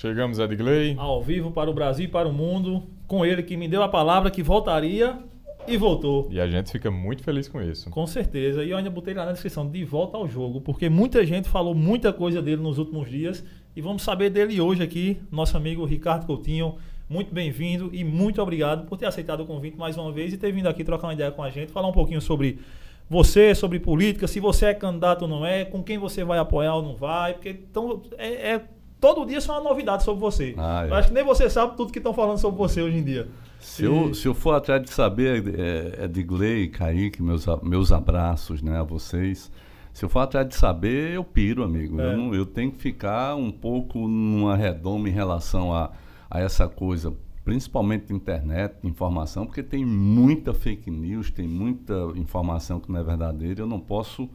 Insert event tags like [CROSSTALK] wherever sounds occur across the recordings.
Chegamos, Edgley. Ao vivo para o Brasil e para o mundo. Com ele que me deu a palavra que voltaria e voltou. E a gente fica muito feliz com isso. Com certeza. E eu ainda botei lá na descrição, de volta ao jogo, porque muita gente falou muita coisa dele nos últimos dias. E vamos saber dele hoje aqui, nosso amigo Ricardo Coutinho. Muito bem-vindo e muito obrigado por ter aceitado o convite mais uma vez e ter vindo aqui trocar uma ideia com a gente, falar um pouquinho sobre você, sobre política, se você é candidato ou não é, com quem você vai apoiar ou não vai, porque então, é, é todo dia são uma novidade sobre você. Ah, é. Acho que nem você sabe tudo que estão falando sobre você hoje em dia. Se, e... eu, se eu for atrás de saber, é, é de Glei, Kaique, meus, meus abraços né, a vocês. Se eu for atrás de saber, eu piro, amigo. É. Eu, não, eu tenho que ficar um pouco numa redoma em relação a, a essa coisa principalmente internet, informação, porque tem muita fake news, tem muita informação que não é verdadeira, eu não posso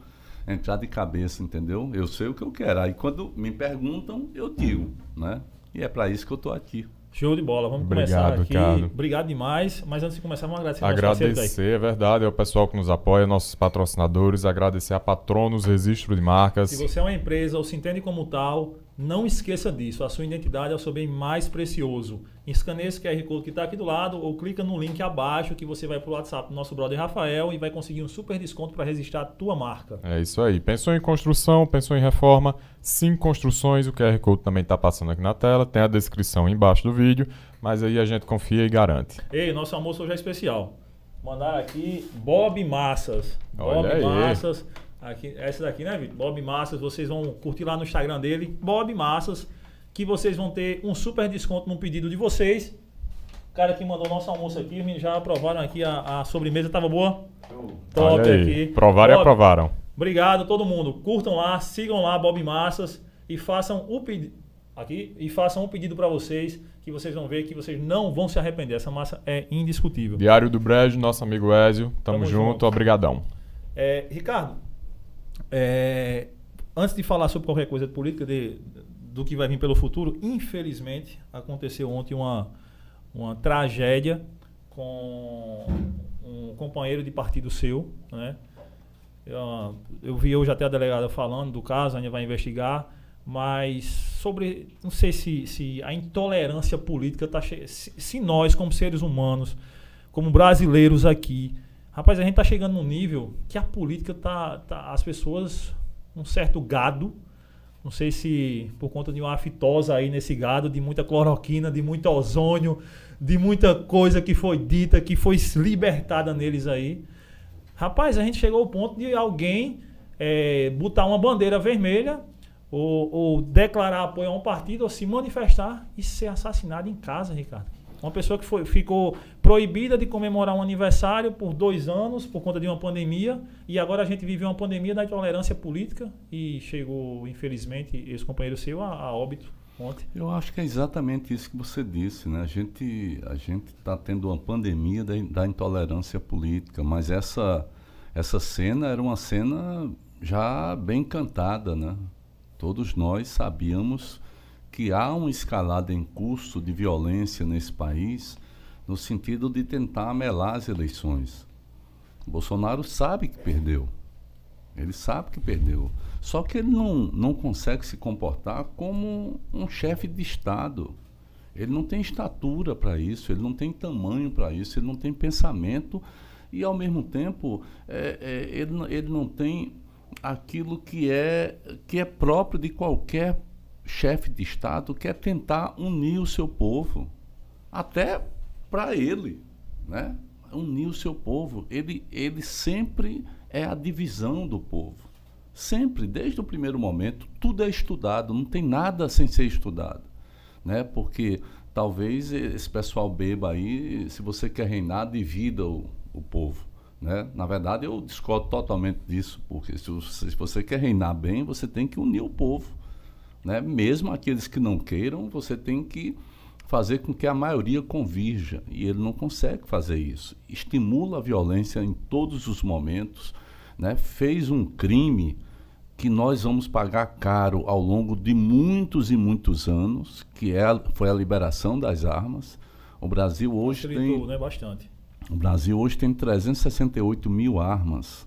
entrar de cabeça, entendeu? Eu sei o que eu quero. Aí quando me perguntam, eu digo, né? E é para isso que eu estou aqui. Show de bola. Vamos Obrigado, começar aqui. Ricardo. Obrigado demais. Mas antes de começar, vamos agradecer Agradecer, é verdade, é o pessoal que nos apoia, nossos patrocinadores. Agradecer a Patronos Registro de Marcas. Se você é uma empresa ou se entende como tal, não esqueça disso, a sua identidade é o seu bem mais precioso. Escaneie esse QR Code que está aqui do lado ou clica no link abaixo que você vai para o WhatsApp do nosso brother Rafael e vai conseguir um super desconto para registrar a tua marca. É isso aí. Pensou em construção, pensou em reforma, Sim Construções, o QR Code também está passando aqui na tela, tem a descrição embaixo do vídeo, mas aí a gente confia e garante. Ei, nosso almoço hoje é especial. Mandar aqui Bob Massas. Olha Bob aí. Massas Aqui, essa daqui, né, Vitor? Bob Massas, vocês vão curtir lá no Instagram dele, Bob Massas, que vocês vão ter um super desconto no pedido de vocês. O cara que mandou nosso almoço aqui, já aprovaram aqui a, a sobremesa, tava boa? Top aqui. Provaram Bob, e aprovaram. Obrigado a todo mundo. Curtam lá, sigam lá Bob Massas e façam o pedido aqui e façam um pedido para vocês que vocês vão ver que vocês não vão se arrepender. Essa massa é indiscutível. Diário do Brejo, nosso amigo Ézio. Tamo, Tamo junto, junto, obrigadão. É, Ricardo, é, antes de falar sobre qualquer coisa de política, de, do que vai vir pelo futuro, infelizmente aconteceu ontem uma, uma tragédia com um companheiro de partido seu, né? Eu, eu vi hoje até a delegada falando do caso, ainda vai investigar, mas sobre, não sei se, se a intolerância política está se, se nós como seres humanos, como brasileiros aqui, Rapaz, a gente tá chegando num nível que a política tá, tá as pessoas um certo gado, não sei se por conta de uma aftosa aí nesse gado, de muita cloroquina, de muito ozônio, de muita coisa que foi dita, que foi libertada neles aí. Rapaz, a gente chegou ao ponto de alguém é, botar uma bandeira vermelha ou, ou, declarar apoio a um partido ou se manifestar e ser assassinado em casa, Ricardo. Uma pessoa que foi, ficou proibida de comemorar um aniversário por dois anos por conta de uma pandemia e agora a gente vive uma pandemia da intolerância política e chegou, infelizmente, esse companheiro seu a, a óbito ontem. Eu acho que é exatamente isso que você disse, né? A gente a gente está tendo uma pandemia da, da intolerância política, mas essa essa cena era uma cena já bem cantada, né? Todos nós sabíamos que há uma escalada em curso de violência nesse país, no sentido de tentar amelar as eleições. Bolsonaro sabe que perdeu. Ele sabe que perdeu. Só que ele não, não consegue se comportar como um chefe de Estado. Ele não tem estatura para isso, ele não tem tamanho para isso, ele não tem pensamento e, ao mesmo tempo, é, é, ele, ele não tem aquilo que é, que é próprio de qualquer chefe de Estado quer tentar unir o seu povo, até para ele, né? unir o seu povo. Ele, ele sempre é a divisão do povo. Sempre, desde o primeiro momento, tudo é estudado, não tem nada sem ser estudado. Né? Porque talvez esse pessoal beba aí, se você quer reinar, divida o, o povo. Né? Na verdade, eu discordo totalmente disso, porque se, se você quer reinar bem, você tem que unir o povo. Né? Mesmo aqueles que não queiram, você tem que fazer com que a maioria convirja. E ele não consegue fazer isso. Estimula a violência em todos os momentos. Né? Fez um crime que nós vamos pagar caro ao longo de muitos e muitos anos, que é, foi a liberação das armas. O Brasil hoje tem. Né? Bastante. O Brasil hoje tem 368 mil armas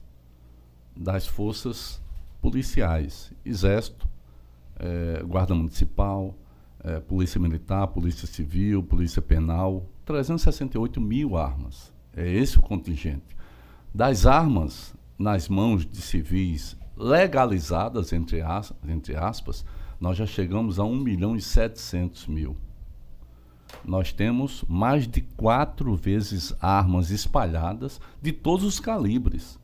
das forças policiais, exército, é, guarda municipal, é, Polícia Militar, Polícia Civil, Polícia Penal, 368 mil armas. É esse o contingente. Das armas nas mãos de civis legalizadas, entre, as, entre aspas, nós já chegamos a 1 milhão e 700 mil. Nós temos mais de quatro vezes armas espalhadas de todos os calibres.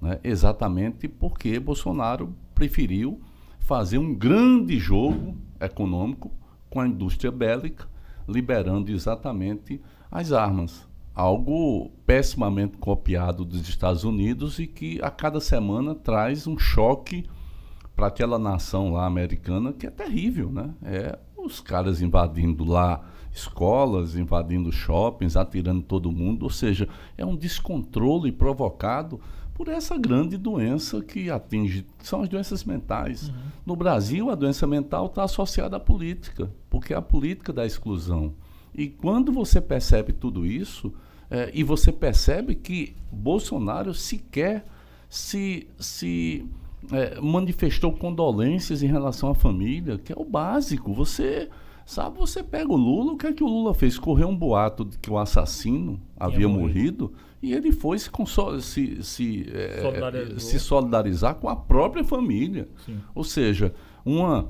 Né? Exatamente porque Bolsonaro preferiu fazer um grande jogo econômico com a indústria bélica, liberando exatamente as armas. Algo pessimamente copiado dos Estados Unidos e que a cada semana traz um choque para aquela nação lá americana que é terrível, né? É os caras invadindo lá escolas, invadindo shoppings, atirando todo mundo, ou seja, é um descontrole provocado por essa grande doença que atinge, são as doenças mentais. Uhum. No Brasil, a doença mental está associada à política, porque é a política da exclusão. E quando você percebe tudo isso, é, e você percebe que Bolsonaro sequer se, se é, manifestou condolências em relação à família, que é o básico. Você sabe, você pega o Lula, o que é que o Lula fez? Correu um boato de que o assassino havia morrido. morrido e ele foi se, se, se, é, se solidarizar com a própria família. Sim. Ou seja, uma,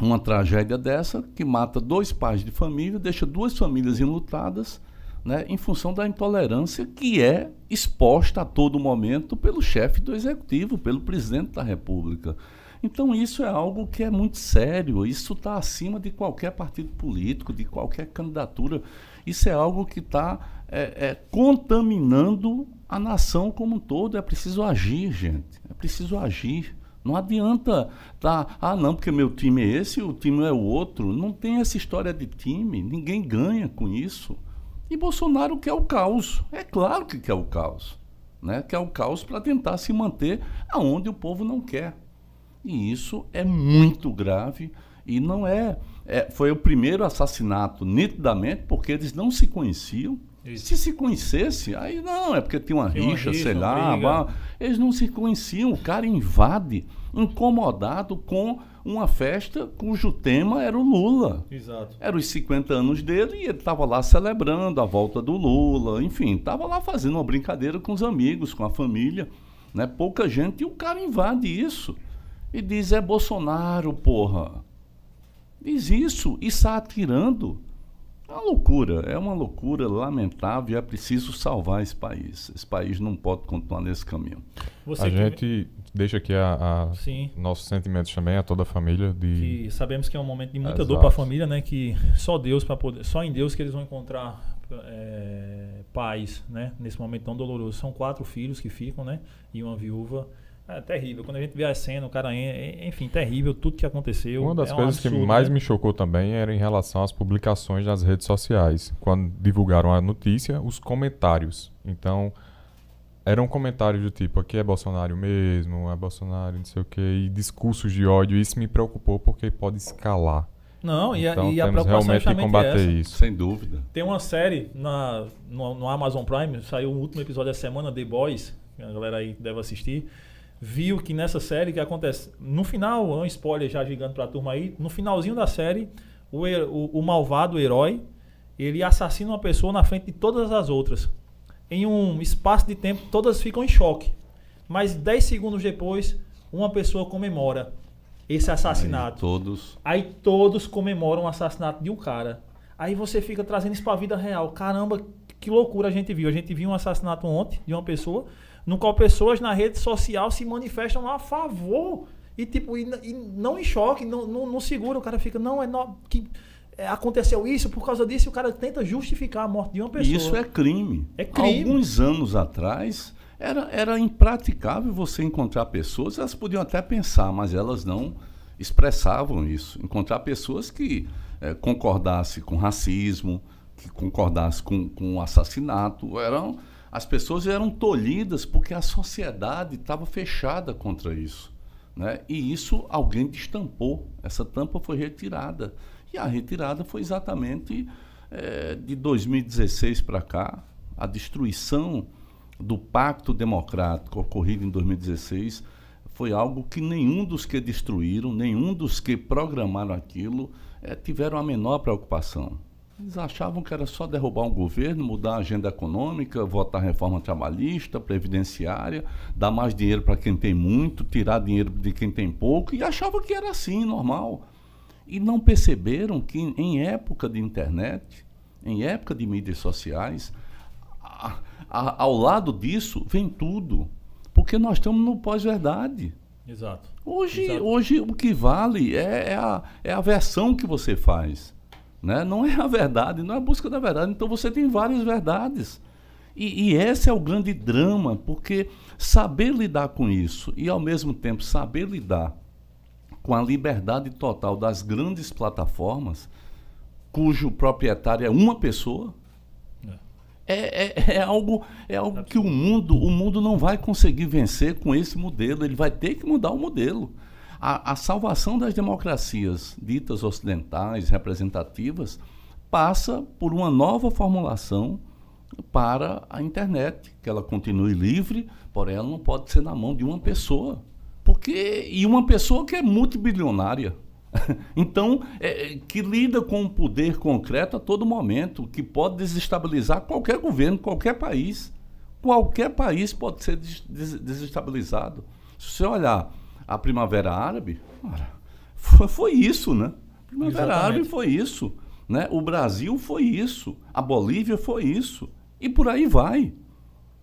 uma tragédia dessa que mata dois pais de família, deixa duas famílias enlutadas, né, em função da intolerância que é exposta a todo momento pelo chefe do executivo, pelo presidente da República. Então isso é algo que é muito sério, isso está acima de qualquer partido político, de qualquer candidatura. Isso é algo que está é, é, contaminando a nação como um todo. É preciso agir, gente. É preciso agir. Não adianta tá, ah não, porque meu time é esse o time é o outro. Não tem essa história de time. Ninguém ganha com isso. E Bolsonaro quer o caos. É claro que quer o caos. Né? Quer o caos para tentar se manter aonde o povo não quer. E isso é muito grave e não é, é foi o primeiro assassinato nitidamente porque eles não se conheciam. Isso. Se se conhecesse, aí não, é porque tinha uma rixa, rixa, sei lá. Eles não se conheciam. O cara invade, incomodado com uma festa cujo tema era o Lula. Exato. Era os 50 anos dele e ele estava lá celebrando a volta do Lula. Enfim, estava lá fazendo uma brincadeira com os amigos, com a família. Né? Pouca gente e o cara invade isso. E diz: é Bolsonaro, porra. Diz isso e está atirando. É uma loucura, é uma loucura lamentável e é preciso salvar esse país. Esse país não pode continuar nesse caminho. Você a que... gente deixa aqui a, a nossos sentimentos também a toda a família de que sabemos que é um momento de muita Exato. dor para a família, né? Que só Deus para poder, só em Deus que eles vão encontrar é, paz, né? Nesse momento tão doloroso. São quatro filhos que ficam, né? E uma viúva. É terrível. Quando a gente vê a cena, o cara, enfim, terrível, tudo que aconteceu. Uma das é coisas um absurdo, que mais né? me chocou também era em relação às publicações nas redes sociais. Quando divulgaram a notícia, os comentários. Então, eram comentários do tipo, aqui é Bolsonaro mesmo, é Bolsonaro, não sei o quê, e discursos de ódio. Isso me preocupou porque pode escalar. Não, e, então, a, e a preocupação realmente é combater essa. isso. Sem dúvida. Tem uma série na, no, no Amazon Prime, saiu o último episódio da semana, The Boys, que a galera aí deve assistir viu que nessa série que acontece. No final, um spoiler já gigante pra turma aí, no finalzinho da série, o, o, o malvado o herói, ele assassina uma pessoa na frente de todas as outras. Em um espaço de tempo, todas ficam em choque. Mas 10 segundos depois, uma pessoa comemora esse assassinato. Aí todos. Aí todos comemoram o assassinato de um cara. Aí você fica trazendo isso pra vida real. Caramba, que loucura a gente viu. A gente viu um assassinato ontem de uma pessoa no qual pessoas na rede social se manifestam a favor e tipo e, e não em choque, não, não, não, segura, o cara fica, não, é no, que é, aconteceu isso por causa disso, e o cara tenta justificar a morte de uma pessoa. Isso é crime. É crime. Alguns anos atrás era, era impraticável você encontrar pessoas, elas podiam até pensar, mas elas não expressavam isso. Encontrar pessoas que é, concordassem com racismo, que concordassem com, com o assassinato, eram as pessoas eram tolhidas porque a sociedade estava fechada contra isso. Né? E isso alguém destampou, essa tampa foi retirada. E a retirada foi exatamente é, de 2016 para cá, a destruição do pacto democrático ocorrido em 2016 foi algo que nenhum dos que destruíram, nenhum dos que programaram aquilo é, tiveram a menor preocupação. Eles achavam que era só derrubar um governo, mudar a agenda econômica, votar reforma trabalhista, previdenciária, dar mais dinheiro para quem tem muito, tirar dinheiro de quem tem pouco, e achavam que era assim, normal. E não perceberam que em época de internet, em época de mídias sociais, a, a, ao lado disso vem tudo. Porque nós estamos no pós-verdade. Exato. Hoje, Exato. hoje o que vale é, é, a, é a versão que você faz. Né? Não é a verdade, não é a busca da verdade. Então você tem várias verdades. E, e esse é o grande drama, porque saber lidar com isso e ao mesmo tempo saber lidar com a liberdade total das grandes plataformas, cujo proprietário é uma pessoa, é, é, é, algo, é algo que o mundo, o mundo não vai conseguir vencer com esse modelo. Ele vai ter que mudar o modelo. A, a salvação das democracias ditas ocidentais, representativas, passa por uma nova formulação para a internet, que ela continue livre, porém ela não pode ser na mão de uma pessoa. Porque, e uma pessoa que é multibilionária. [LAUGHS] então, é, que lida com o poder concreto a todo momento, que pode desestabilizar qualquer governo, qualquer país. Qualquer país pode ser des desestabilizado. Se você olhar a Primavera Árabe, foi, foi isso, né? A Primavera Exatamente. Árabe foi isso. Né? O Brasil foi isso. A Bolívia foi isso. E por aí vai.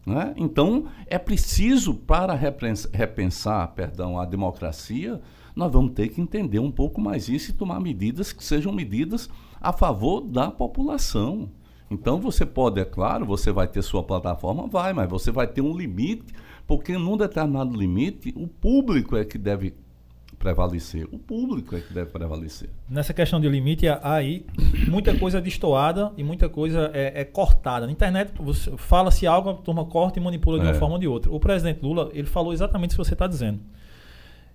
Né? Então, é preciso, para repensar perdão, a democracia, nós vamos ter que entender um pouco mais isso e tomar medidas que sejam medidas a favor da população. Então você pode, é claro, você vai ter sua plataforma, vai, mas você vai ter um limite, porque num determinado limite, o público é que deve prevalecer. O público é que deve prevalecer. Nessa questão de limite, aí muita coisa é destoada e muita coisa é, é cortada. Na internet, fala-se algo, a turma corta e manipula de uma é. forma ou de outra. O presidente Lula, ele falou exatamente o que você está dizendo.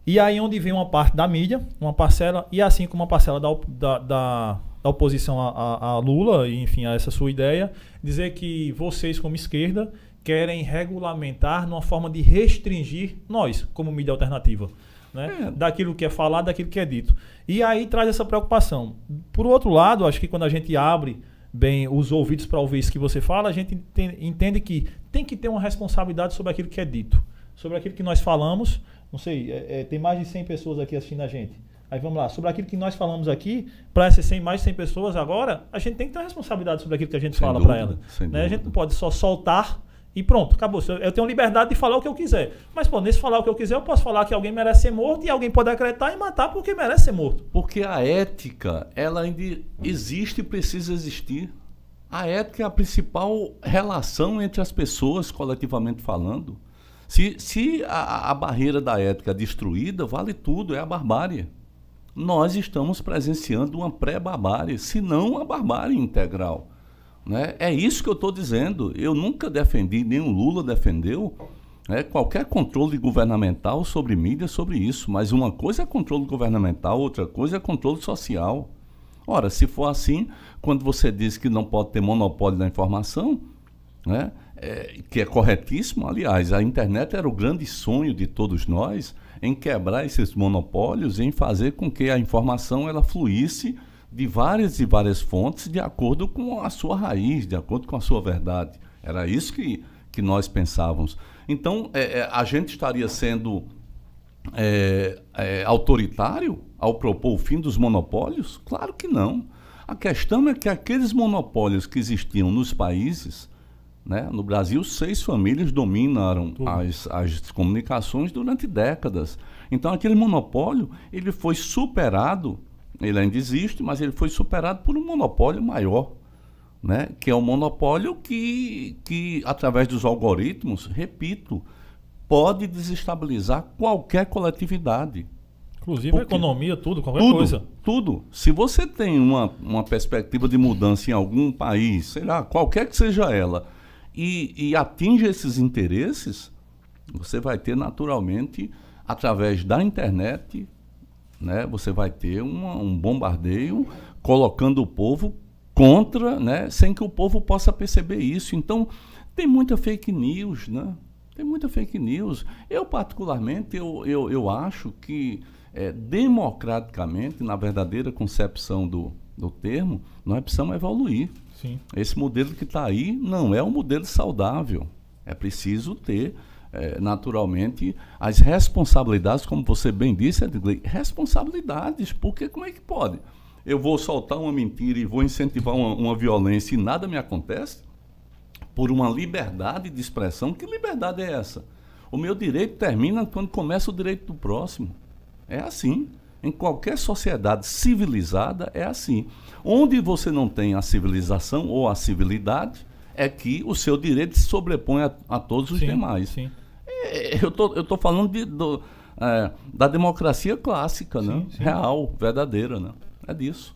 E aí onde vem uma parte da mídia, uma parcela, e assim como uma parcela da, da, da, da oposição a, a, a, Lula, e enfim, a essa sua ideia, dizer que vocês, como esquerda, querem regulamentar numa forma de restringir nós, como mídia alternativa. Né? É. Daquilo que é falado, daquilo que é dito. E aí traz essa preocupação. Por outro lado, acho que quando a gente abre bem os ouvidos para ouvir isso que você fala, a gente entende que tem que ter uma responsabilidade sobre aquilo que é dito, sobre aquilo que nós falamos, não sei, é, é, tem mais de 100 pessoas aqui assistindo a gente. Aí vamos lá, sobre aquilo que nós falamos aqui, para essas 100, mais de 100 pessoas agora, a gente tem que ter uma responsabilidade sobre aquilo que a gente sem fala para elas. Né? A gente não pode só soltar e pronto, acabou. Eu tenho liberdade de falar o que eu quiser. Mas, pô, nesse falar o que eu quiser, eu posso falar que alguém merece ser morto e alguém pode acreditar e matar porque merece ser morto. Porque a ética, ela ainda existe e precisa existir. A ética é a principal relação entre as pessoas, coletivamente falando. Se, se a, a barreira da ética é destruída, vale tudo, é a barbárie. Nós estamos presenciando uma pré-barbárie, se não a barbárie integral. Né? É isso que eu estou dizendo. Eu nunca defendi, nem o Lula defendeu, né, qualquer controle governamental sobre mídia, sobre isso. Mas uma coisa é controle governamental, outra coisa é controle social. Ora, se for assim, quando você diz que não pode ter monopólio da informação, né, é, que é corretíssimo, aliás, a internet era o grande sonho de todos nós em quebrar esses monopólios, em fazer com que a informação ela fluísse de várias e várias fontes de acordo com a sua raiz, de acordo com a sua verdade. Era isso que, que nós pensávamos. Então, é, é, a gente estaria sendo é, é autoritário ao propor o fim dos monopólios? Claro que não. A questão é que aqueles monopólios que existiam nos países né? No Brasil, seis famílias dominaram as, as comunicações durante décadas. Então, aquele monopólio ele foi superado, ele ainda existe, mas ele foi superado por um monopólio maior, né? que é um monopólio que, que, através dos algoritmos, repito, pode desestabilizar qualquer coletividade. Inclusive Porque a economia, tudo, qualquer tudo, coisa. Tudo. Se você tem uma, uma perspectiva de mudança em algum país, sei lá, qualquer que seja ela, e, e atinge esses interesses, você vai ter naturalmente, através da internet, né, você vai ter uma, um bombardeio colocando o povo contra, né, sem que o povo possa perceber isso. Então, tem muita fake news, né? Tem muita fake news. Eu, particularmente, eu, eu, eu acho que é, democraticamente, na verdadeira concepção do, do termo, nós precisamos evoluir. Sim. Esse modelo que está aí não é um modelo saudável. É preciso ter, naturalmente, as responsabilidades, como você bem disse, Edgley, responsabilidades, porque como é que pode? Eu vou soltar uma mentira e vou incentivar uma, uma violência e nada me acontece? Por uma liberdade de expressão. Que liberdade é essa? O meu direito termina quando começa o direito do próximo. É assim. Em qualquer sociedade civilizada é assim. Onde você não tem a civilização ou a civilidade, é que o seu direito se sobrepõe a, a todos os sim, demais. Sim. É, eu tô, eu tô falando de, do, é, da democracia clássica, né? Sim, sim. real, verdadeira. Né? É disso.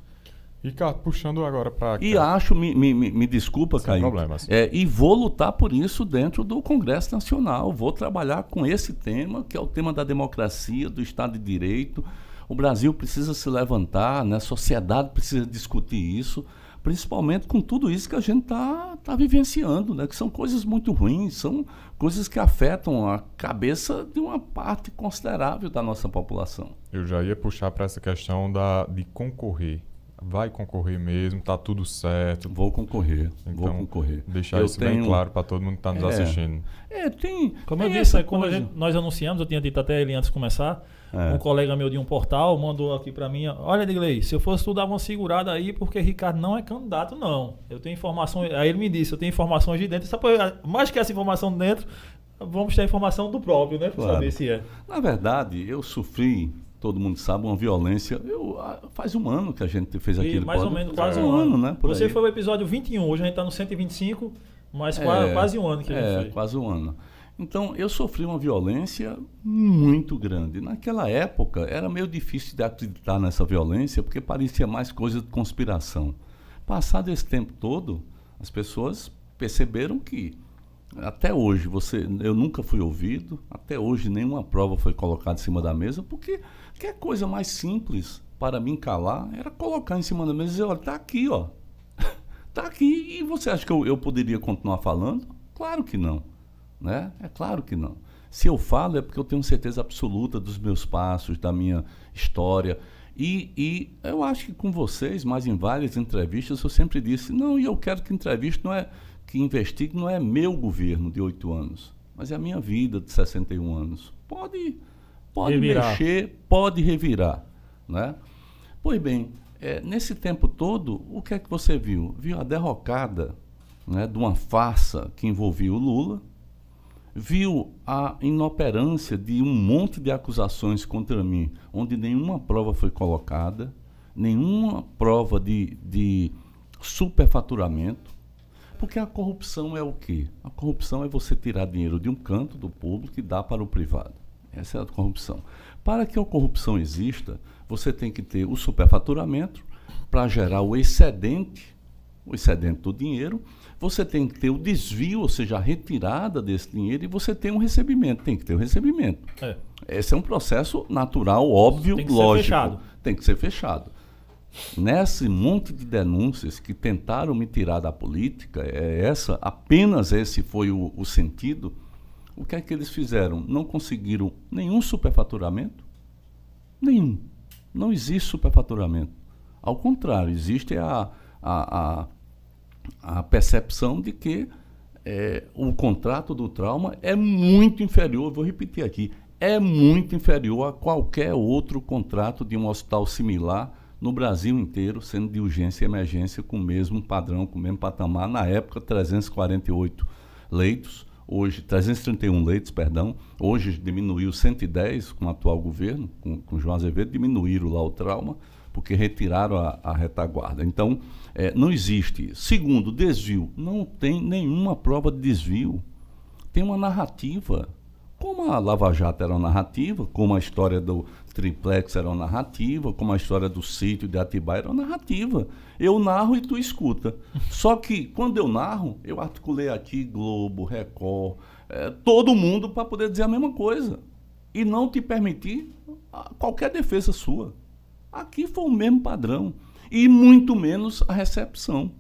Ricardo, puxando agora para E acho, me, me, me, me desculpa, Sem Caio. problemas. É, e vou lutar por isso dentro do Congresso Nacional. Vou trabalhar com esse tema, que é o tema da democracia, do Estado de Direito. O Brasil precisa se levantar, né? a sociedade precisa discutir isso, principalmente com tudo isso que a gente está tá vivenciando, né? que são coisas muito ruins, são coisas que afetam a cabeça de uma parte considerável da nossa população. Eu já ia puxar para essa questão da, de concorrer. Vai concorrer mesmo, tá tudo certo. Vou concorrer, vou Então, concorrer. Deixar Eu isso bem tenho- claro para todo mundo que está nos É. assistindo. É, tem. Como eu tem disse, essa quando a coisa. gente- nós anunciamos, eu tinha dito até ele antes de começar, É. um colega meu de um portal mandou aqui pra mim, olha Edgley, se eu fosse tu dar uma segurada aí, porque Ricardo não é candidato não. Eu tenho informação, aí ele me disse, eu tenho informações de dentro, só pra- mais que essa informação de dentro, vamos ter a informação do próprio, né, pra Claro. saber se é. Na verdade, eu sofri, todo mundo sabe, uma violência. Eu, ah, faz um ano que a gente fez E aquele mais ou pod- menos quase um ano, né? Por Você aí. foi o episódio 21, hoje a gente tá no 125, mas É, qua- quase um ano que a gente é, fez. quase um ano. Então, eu sofri uma violência muito grande. Naquela época, era meio difícil de acreditar nessa violência, porque parecia mais coisa de conspiração. Passado esse tempo todo, as pessoas perceberam que até hoje você, eu nunca fui ouvido, até hoje nenhuma prova foi colocada em cima da mesa, porque que coisa mais simples para mim calar era colocar em cima da mesa e dizer, olha, tá aqui, ó. [LAUGHS] tá aqui. E você acha que eu, eu poderia continuar falando? Claro que não. Né? É claro que não. Se eu falo é porque eu tenho certeza absoluta dos meus passos, da minha história. E, e eu acho que com vocês, mas em várias entrevistas, eu sempre disse, não, e eu quero que entreviste não é que investigue não é meu governo de oito anos, mas é a minha vida de 61 anos. Pode, pode Revirar. mexer, pode revirar. Né? Pois bem, é, nesse tempo todo, o que é que você viu? Viu a derrocada né, de uma farsa que envolvia o Lula, viu a inoperância de um monte de acusações contra mim, onde nenhuma prova foi colocada, nenhuma prova de, de superfaturamento, porque a corrupção é o quê? A corrupção é você tirar dinheiro de um canto do público e dar para o privado. Essa é a corrupção. Para que a corrupção exista, você tem que ter o superfaturamento para gerar o excedente, o excedente do dinheiro. Você tem que ter o desvio, ou seja, a retirada desse dinheiro, e você tem um recebimento. Tem que ter o recebimento. É. Esse é um processo natural, óbvio, Tem que ser lógico. fechado. Tem que ser fechado. Nesse monte de denúncias que tentaram me tirar da política, é essa, apenas esse foi o, o sentido. O que é que eles fizeram? Não conseguiram nenhum superfaturamento? Nenhum. Não existe superfaturamento. Ao contrário, existe a, a, a, a percepção de que é, o contrato do trauma é muito inferior, vou repetir aqui, é muito inferior a qualquer outro contrato de um hospital similar no Brasil inteiro, sendo de urgência e emergência com o mesmo padrão, com o mesmo patamar. Na época, 348 leitos, hoje 331 leitos, perdão, hoje diminuiu 110 com o atual governo, com, com João Azevedo, diminuíram lá o trauma, porque retiraram a, a retaguarda. Então, é, não existe. Segundo, desvio. Não tem nenhuma prova de desvio. Tem uma narrativa. Como a Lava Jato era uma narrativa, como a história do Triplex era uma narrativa, como a história do sítio de Atibaia era uma narrativa. Eu narro e tu escuta. Só que quando eu narro, eu articulei aqui Globo, Record, eh, todo mundo para poder dizer a mesma coisa. E não te permitir ah, qualquer defesa sua. Aqui foi o mesmo padrão. E muito menos a recepção.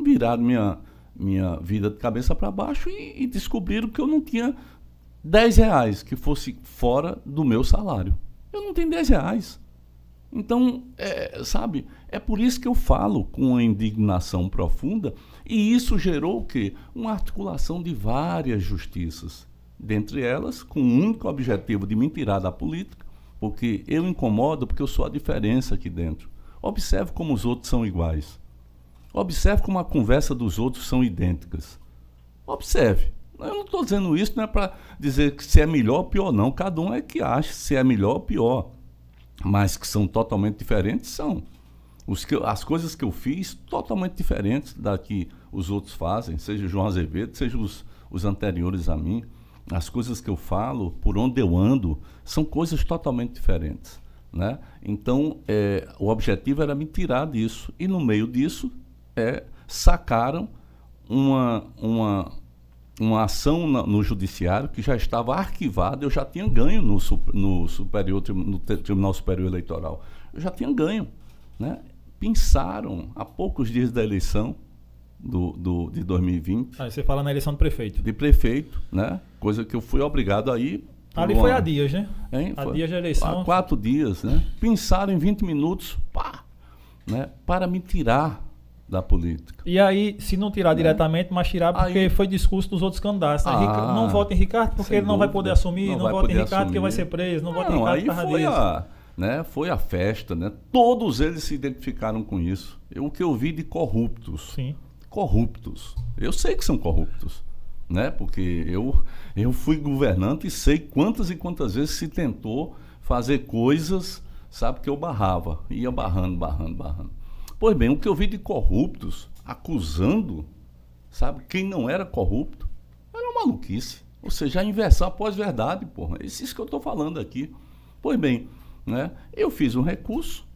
Viraram minha, minha vida de cabeça para baixo e, e descobriram que eu não tinha 10 reais que fosse fora do meu salário. Eu não tenho 10 reais. Então, é, sabe, é por isso que eu falo com uma indignação profunda, e isso gerou o quê? Uma articulação de várias justiças, dentre elas com o único objetivo de me tirar da política, porque eu incomodo porque eu sou a diferença aqui dentro. Observe como os outros são iguais. Observe como a conversa dos outros são idênticas. Observe. Eu não estou dizendo isso não é para dizer que se é melhor ou pior, não. Cada um é que acha se é melhor ou pior. Mas que são totalmente diferentes, são. Que, as coisas que eu fiz, totalmente diferentes da que os outros fazem, seja João Azevedo, seja os, os anteriores a mim. As coisas que eu falo, por onde eu ando, são coisas totalmente diferentes. Né? Então, é, o objetivo era me tirar disso. E no meio disso, é, sacaram uma, uma, uma ação na, no judiciário que já estava arquivada, eu já tinha ganho no, no, superior, no Tribunal Superior Eleitoral. Eu já tinha ganho. Né? Pensaram, há poucos dias da eleição do, do, de 2020. Aí você fala na eleição do prefeito. De prefeito, né? Coisa que eu fui obrigado a ir. Ali uma, foi há dias, né? Hein? Há dias da eleição. Há quatro dias, né? Pensaram em 20 minutos, pá, né? para me tirar da política. E aí, se não tirar é. diretamente, mas tirar porque aí, foi discurso dos outros candidatos. Né? Ah, não vote em Ricardo porque ele não dúvida, vai poder assumir, não, não vote em Ricardo assumir. porque vai ser preso, não, não vote em Ricardo aí foi a, né, foi a festa, né? Todos eles se identificaram com isso. Eu, o que eu vi de corruptos. Sim. Corruptos. Eu sei que são corruptos. Né? Porque eu, eu fui governante e sei quantas e quantas vezes se tentou fazer coisas, sabe, que eu barrava. Ia barrando, barrando, barrando. Pois bem, o que eu vi de corruptos acusando, sabe, quem não era corrupto, era uma maluquice. Ou seja, a inversão após verdade, porra. É isso que eu estou falando aqui. Pois bem, né, eu fiz um recurso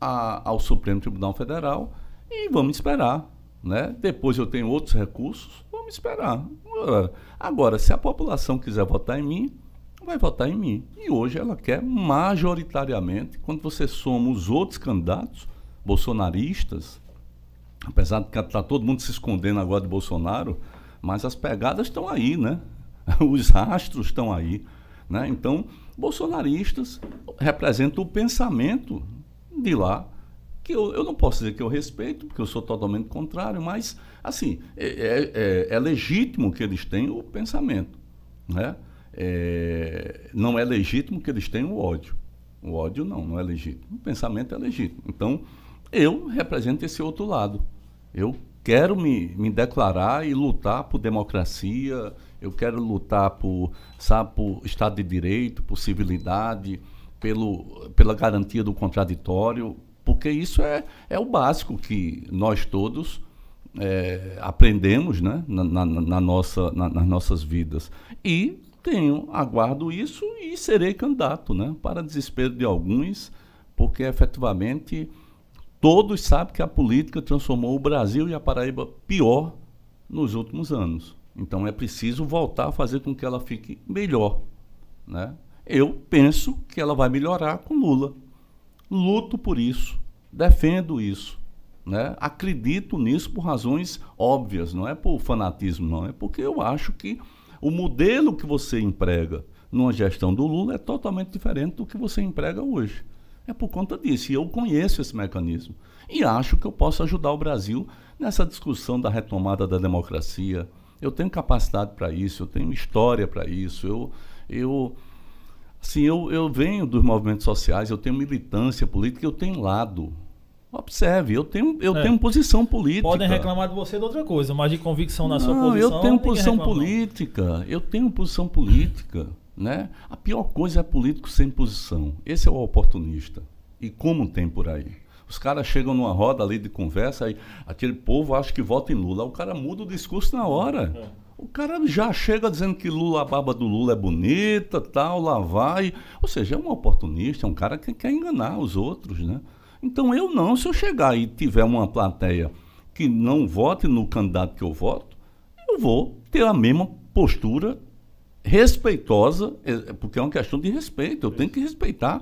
a, ao Supremo Tribunal Federal e vamos esperar. Né? Depois eu tenho outros recursos, vamos esperar. Agora, se a população quiser votar em mim, vai votar em mim. E hoje ela quer majoritariamente, quando você soma os outros candidatos, bolsonaristas, apesar de que está todo mundo se escondendo agora de Bolsonaro, mas as pegadas estão aí, né? [LAUGHS] Os rastros estão aí. Né? Então, bolsonaristas representam o pensamento de lá, que eu, eu não posso dizer que eu respeito, porque eu sou totalmente contrário, mas, assim, é, é, é, é legítimo que eles tenham o pensamento. Né? É, não é legítimo que eles tenham o ódio. O ódio não, não é legítimo. O pensamento é legítimo. Então, eu represento esse outro lado. Eu quero me, me declarar e lutar por democracia, eu quero lutar por, sabe, por Estado de Direito, por civilidade, pelo, pela garantia do contraditório, porque isso é, é o básico que nós todos é, aprendemos né, na, na, na nossa, na, nas nossas vidas. E tenho, aguardo isso e serei candidato, né, para desespero de alguns, porque efetivamente Todos sabem que a política transformou o Brasil e a Paraíba pior nos últimos anos. Então é preciso voltar a fazer com que ela fique melhor. Né? Eu penso que ela vai melhorar com Lula. Luto por isso, defendo isso. Né? Acredito nisso por razões óbvias, não é por fanatismo, não. É porque eu acho que o modelo que você emprega numa gestão do Lula é totalmente diferente do que você emprega hoje. É por conta disso. E eu conheço esse mecanismo. E acho que eu posso ajudar o Brasil nessa discussão da retomada da democracia. Eu tenho capacidade para isso, eu tenho história para isso. Eu, eu, assim, eu, eu venho dos movimentos sociais, eu tenho militância política, eu tenho lado. Observe, eu tenho, eu é. tenho posição política. Podem reclamar de você de outra coisa, mas de convicção na Não, sua posição. Eu tenho posição política. Eu tenho posição política. Né? A pior coisa é político sem posição. Esse é o oportunista. E como tem por aí? Os caras chegam numa roda ali de conversa, aí aquele povo acha que vota em Lula. O cara muda o discurso na hora. É. O cara já chega dizendo que Lula, a barba do Lula é bonita, tal, lá vai. Ou seja, é um oportunista, é um cara que quer enganar os outros, né? Então eu não, se eu chegar e tiver uma plateia que não vote no candidato que eu voto, eu vou ter a mesma postura respeitosa, é, porque é uma questão de respeito, eu tenho que respeitar,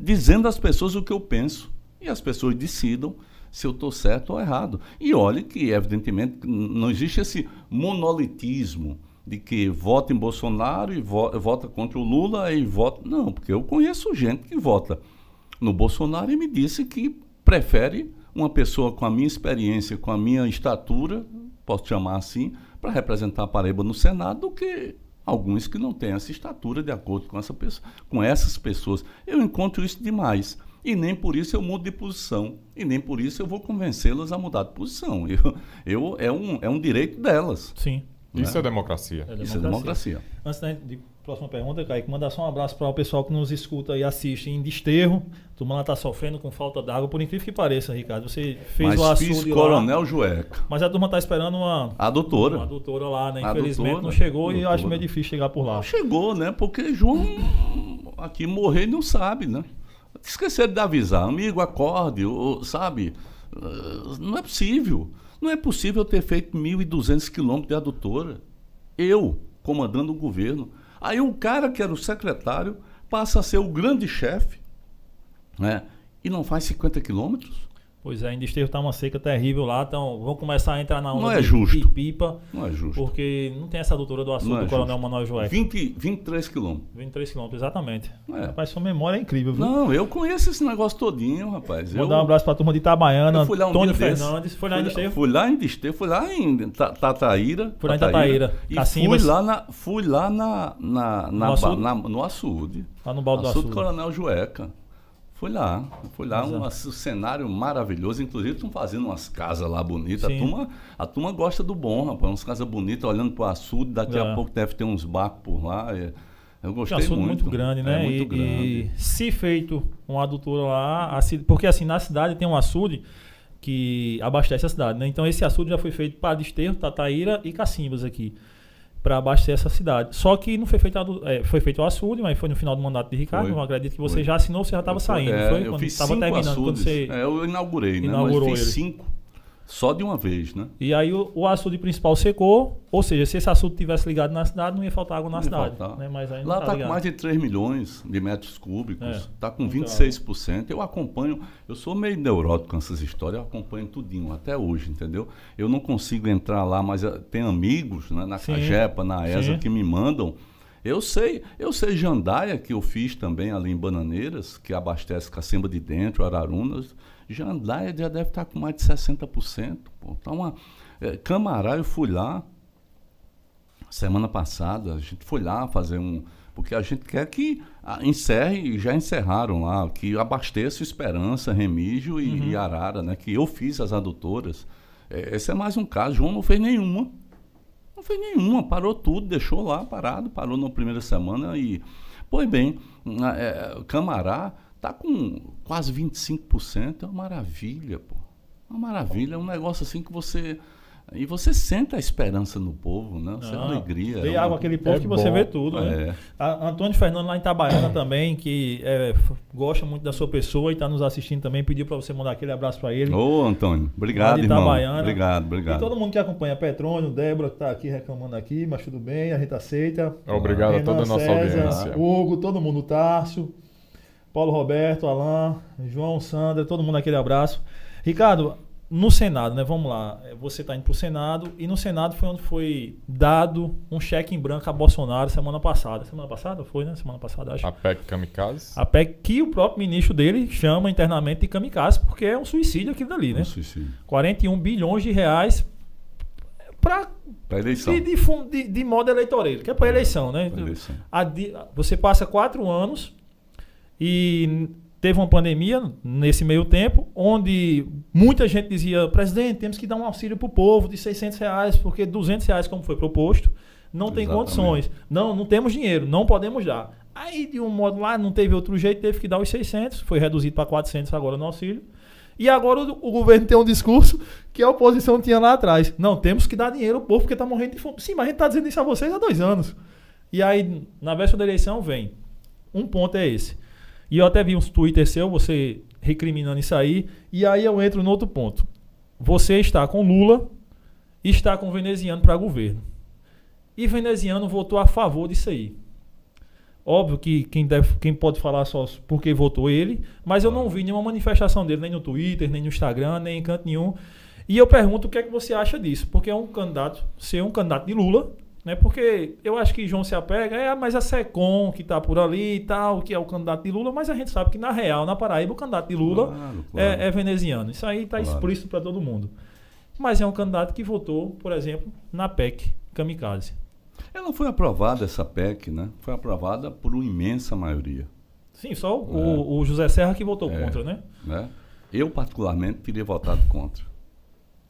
dizendo às pessoas o que eu penso. E as pessoas decidam se eu estou certo ou errado. E olhe que, evidentemente, não existe esse monolitismo de que vota em Bolsonaro e vo vota contra o Lula e vota. Não, porque eu conheço gente que vota no Bolsonaro e me disse que prefere uma pessoa com a minha experiência, com a minha estatura, posso chamar assim, para representar a Paraíba no Senado do que alguns que não têm essa estatura de acordo com, essa pessoa, com essas pessoas. Eu encontro isso demais. E nem por isso eu mudo de posição. E nem por isso eu vou convencê-las a mudar de posição. Eu, eu, é, um, é um direito delas. Sim. Isso é, é democracia. é democracia. Isso é democracia. Antes de próxima pergunta, Kaique, mandar só um abraço para o pessoal que nos escuta e assiste em Desterro. A turma lá está sofrendo com falta d'água, por incrível que pareça, Ricardo. Você fez mas o açude fiz Coronel Jueca. Mas a turma está esperando uma... A doutora. Uma doutora lá, né? Infelizmente doutora, não chegou e eu acho meio difícil chegar por lá. Não chegou, né? Porque João aqui morrer e não sabe, né? Esqueceram de avisar. Amigo, acorde, ou, sabe? Ah, não é possível. Não é possível ter feito 1.200 quilômetros de adutora. Eu, comandando o governo. Aí o cara que era o secretário passa a ser o grande chefe, né? E não faz 50 quilômetros. Pois é, ainda esteve tá uma seca terrível lá, então vamos começar a entrar na onda não é de, justo. de pipa. Não é justo. Porque não tem essa doutora do assunto é do Coronel Manuel Joé. 20, 23 quilômetros. 23 quilômetros, exatamente. É. Rapaz, sua memória é incrível, viu? Não, eu conheço esse negócio todinho, rapaz. Vou eu, dar um abraço pra turma de Itabaiana, um Tony Fernandes. Foi lá em Desterro? Fui lá em Desterro, fui lá em Tataíra. Fui lá em Tataíra. E fui lá, na, fui lá na, na, na, no, açude. Na, no açude. Lá no balde do açude. Coronel Jueca. Fui lá, fui lá, um, um, cenário maravilhoso. Inclusive, estão fazendo umas casas lá bonitas. A turma, a turma gosta do bom, rapaz. Umas casas bonitas, olhando para o açude. Daqui é. a pouco deve ter uns barcos por lá. É, eu gostei muito. muito grande, né? É muito e, grande. e se feito um adutor lá, porque assim, na cidade tem um açude que abastece a cidade, né? Então esse açude já foi feito para Desterro, Tataíra e Cacimbas aqui para abastecer essa cidade. Só que não foi feito, é, foi feito o açude, mas foi no final do mandato de Ricardo. Foi. Eu acredito que você foi. já assinou, você já estava saindo. É, foi? Eu quando estava terminando. Açudes. Quando você é, eu inaugurei, inaugurou né? Mas fiz ele. cinco. Só de uma vez, né? E aí o, o açude principal secou, ou seja, se esse açude tivesse ligado na cidade, não ia faltar água na cidade. Né? Mas aí Lá está tá com mais de 3 milhões de metros cúbicos, está é. com 26%. Eu acompanho, eu sou meio neurótico com essas histórias, eu acompanho tudinho, até hoje, entendeu? Eu não consigo entrar lá, mas eh, tem amigos né, na Sim. Cagepa, na ESA, Sim. que me mandam. Eu sei, eu sei Jandaia, que eu fiz também ali em Bananeiras, que abastece Cacimba de Dentro, Ararunas Jandaia já deve estar com mais de 60%. Pô. Tá uma, é, Camará, eu fui lá semana passada, a gente foi lá fazer um. Porque a gente quer que encerre, e já encerraram lá, que abasteça Esperança, Remígio e, uhum. e Arara, né? Que eu fiz as adutoras. É, esse é mais um caso. João não fez nenhuma. Não fez nenhuma, parou tudo, deixou lá parado, parou na primeira semana e. Pois bem, é, Camará Está com quase 25%, é uma maravilha, pô. Uma maravilha, é um negócio assim que você. E você sente a esperança no povo, né? Você é ah, alegria. Vê é água aquele povo é que bom. você vê tudo, né? É. A Antônio Fernando lá em Itabaiana também, que é, gosta muito da sua pessoa e está nos assistindo também, pediu para você mandar aquele abraço para ele. Ô, Antônio, obrigado, irmão. Obrigado, obrigado. E todo mundo que acompanha, Petrônio, Débora, que está aqui reclamando aqui, mas tudo bem, a gente aceita. Obrigado Renan, a toda a nossa César, audiência. Hugo, todo mundo, Tarso. Paulo Roberto, Alain, João, Sandra, todo mundo aquele abraço. Ricardo, no Senado, né? Vamos lá. Você está indo para o Senado e no Senado foi onde foi dado um cheque em branco a Bolsonaro semana passada. Semana passada foi, né? Semana passada, acho. A PEC Kamikaze. A PEC que o próprio ministro dele chama internamente de kamikaze, porque é um suicídio aquilo dali, né? Um suicídio. 41 bilhões de reais para eleição. De, de, de, modo eleitoreiro, que é para eleição, né? Pra eleição. A, você passa quatro anos e teve uma pandemia nesse meio tempo, onde muita gente dizia, presidente, temos que dar um auxílio para o povo de 600 reais, porque 200 reais, como foi proposto, não tem condições. Não, não temos dinheiro, não podemos dar. Aí, de um modo lá, não teve outro jeito, teve que dar os 600, foi reduzido para 400 agora no auxílio. E agora o, o, governo tem um discurso que a oposição tinha lá atrás. Não, temos que dar dinheiro ao povo porque está morrendo de fome. Sim, mas a gente está dizendo isso a vocês há dois anos. E aí, na véspera da eleição, vem. Um ponto é esse e eu até vi uns Twitter seu, você recriminando isso aí. E aí eu entro no outro ponto. Você está com Lula e está com veneziano para governo. E veneziano votou a favor disso aí. Óbvio que quem, deve, quem pode falar só porque votou ele, mas eu não vi nenhuma manifestação dele, nem no Twitter, nem no Instagram, nem em canto nenhum. E eu pergunto o que é que você acha disso, porque é um candidato, ser um candidato de Lula, Né? Porque eu acho que João se apega, é mais a SECOM que está por ali e tal, que é o candidato de Lula, mas a gente sabe que na real, na Paraíba, o candidato de Lula Claro, claro. É, é veneziano. Isso aí está Claro. explícito para todo mundo. Mas é um candidato que votou, por exemplo, na PEC Kamikaze. Ela foi aprovada, essa PEC, né? Foi aprovada por uma imensa maioria. Sim, só o, o José Serra que votou É. contra, né? Né? Eu, particularmente, teria votado contra.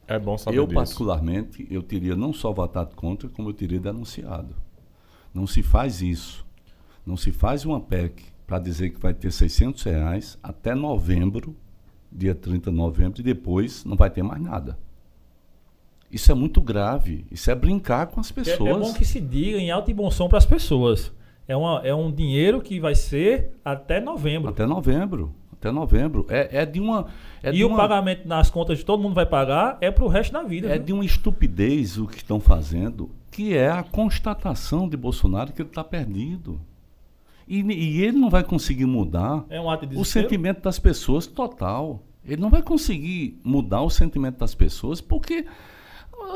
É bom saber Eu, disso. particularmente, eu teria não só votado contra, como eu teria denunciado. Não se faz isso. Não se faz uma PEC para dizer que vai ter 600 reais até novembro, dia 30 de novembro, e depois não vai ter mais nada. Isso é muito grave. Isso é brincar com as É, pessoas. é bom que se diga em alto e bom som para as pessoas. É, uma, é um dinheiro que vai ser até novembro. Até novembro. Até novembro. É, é de uma. É e de o uma, pagamento nas contas de todo mundo vai pagar é pro resto da vida. É viu? de uma estupidez o que estão fazendo, que é a constatação de Bolsonaro que ele está perdido. E, e ele não vai conseguir mudar É um de o sentimento das pessoas total. Ele não vai conseguir mudar o sentimento das pessoas porque,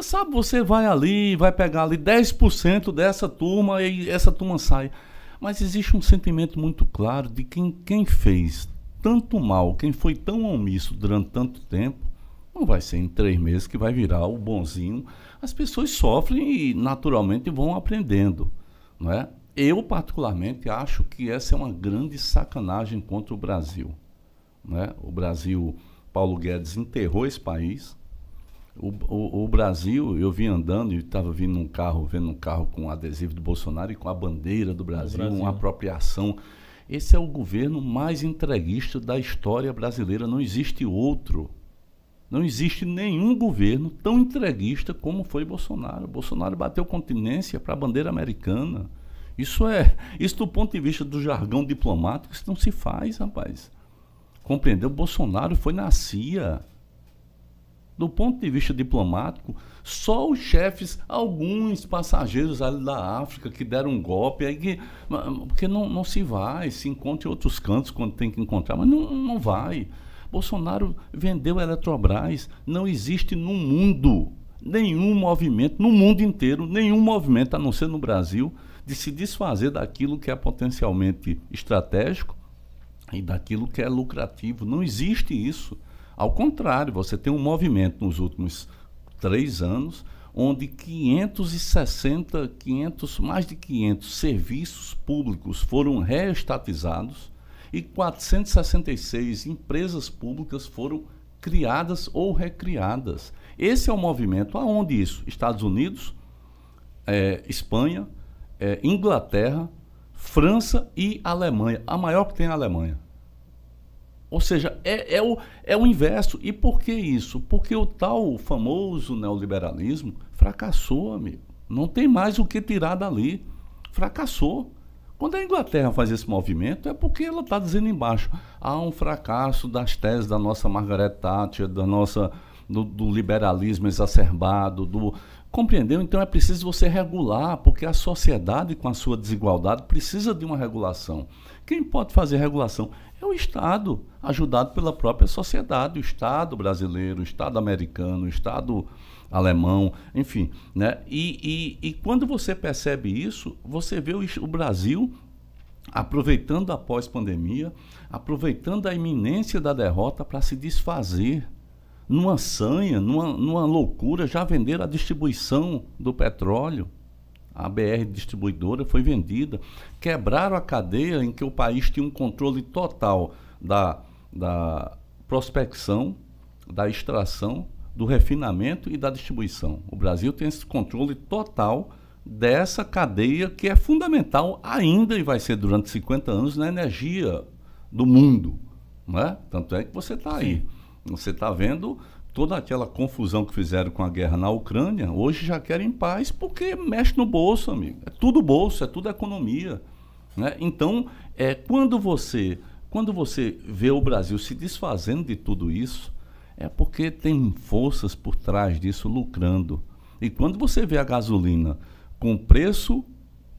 sabe, você vai ali, vai pegar ali 10% dessa turma e essa turma sai. Mas existe um sentimento muito claro de quem, quem fez tanto mal, quem foi tão omisso durante tanto tempo, não vai ser em três meses que vai virar o bonzinho. As pessoas sofrem e naturalmente vão aprendendo, não é? Eu particularmente acho que essa é uma grande sacanagem contra o Brasil, né? O Brasil, Paulo Guedes enterrou esse país. O, o, o Brasil, eu vim andando e estava vindo num carro, vendo um carro com adesivo do Bolsonaro e com a bandeira do Brasil, Brasil. uma apropriação. Esse é o governo mais entreguista da história brasileira. Não existe outro. Não existe nenhum governo tão entreguista como foi Bolsonaro. Bolsonaro bateu continência para a bandeira americana. Isso é, isso do ponto de vista do jargão diplomático, isso não se faz, rapaz. Compreendeu? Bolsonaro foi na CIA. Do ponto de vista diplomático, só os chefes, alguns passageiros ali da África que deram um golpe, aí que, porque não, não se vai, se encontra em outros cantos quando tem que encontrar, mas não, não vai. Bolsonaro vendeu a Eletrobras. Não existe no mundo nenhum movimento, no mundo inteiro, nenhum movimento, a não ser no Brasil, de se desfazer daquilo que é potencialmente estratégico e daquilo que é lucrativo. Não existe isso. Ao contrário, você tem um movimento nos últimos três anos onde 560, 500, mais de 500 serviços públicos foram reestatizados e 466 empresas públicas foram criadas ou recriadas. Esse é o movimento. Aonde isso? Estados Unidos, é, Espanha, é, Inglaterra, França e Alemanha. A maior que tem é a Alemanha. Ou seja, é, é, o, é o inverso. E por que isso? Porque o tal famoso neoliberalismo fracassou, amigo. Não tem mais o que tirar dali. Fracassou. Quando a Inglaterra faz esse movimento, é porque ela está dizendo embaixo: há um fracasso das teses da nossa Margaret Thatcher, da nossa, do, do liberalismo exacerbado, do. Compreendeu? Então é preciso você regular, porque a sociedade, com a sua desigualdade, precisa de uma regulação. Quem pode fazer regulação? É o Estado, ajudado pela própria sociedade, o Estado brasileiro, o Estado americano, o Estado alemão, enfim. Né? E, e, e quando você percebe isso, você vê o, o Brasil aproveitando a pós-pandemia, aproveitando a iminência da derrota para se desfazer. Numa sanha, numa, numa loucura, já venderam a distribuição do petróleo. A BR distribuidora foi vendida. Quebraram a cadeia em que o país tinha um controle total da, da prospecção, da extração, do refinamento e da distribuição. O Brasil tem esse controle total dessa cadeia que é fundamental ainda e vai ser durante 50 anos na energia do mundo. Não é? Tanto é que você está aí. Você está vendo toda aquela confusão que fizeram com a guerra na Ucrânia, hoje já querem paz porque mexe no bolso, amigo. É tudo bolso, é tudo economia. Né? Então, é, quando, você, quando você vê o Brasil se desfazendo de tudo isso, é porque tem forças por trás disso lucrando. E quando você vê a gasolina com o preço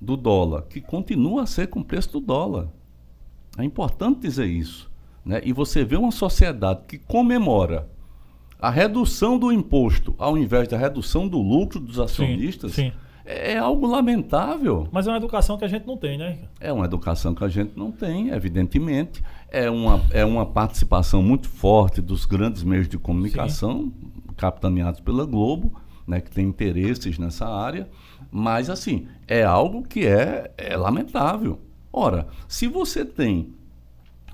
do dólar, que continua a ser com o preço do dólar, é importante dizer isso. Né? E você vê uma sociedade que comemora a redução do imposto ao invés da redução do lucro dos acionistas, sim. é algo lamentável. Mas é uma educação que a gente não tem, né? É uma educação que a gente não tem, evidentemente. É uma, é uma participação muito forte dos grandes meios de comunicação, Sim. capitaneados pela Globo, né, que tem interesses nessa área. Mas, assim, é algo que é, é lamentável. Ora, se você tem,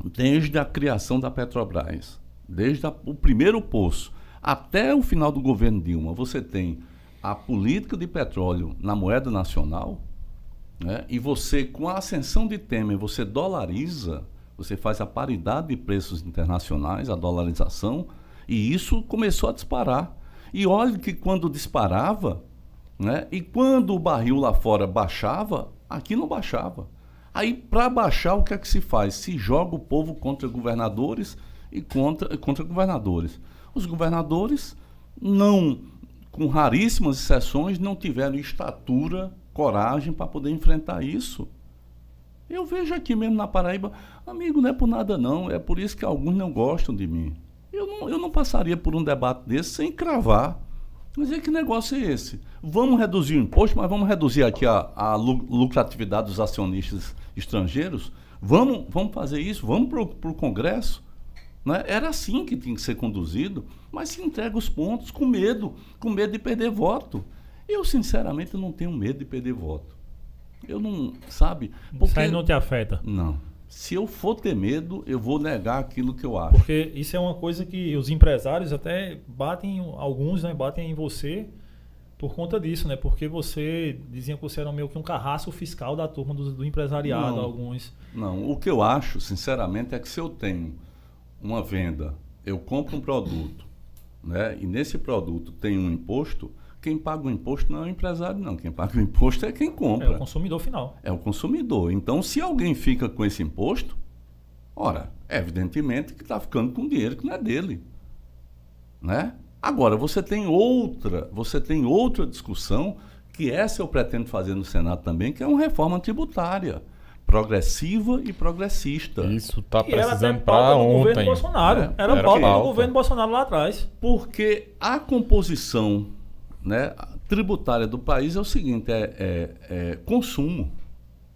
desde a criação da Petrobras, desde a, o primeiro poço até o final do governo Dilma, você tem a política de petróleo na moeda nacional, né, e você, com a ascensão de Temer, você dolariza, você faz a paridade de preços internacionais, a dolarização, e isso começou a disparar. E olha que quando disparava, né, e quando o barril lá fora baixava, aqui não baixava. Aí, para baixar, o que é que se faz? Se joga o povo contra governadores e contra, contra governadores. Os governadores não com raríssimas exceções, não tiveram estatura, coragem para poder enfrentar isso. Eu vejo aqui mesmo na Paraíba, amigo, não é por nada não, é por isso que alguns não gostam de mim. Eu não, eu não passaria por um debate desse sem cravar. Mas é que negócio é esse? Vamos reduzir o imposto, mas vamos reduzir aqui a, a lucratividade dos acionistas estrangeiros? Vamos, vamos fazer isso? Vamos para o Congresso? Né? Era assim que tinha que ser conduzido, mas se entrega os pontos com medo, com medo de perder voto. Eu, sinceramente, não tenho medo de perder voto. Eu não, sabe? Porque, isso aí não te afeta? Não. Se eu for ter medo, eu vou negar aquilo que eu acho. Porque isso é uma coisa que os empresários até batem, alguns, né, batem em você por conta disso, né? Porque você dizia que você era meio que um carrasco fiscal da turma do, do empresariado, não, alguns. Não, o que eu acho, sinceramente, é que se eu tenho uma venda, eu compro um produto, né? E nesse produto tem um imposto, quem paga o imposto não é o empresário, não. Quem paga o imposto é quem compra. É o consumidor final. É o consumidor. Então, se alguém fica com esse imposto, ora, evidentemente que está ficando com dinheiro que não é dele. Né? Agora, você tem outra, você tem outra discussão, que essa eu pretendo fazer no Senado também, que é uma reforma tributária progressiva e progressista. Isso está precisando para ontem. Governo Bolsonaro. É, era, era pauta do governo Bolsonaro lá atrás. Porque a composição né, tributária do país é o seguinte, é, é, é consumo.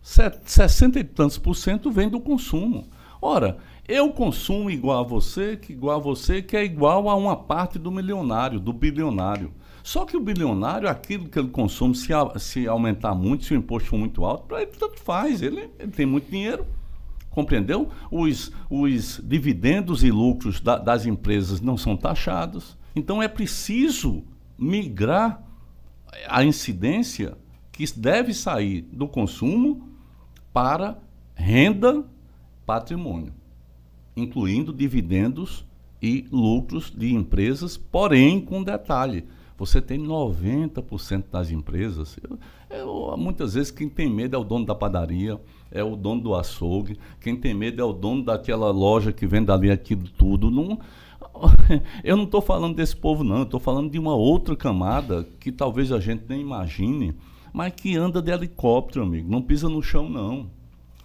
60 e tantos por cento vem do consumo. Ora, eu consumo igual a você, que igual a você, que é igual a uma parte do milionário, do bilionário. Só que o bilionário, aquilo que ele consome, se, se aumentar muito, se o imposto for muito alto, para ele tanto faz. Ele, ele, tem muito dinheiro, compreendeu? Os, os dividendos e lucros da, das empresas não são taxados. Então é preciso migrar a incidência que deve sair do consumo para renda, patrimônio, incluindo dividendos e lucros de empresas, porém com detalhe você tem 90% das empresas. Eu, eu, muitas vezes quem tem medo é o dono da padaria, é o dono do açougue, quem tem medo é o dono daquela loja que vende ali aquilo tudo. Não, [LAUGHS] eu não estou falando desse povo, não. Estou falando de uma outra camada que talvez a gente nem imagine, mas que anda de helicóptero, amigo. Não pisa no chão, não.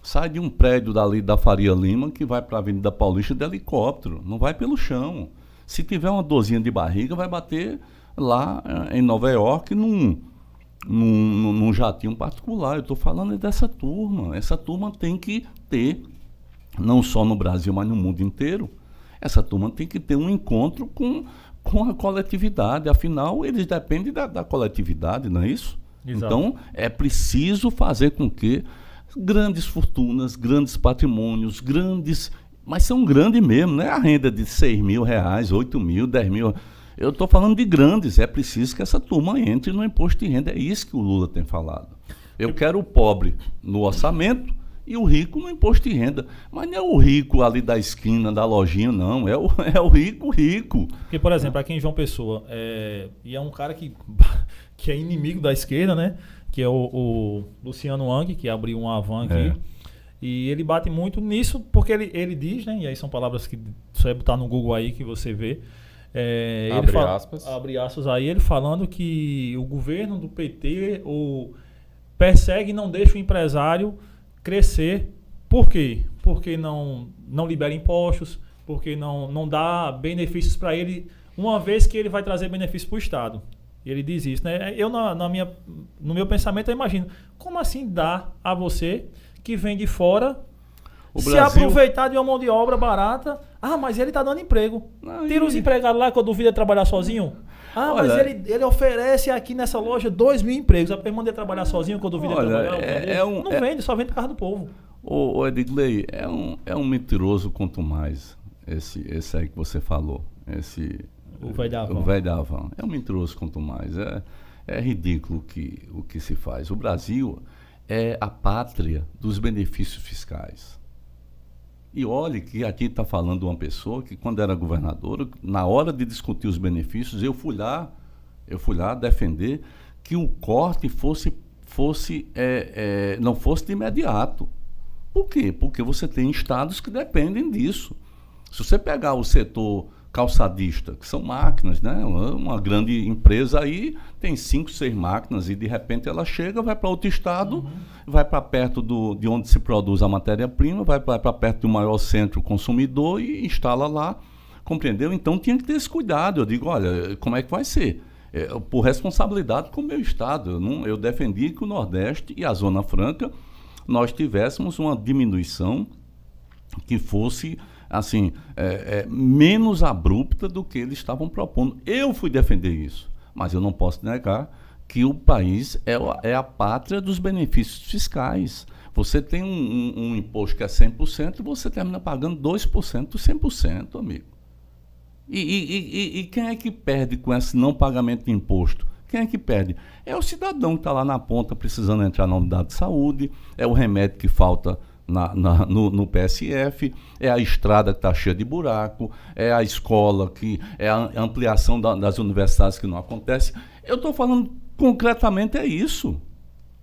Sai de um prédio dali da Faria Lima que vai para a Avenida Paulista de helicóptero. Não vai pelo chão. Se tiver uma dorzinha de barriga, vai bater lá eh, em Nova York num, num, num jatinho particular. Eu estou falando dessa turma. Essa turma tem que ter, não só no Brasil, mas no mundo inteiro, essa turma tem que ter um encontro com, com a coletividade. Afinal, eles dependem da, da coletividade, não é isso? Exato. Então, é preciso fazer com que grandes fortunas, grandes patrimônios, grandes. Mas são grandes mesmo, não é a renda de 6 mil reais, 8 mil, 10 mil. Eu estou falando de grandes, é preciso que essa turma entre no imposto de renda. É isso que o Lula tem falado. Eu quero o pobre no orçamento e o rico no imposto de renda. Mas não é o rico ali da esquina, da lojinha, não. É o, [LAUGHS] é o rico rico. Porque, por exemplo, aqui em João Pessoa, é, e é um cara que, [LAUGHS] que é inimigo da esquerda, né? Que é o, o Luciano Wang, que abriu um Avan aqui. É. E ele bate muito nisso porque ele, ele diz, né? E aí são palavras que só é botar no Google aí que você vê é, abre fala, aspas. Abre aspas aí, ele falando que o governo do PT o, persegue e não deixa o empresário crescer. Por quê? Porque não, não libera impostos, porque não, não dá benefícios para ele, uma vez que ele vai trazer benefícios para o Estado. Ele diz isso, né? Eu, na, na minha, no meu pensamento, eu imagino, como assim dá a você que vem de fora O se Brasil- aproveitar de uma mão de obra barata? Ah, mas ele tá dando emprego. Não, Tira os empregados lá que eu duvido de trabalhar sozinho. Ah, mas Olha- ele, ele oferece aqui nessa loja dois mil empregos. Eu mandei trabalhar sozinho que eu duvido de Olha, trabalhar. é- é um- Não é- vende, só vende por causa do povo. Ô, ô Edgley, é um, é um mentiroso quanto mais esse, esse aí que você falou. Esse, O velho da Havan. O velho da Havan. É um mentiroso quanto mais. É, é ridículo que, o que se faz. O Brasil é a pátria dos benefícios fiscais. E olhe que aqui está falando uma pessoa que, quando era governadora, na hora de discutir os benefícios, eu fui lá, eu fui lá defender que o corte fosse, fosse é, é, não fosse de imediato. Por quê? Porque você tem estados que dependem disso. Se você pegar o setor calçadista, que são máquinas, né? Uma grande empresa aí tem cinco, seis máquinas e de repente ela chega, vai para outro estado, vai para perto do, de onde se produz a matéria-prima, vai para perto do maior centro consumidor e instala lá. Compreendeu? Então tinha que ter esse cuidado. Eu digo, olha, como é que vai ser? É, por responsabilidade com o meu estado. Eu, não, eu defendi que o Nordeste e a Zona Franca nós tivéssemos uma diminuição que fosse assim é, é, menos abrupta do que eles estavam propondo. Eu fui defender isso, mas eu não posso negar que o país é, é a pátria dos benefícios fiscais. Você tem um, um- um imposto que é 100% e você termina pagando 2% do 100%, amigo. E- e- e- e quem é que perde com esse não pagamento de imposto? Quem é que perde? É o cidadão que está lá na ponta precisando entrar na unidade de saúde, é o remédio que falta na- na- no, no PSF, é a estrada que está cheia de buraco, é a escola, que é a ampliação da- das universidades que não acontece. Eu estou falando concretamente é isso.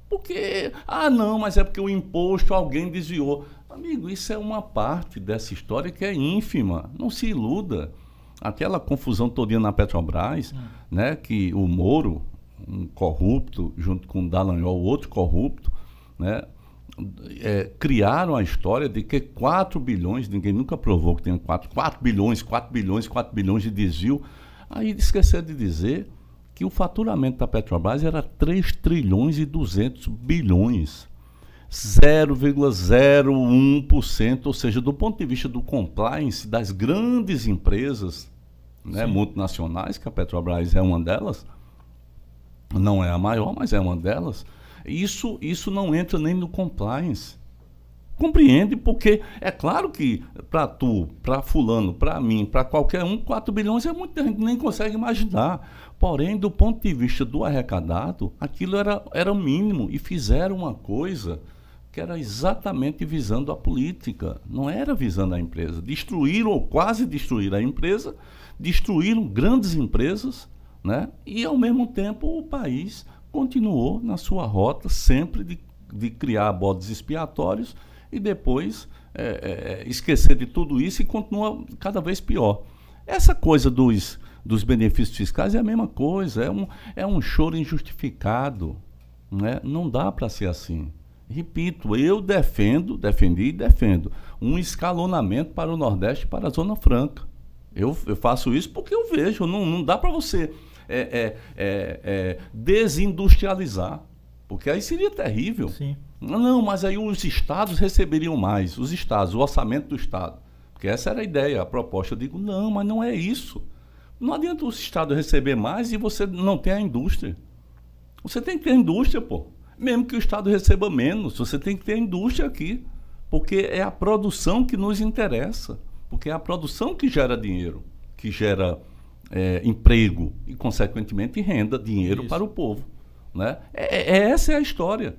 Porque, ah, não, mas é porque o imposto alguém desviou. Amigo, isso é uma parte dessa história que é ínfima. Não se iluda. Aquela confusão todinha na Petrobras, né, que o Moro, um corrupto, junto com o Dallagnol, outro corrupto, né, é, criaram a história de que 4 bilhões, ninguém nunca provou que tem 4, 4 bilhões, 4 bilhões, 4 bilhões de desvio. Aí esqueceram de dizer que o faturamento da Petrobras era 3 trilhões e 200 bilhões. 0,01%, ou seja, do ponto de vista do compliance das grandes empresas né, multinacionais, que a Petrobras é uma delas, não é a maior, mas é uma delas, isso, isso não entra nem no compliance. Compreende? Porque é claro que para tu, para fulano, para mim, para qualquer um, 4 bilhões é muito, a gente nem consegue imaginar. Porém, do ponto de vista do arrecadado, aquilo era, era o mínimo e fizeram uma coisa que era exatamente visando a política, não era visando a empresa. Destruíram ou quase destruíram a empresa, destruíram grandes empresas, né? e ao mesmo tempo o país continuou na sua rota sempre de, de criar bodes expiatórios e depois é, é, esquecer de tudo isso e continua cada vez pior. Essa coisa dos, dos benefícios fiscais é a mesma coisa, é um, é um choro injustificado. Né? Não dá para ser assim. Repito, eu defendo, defendi e defendo um escalonamento para o Nordeste e para a Zona Franca. Eu, eu faço isso porque eu vejo, não, não dá para você é, é, é, é, desindustrializar, porque aí seria terrível. Sim. Não, mas aí os estados receberiam mais, os estados, o orçamento do estado. Porque essa era a ideia, a proposta. Eu digo, não, mas não é isso. Não adianta o estado receber mais e você não ter a indústria. Você tem que ter a indústria, pô. Mesmo que o estado receba menos, você tem que ter a indústria aqui. Porque é a produção que nos interessa. Porque é a produção que gera dinheiro, que gera é, emprego e, consequentemente, renda, dinheiro Isso. para o povo. Né? É, é- essa é a história.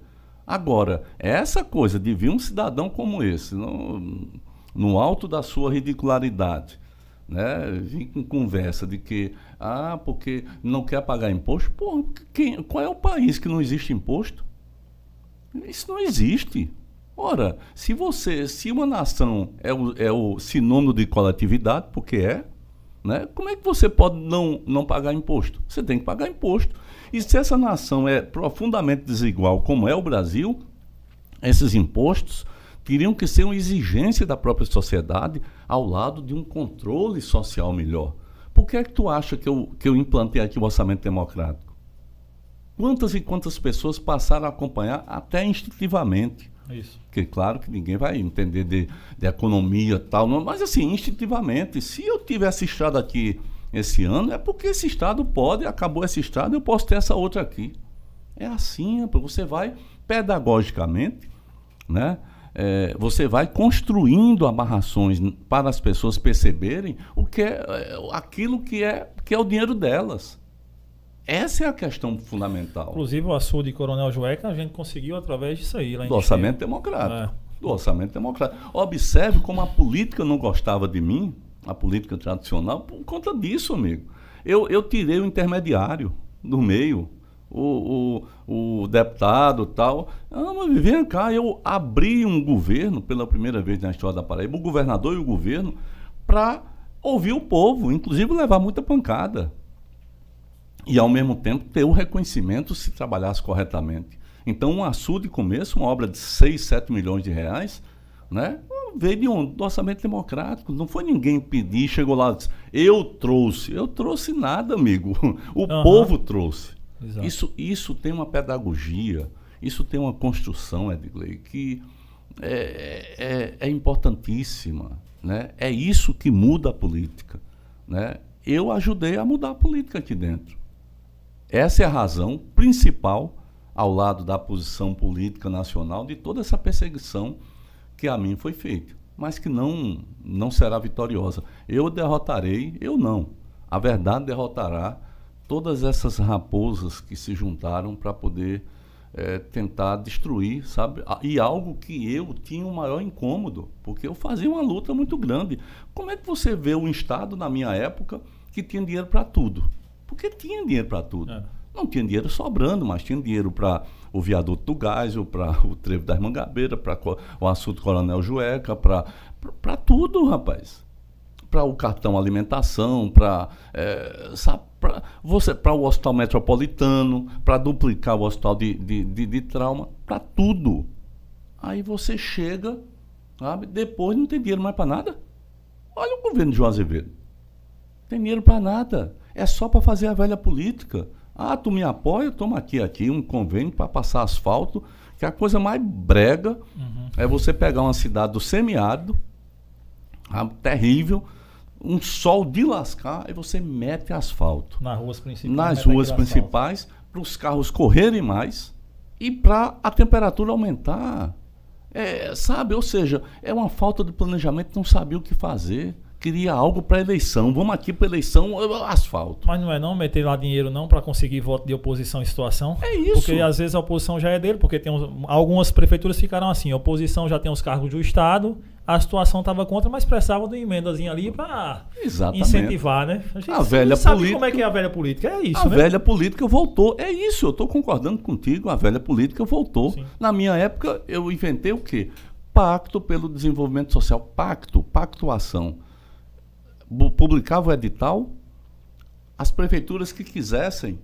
Agora, essa coisa de vir um cidadão como esse, no, no alto da sua ridicularidade, né? vir com conversa de que, ah, porque não quer pagar imposto. Quem, qual é o país que não existe imposto? Isso não existe. Ora, se você, se uma nação é o, é o sinônimo de coletividade, porque é, né? Como é que você pode não, não pagar imposto? Você tem que pagar imposto. E se essa nação é profundamente desigual, como é o Brasil, esses impostos teriam que ser uma exigência da própria sociedade ao lado de um controle social melhor. Por que é que tu acha que eu, que eu implantei aqui o orçamento democrático? Quantas e quantas pessoas passaram a acompanhar até instintivamente. Isso. Porque claro que ninguém vai entender de, de economia tal, não, mas assim, instintivamente, se eu tivesse estado aqui esse ano, é porque esse estado pode, acabou esse estado, eu posso ter essa outra aqui. É assim, você vai pedagogicamente, né? É, você vai construindo amarrações para as pessoas perceberem o que é, é aquilo que é, que é o dinheiro delas. Essa é a questão fundamental. Inclusive o açude de Coronel Jueca a gente conseguiu através disso aí. Lá Do orçamento democrático. É. Do orçamento democrático. Observe como a política não gostava de mim, a política tradicional, por conta disso, amigo. Eu, eu tirei o intermediário do meio, o, o, o deputado tal. Ah, mas vem cá, eu abri um governo pela primeira vez na história da Paraíba, o governador e o governo, para ouvir o povo, inclusive levar muita pancada e, ao mesmo tempo, ter o reconhecimento se trabalhasse corretamente. Então, um açude começo, uma obra de 6, 7 milhões de reais, né? veio de um, do orçamento democrático. Não foi ninguém pedir, chegou lá e disse, eu trouxe. Eu trouxe nada, amigo. [LAUGHS] O uhum. povo trouxe. Isso, isso tem uma pedagogia, isso tem uma construção, Edgley, que é, é, é importantíssima. Né? É isso que muda a política. Né? Eu ajudei a mudar a política aqui dentro. Essa é a razão principal, ao lado da posição política nacional, de toda essa perseguição que a mim foi feita, mas que não, não será vitoriosa. Eu derrotarei, eu não. A verdade derrotará todas essas raposas que se juntaram para poder é, tentar destruir, sabe? E algo que eu tinha o maior incômodo, porque eu fazia uma luta muito grande. Como é que você vê um Estado, na minha época, que tinha dinheiro para tudo? Porque tinha dinheiro para tudo. É. Não tinha dinheiro sobrando, mas tinha dinheiro para o viaduto do Geisel, para o trevo das Mangabeiras, para o assunto Coronel Jueca, para tudo, rapaz. Para o cartão alimentação, para é, você para o hospital metropolitano, para duplicar o hospital de, de, de, de trauma, para tudo. Aí você chega, sabe? Depois não tem dinheiro mais para nada. Olha o governo de João Azevedo. Tem dinheiro para nada. É só para fazer a velha política. Ah, tu me apoia, toma aqui, aqui um convênio para passar asfalto, que a coisa mais brega uhum. é você pegar uma cidade do semiárido, ah, terrível, um sol de lascar, e você mete asfalto. Nas ruas principais. Nas ruas principais, para os carros correrem mais e para a temperatura aumentar. É, sabe, ou seja, é uma falta de planejamento, não sabia o que fazer queria algo para eleição. Vamos aqui para eleição, asfalto. Mas não é não meter lá dinheiro não para conseguir voto de oposição em situação? É isso. Porque às vezes a oposição já é dele, porque tem uns, algumas prefeituras ficaram assim, a oposição já tem os cargos do Estado, a situação estava contra, mas precisava de uma emendazinha ali para incentivar, né? A, gente a velha sabe política, como é que é a velha política, é isso, A né? velha política voltou, é isso, eu estou concordando contigo, a velha política voltou. Sim. Na minha época, eu inventei o quê? Pacto pelo desenvolvimento social, pacto, pactuação publicava o edital, as prefeituras que quisessem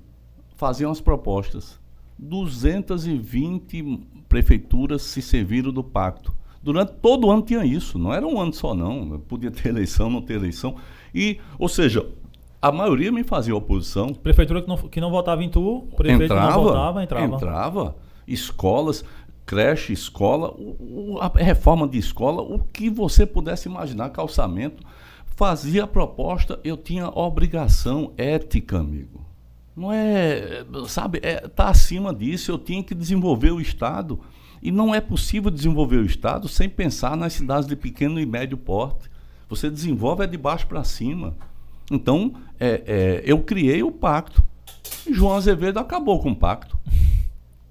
faziam as propostas. 220 prefeituras se serviram do pacto. Durante todo o ano tinha isso, não era um ano só não, podia ter eleição, não ter eleição. E, ou seja, a maioria me fazia oposição. Prefeitura que não, que não votava em tu, prefeito entrava, que não votava, entrava. Entrava. Escolas, creche, escola, o, o, a reforma de escola, o que você pudesse imaginar, calçamento fazia a proposta, eu tinha obrigação ética, amigo. Não é, sabe, é, tá acima disso, eu tinha que desenvolver o Estado. E não é possível desenvolver o Estado sem pensar nas cidades de pequeno e médio porte. Você desenvolve é de baixo para cima. Então, é, é, eu criei o pacto. João Azevedo acabou com o pacto.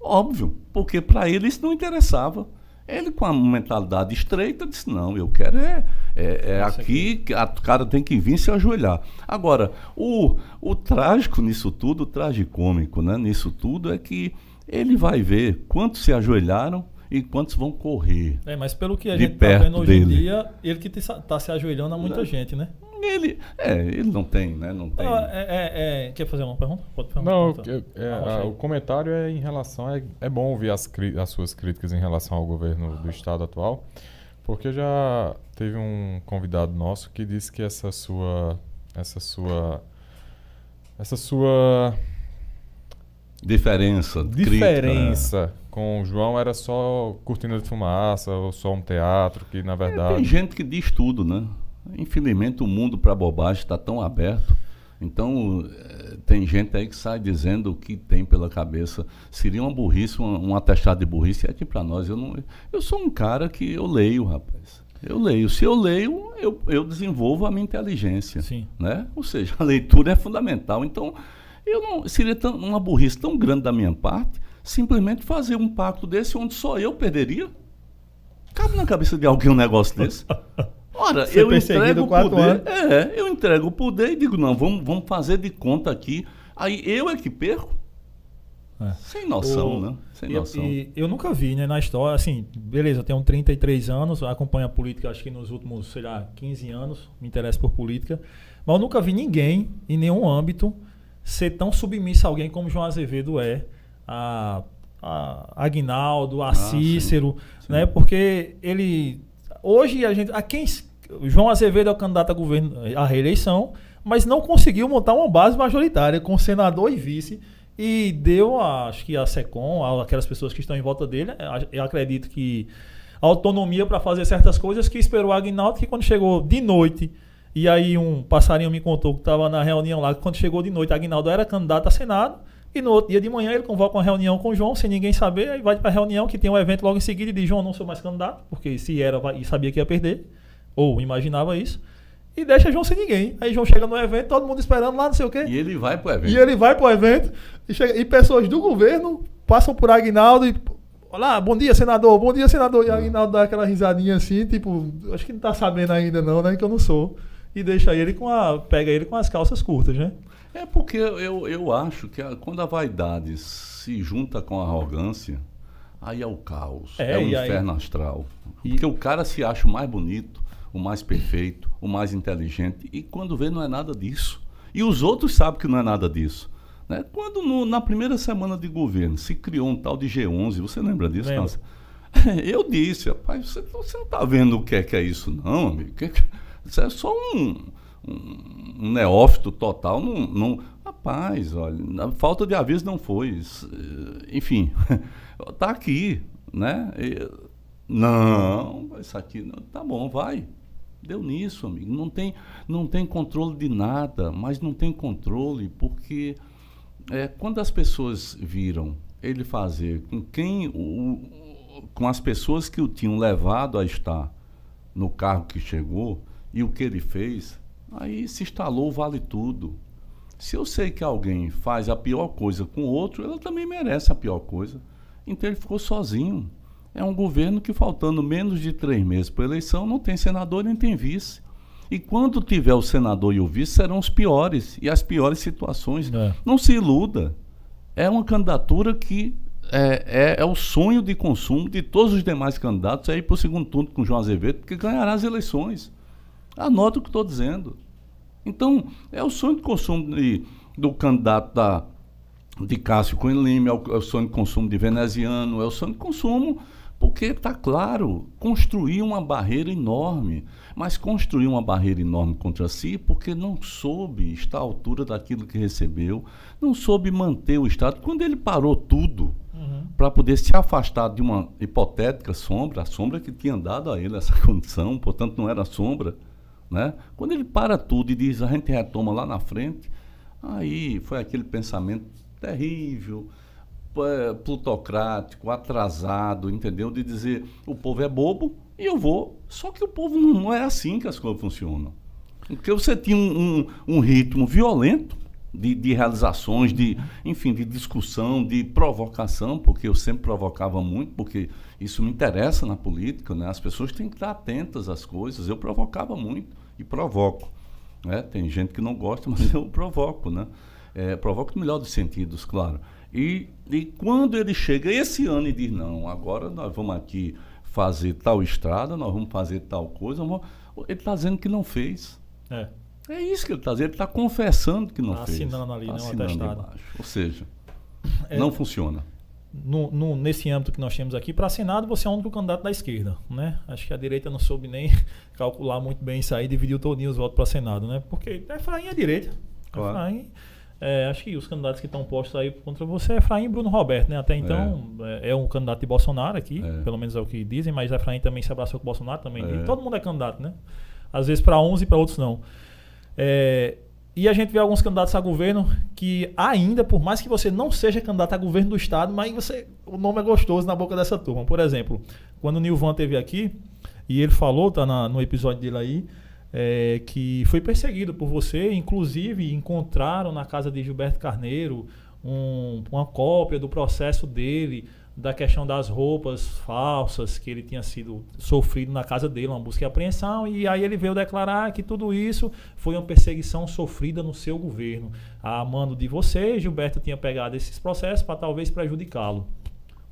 Óbvio, porque para ele isso não interessava. Ele, com a mentalidade estreita, disse: Não, eu quero é, é, é aqui, que a cara tem que vir se ajoelhar. Agora, o, o trágico nisso tudo, o tragicômico né, nisso tudo, é que ele vai ver quantos se ajoelharam e quantos vão correr. É, mas pelo que a gente está vendo hoje dele. em dia, ele que está se ajoelhando a muita não. gente, né? Ele, é, ele não tem, né? Não tem. Ah, é, é, é, quer fazer uma pergunta? Pode fazer Não, é, ah, o comentário é em relação. É, é bom ouvir as, as suas críticas em relação ao governo do estado atual, porque já teve um convidado nosso que disse que essa sua. Essa sua. Essa sua Diferença. crítica, Diferença. Com o João era só cortina de fumaça ou só um teatro que, na é. verdade. Tem gente que diz tudo, né? Infelizmente o mundo para bobagem está tão aberto. Então, eh, tem gente aí que sai dizendo o que tem pela cabeça. Seria uma burrice, um, um atestado de burrice. E aqui para nós, eu não. Eu sou um cara que eu leio, rapaz. Eu leio. Se eu leio, eu, eu desenvolvo a minha inteligência. Sim. Né? Ou seja, [LAUGHS] a leitura é fundamental. Então, eu não. Seria tão, uma burrice tão grande da minha parte simplesmente fazer um pacto desse onde só eu perderia. Cabe na cabeça de alguém um negócio desse? Ora, Ser eu entrego o poder. É, eu entrego o poder e digo, não, vamos, vamos fazer de conta aqui. Aí eu é que perco? É. Sem noção, O- né? Sem E- noção. E, eu nunca vi, né, na história, assim, beleza, eu tenho 33 anos, acompanho a política acho que nos últimos, sei lá, 15 anos, me interesso por política, mas eu nunca vi ninguém, em nenhum âmbito, ser tão submisso a alguém como João Azevedo é, a, a Aguinaldo, a Ah. Cícero, Sim. né, porque ele, hoje a gente, a quem, João Azevedo é o candidato a governo, à reeleição, mas não conseguiu montar uma base majoritária com senador e vice, e deu, a- acho que a SECOM, a- aquelas pessoas que estão em volta dele, a- eu acredito que autonomia para fazer certas coisas que esperou o Agnaldo, que quando chegou de noite, e aí um passarinho me contou que estava na reunião lá, que quando chegou de noite, Agnaldo era candidato a Senado, e no outro dia de manhã ele convoca uma reunião com o João, sem ninguém saber, aí vai para a reunião que tem um evento logo em seguida e diz, João, não sou mais candidato, porque se era, e sabia que ia perder, ou imaginava isso, e deixa João sem ninguém. Aí João chega no evento, todo mundo esperando lá, não sei o quê. E ele vai pro evento. E ele vai pro evento e, chega- e pessoas do governo passam por Agnaldo e. Olá, bom dia, senador, bom dia, senador. E Agnaldo dá aquela risadinha assim, tipo, acho que não tá sabendo ainda, não, né? Que eu não sou. E deixa ele com a. pega ele com as calças curtas, né? É porque eu, eu acho que a- quando a vaidade se junta com a arrogância, aí é o caos, É, é, o e aí- inferno astral. Porque o cara se acha o mais bonito, o mais perfeito, o mais inteligente, e quando vê não é nada disso. E os outros sabem que não é nada disso. né? Quando no- na primeira semana de governo se criou um tal de G11, você lembra disso, Lembro. [LAUGHS] Eu disse, rapaz, você, você não está vendo o que é, que é isso, não, amigo. Que- Isso é só um, um, um neófito total. Não, não, rapaz, olha, a falta de aviso não foi. eh, Enfim, [LAUGHS] tá aqui, né? E- não, isso aqui, não, tá bom, vai. Deu nisso, amigo. Não tem, não tem controle de nada, mas não tem controle porque é, quando as pessoas viram ele fazer com quem o- com as pessoas que o tinham levado a estar no carro que chegou e o que ele fez, aí se instalou o vale tudo. Se eu sei que alguém faz a pior coisa com o outro, ela também merece a pior coisa. Então ele ficou sozinho. É um governo que, faltando menos de três meses para a eleição, não tem senador nem tem vice. E quando tiver o senador e o vice, serão os piores e as piores situações. É. Não se iluda. É uma candidatura que é, é, é o sonho de consumo de todos os demais candidatos é ir para o segundo turno com o João Azevedo, porque ganhará as eleições. Anota o que estou dizendo. Então, é o sonho de consumo de- do candidato da, de Cássio Cunha Lima, é o, é o sonho de consumo de Veneziano, é o sonho de consumo, porque está claro, construir uma barreira enorme, mas construir uma barreira enorme contra si porque não soube estar à altura daquilo que recebeu, não soube manter o Estado. Quando ele parou tudo para poder se afastar de uma hipotética sombra, a sombra que tinha dado a ele essa [LAUGHS] condição, portanto não era sombra, né? Quando ele para tudo e diz a gente retoma lá na frente, aí foi aquele pensamento terrível, é, plutocrático, atrasado, entendeu? De dizer o povo é bobo e eu vou. Só que o povo não, é assim que as coisas funcionam. Porque você tinha um, um- um ritmo violento de, de realizações, de, enfim, de discussão, de provocação, porque eu sempre provocava muito, porque isso me interessa na política, né? As pessoas têm que estar atentas às coisas. Eu provocava muito e provoco. Né? Tem gente que não gosta, [LAUGHS] mas eu provoco, né? É, provoco no melhor dos sentidos, claro. E, e quando ele chega esse ano e diz, não, agora nós vamos aqui fazer tal estrada, nós vamos fazer tal coisa, vamos- ele está dizendo que não fez. É. É isso que ele está dizendo, ele está confessando que não Tá fez. assinando ali, Tá né, um assinando atestado. embaixo. Ou seja, É. não funciona. No, no- nesse âmbito que nós temos aqui, para Senado você é o único candidato da esquerda, né? Acho que a direita não soube nem [LAUGHS] calcular muito bem isso aí, dividiu todinho os votos para Senado, né? Porque é Efraim é direita. Claro. Efraim, É, acho que os candidatos que estão postos aí contra você é Efraim e Bruno Roberto, né? Até então é, é um candidato de Bolsonaro aqui, É. pelo menos é o que dizem, mas Efraim também se abraçou com o Bolsonaro também. É. E todo mundo é candidato, né? Às vezes para uns e para outros não. É, e a gente vê alguns candidatos a governo que ainda, por mais que você não seja candidato a governo do estado, mas você, o nome é gostoso na boca dessa turma. Por exemplo, quando o Nilvan teve aqui e ele falou, tá na- no episódio dele aí, é, que foi perseguido por você, inclusive encontraram na casa de Gilberto Carneiro um- uma cópia do processo dele, da questão das roupas falsas que ele tinha sido sofrido na casa dele, uma busca e apreensão, e aí ele veio declarar que tudo isso foi uma perseguição sofrida no seu governo. A mando de você, Gilberto tinha pegado esses processos para talvez prejudicá-lo,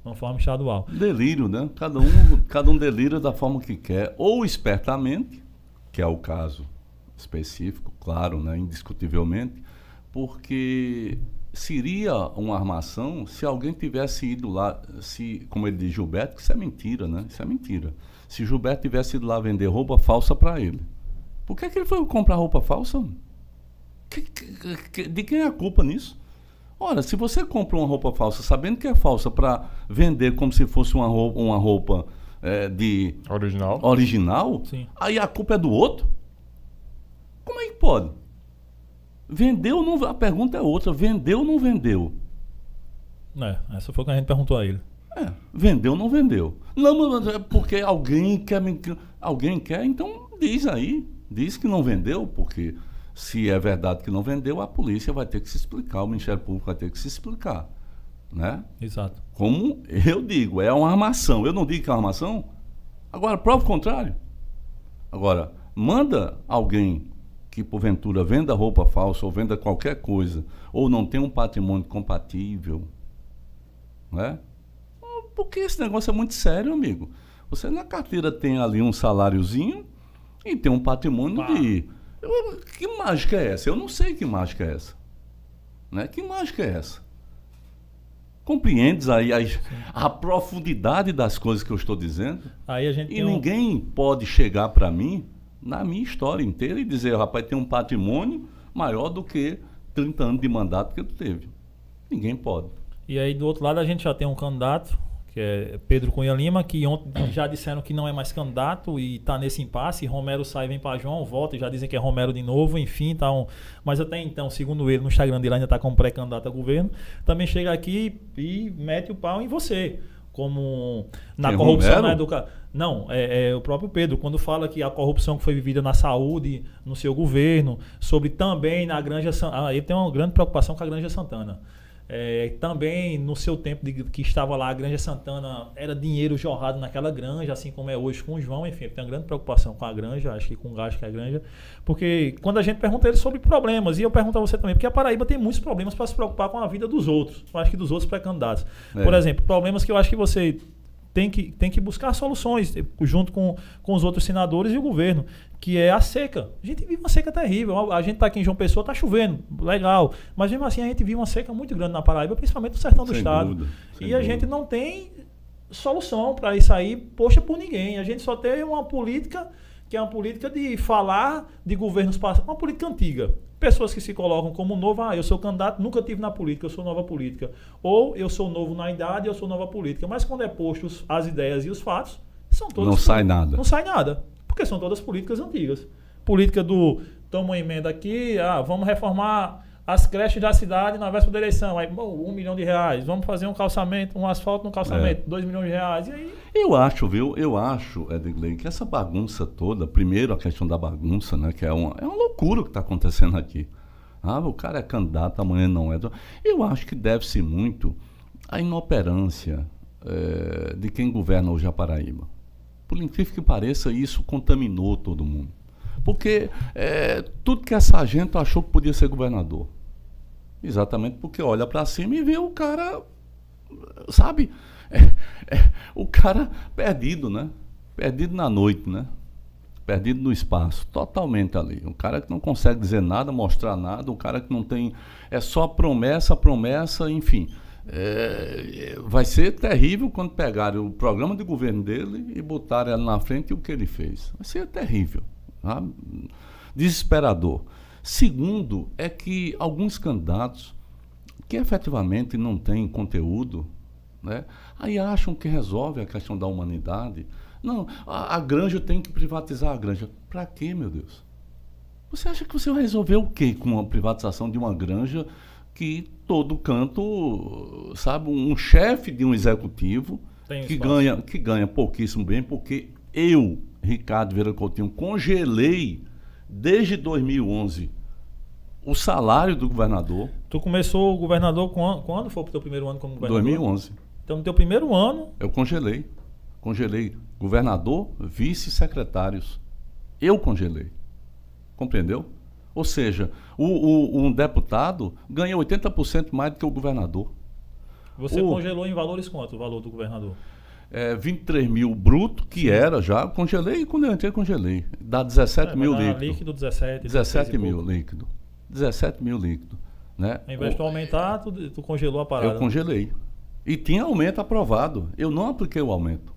de uma forma estadual. Delírio, né? Cada um, cada um delira da forma que quer, ou espertamente, que é o caso específico, claro, né? indiscutivelmente, porque seria uma armação se alguém tivesse ido lá, se, como ele diz Gilberto, que isso é mentira, né? Isso é mentira. Se Gilberto tivesse ido lá vender roupa falsa para ele. Por que, que ele foi comprar roupa falsa? Que- que- de quem é a culpa nisso? Ora, se você compra uma roupa falsa sabendo que é falsa para vender como se fosse uma roupa, uma roupa eh, de Original. original, Sim. aí a culpa é do outro? Como é que pode? Vendeu ou não? A pergunta é outra. Vendeu ou não vendeu? É, essa foi o que a gente perguntou a ele. É, vendeu ou não vendeu? Não, mas é porque alguém quer me... Alguém quer, então diz aí. Diz que não vendeu, porque se é verdade que não vendeu, a polícia vai ter que se explicar, o Ministério Público vai ter que se explicar. Né? Exato. Como eu digo, é uma armação. Eu não digo que é uma armação. Agora, prova o contrário. Agora, manda alguém que porventura venda roupa falsa ou venda qualquer coisa, ou não tem um patrimônio compatível, né? Porque esse negócio é muito sério, amigo. Você na carteira tem ali um saláriozinho e tem um patrimônio Pá. de. Eu- que mágica é essa? Eu não sei que mágica é essa. Né? Que mágica é essa? Compreendes aí as- a profundidade das coisas que eu estou dizendo? Aí a gente E tem um- ninguém pode chegar para mim, na minha história inteira, e dizer, rapaz, tem um patrimônio maior do que 30 anos de mandato que tu teve. Ninguém pode. E aí do outro lado a gente já tem um candidato, que é Pedro Cunha Lima, que ontem [COUGHS] já disseram que não é mais candidato e está nesse impasse. Romero sai, vem para João, volta e já dizem que é Romero de novo, enfim, tá um... mas até então, segundo ele, no Instagram dele ainda está como pré-candidato a governo. Também chega aqui e mete o pau em você. Como na Quem, corrupção Romero? na educação. Não, é, é o próprio Pedro, quando fala que a corrupção que foi vivida na saúde, no seu governo, sobre também na Granja Santana. Ah, ele tem uma grande preocupação com a Granja Santana. É, também no seu tempo de, que estava lá, a Granja Santana era dinheiro jorrado naquela granja, assim como é hoje com o João. Enfim, tem uma grande preocupação com a granja, acho que com o gasto que é a granja. Porque quando a gente pergunta ele sobre problemas, e eu pergunto a você também, porque a Paraíba tem muitos problemas para se preocupar com a vida dos outros. Eu acho que dos outros pré-candidatos. É. Por exemplo, problemas que eu acho que você tem que, tem que buscar soluções eh, junto com, com os outros senadores e o governo, que é a seca. A gente vive uma seca terrível. A gente está aqui em João Pessoa, está chovendo, legal. Mas mesmo assim a gente vive uma seca muito grande na Paraíba, principalmente no sertão do Sem estado. dúvida, e a dúvida. gente não tem solução para isso aí posta por ninguém. A gente só tem uma política que é uma política de falar de governos passados, uma política antiga. Pessoas que se colocam como novo, ah, eu sou candidato, nunca tive na política, eu sou nova política. Ou eu sou novo na idade, eu sou nova política. Mas quando é posto os- as ideias e os fatos, são todas Não sai nada. Não sai nada. Porque são todas políticas antigas. Política do toma uma emenda aqui, ah, vamos reformar as creches da cidade na véspera da eleição. Aí, bom, um milhão de reais. Vamos fazer um calçamento, um asfalto no calçamento, dois milhões de reais. E aí, Eu acho, viu? Eu acho, Edgley, que essa bagunça toda, primeiro a questão da bagunça, né? Que é uma, é uma loucura o que está acontecendo aqui. Ah, o cara é candidato, amanhã não é. Eu acho que deve-se muito à inoperância eh, de quem governa hoje a Paraíba. Por incrível que pareça, isso contaminou todo mundo. Porque eh, tudo que é sargento achou que podia ser governador. Exatamente porque olha para cima e vê o cara sabe? É, é, o cara perdido, né? Perdido na noite, né? Perdido no espaço, totalmente ali. Um cara que não consegue dizer nada, mostrar nada, um cara que não tem. É só promessa, promessa, enfim. É, vai ser terrível quando pegarem o programa de governo dele e botarem ali na frente o que ele fez. Vai ser terrível. sabe? Desesperador. Segundo, é que alguns candidatos que efetivamente não têm conteúdo, né, aí acham que resolve a questão da humanidade. Não, a, a granja tem que privatizar a granja. Para quê, meu Deus? Você acha que você vai resolver o quê com a privatização de uma granja que todo canto, sabe, um chefe de um executivo que ganha, que ganha pouquíssimo bem, porque eu, Ricardo Vieira Coutinho, congelei desde 2011 o salário do governador. Tu começou o governador quando, quando foi o teu primeiro ano como governador? 2011. Então, no teu primeiro ano... Eu congelei. Congelei governador, vice-secretários. Eu congelei. Compreendeu? Ou seja, o, o, um deputado ganha 80% mais do que o governador. Você o, congelou em valores quanto o valor do governador? É, 23 mil bruto, que Sim. era já, congelei e quando eu entrei, congelei. Dá 17 é, mil líquido. líquido 17. 17 mil líquido. 17 mil líquido. Né? Ao invés de aumentar, tu, tu congelou a parada. Eu congelei. E tinha aumento aprovado. Eu não apliquei o aumento.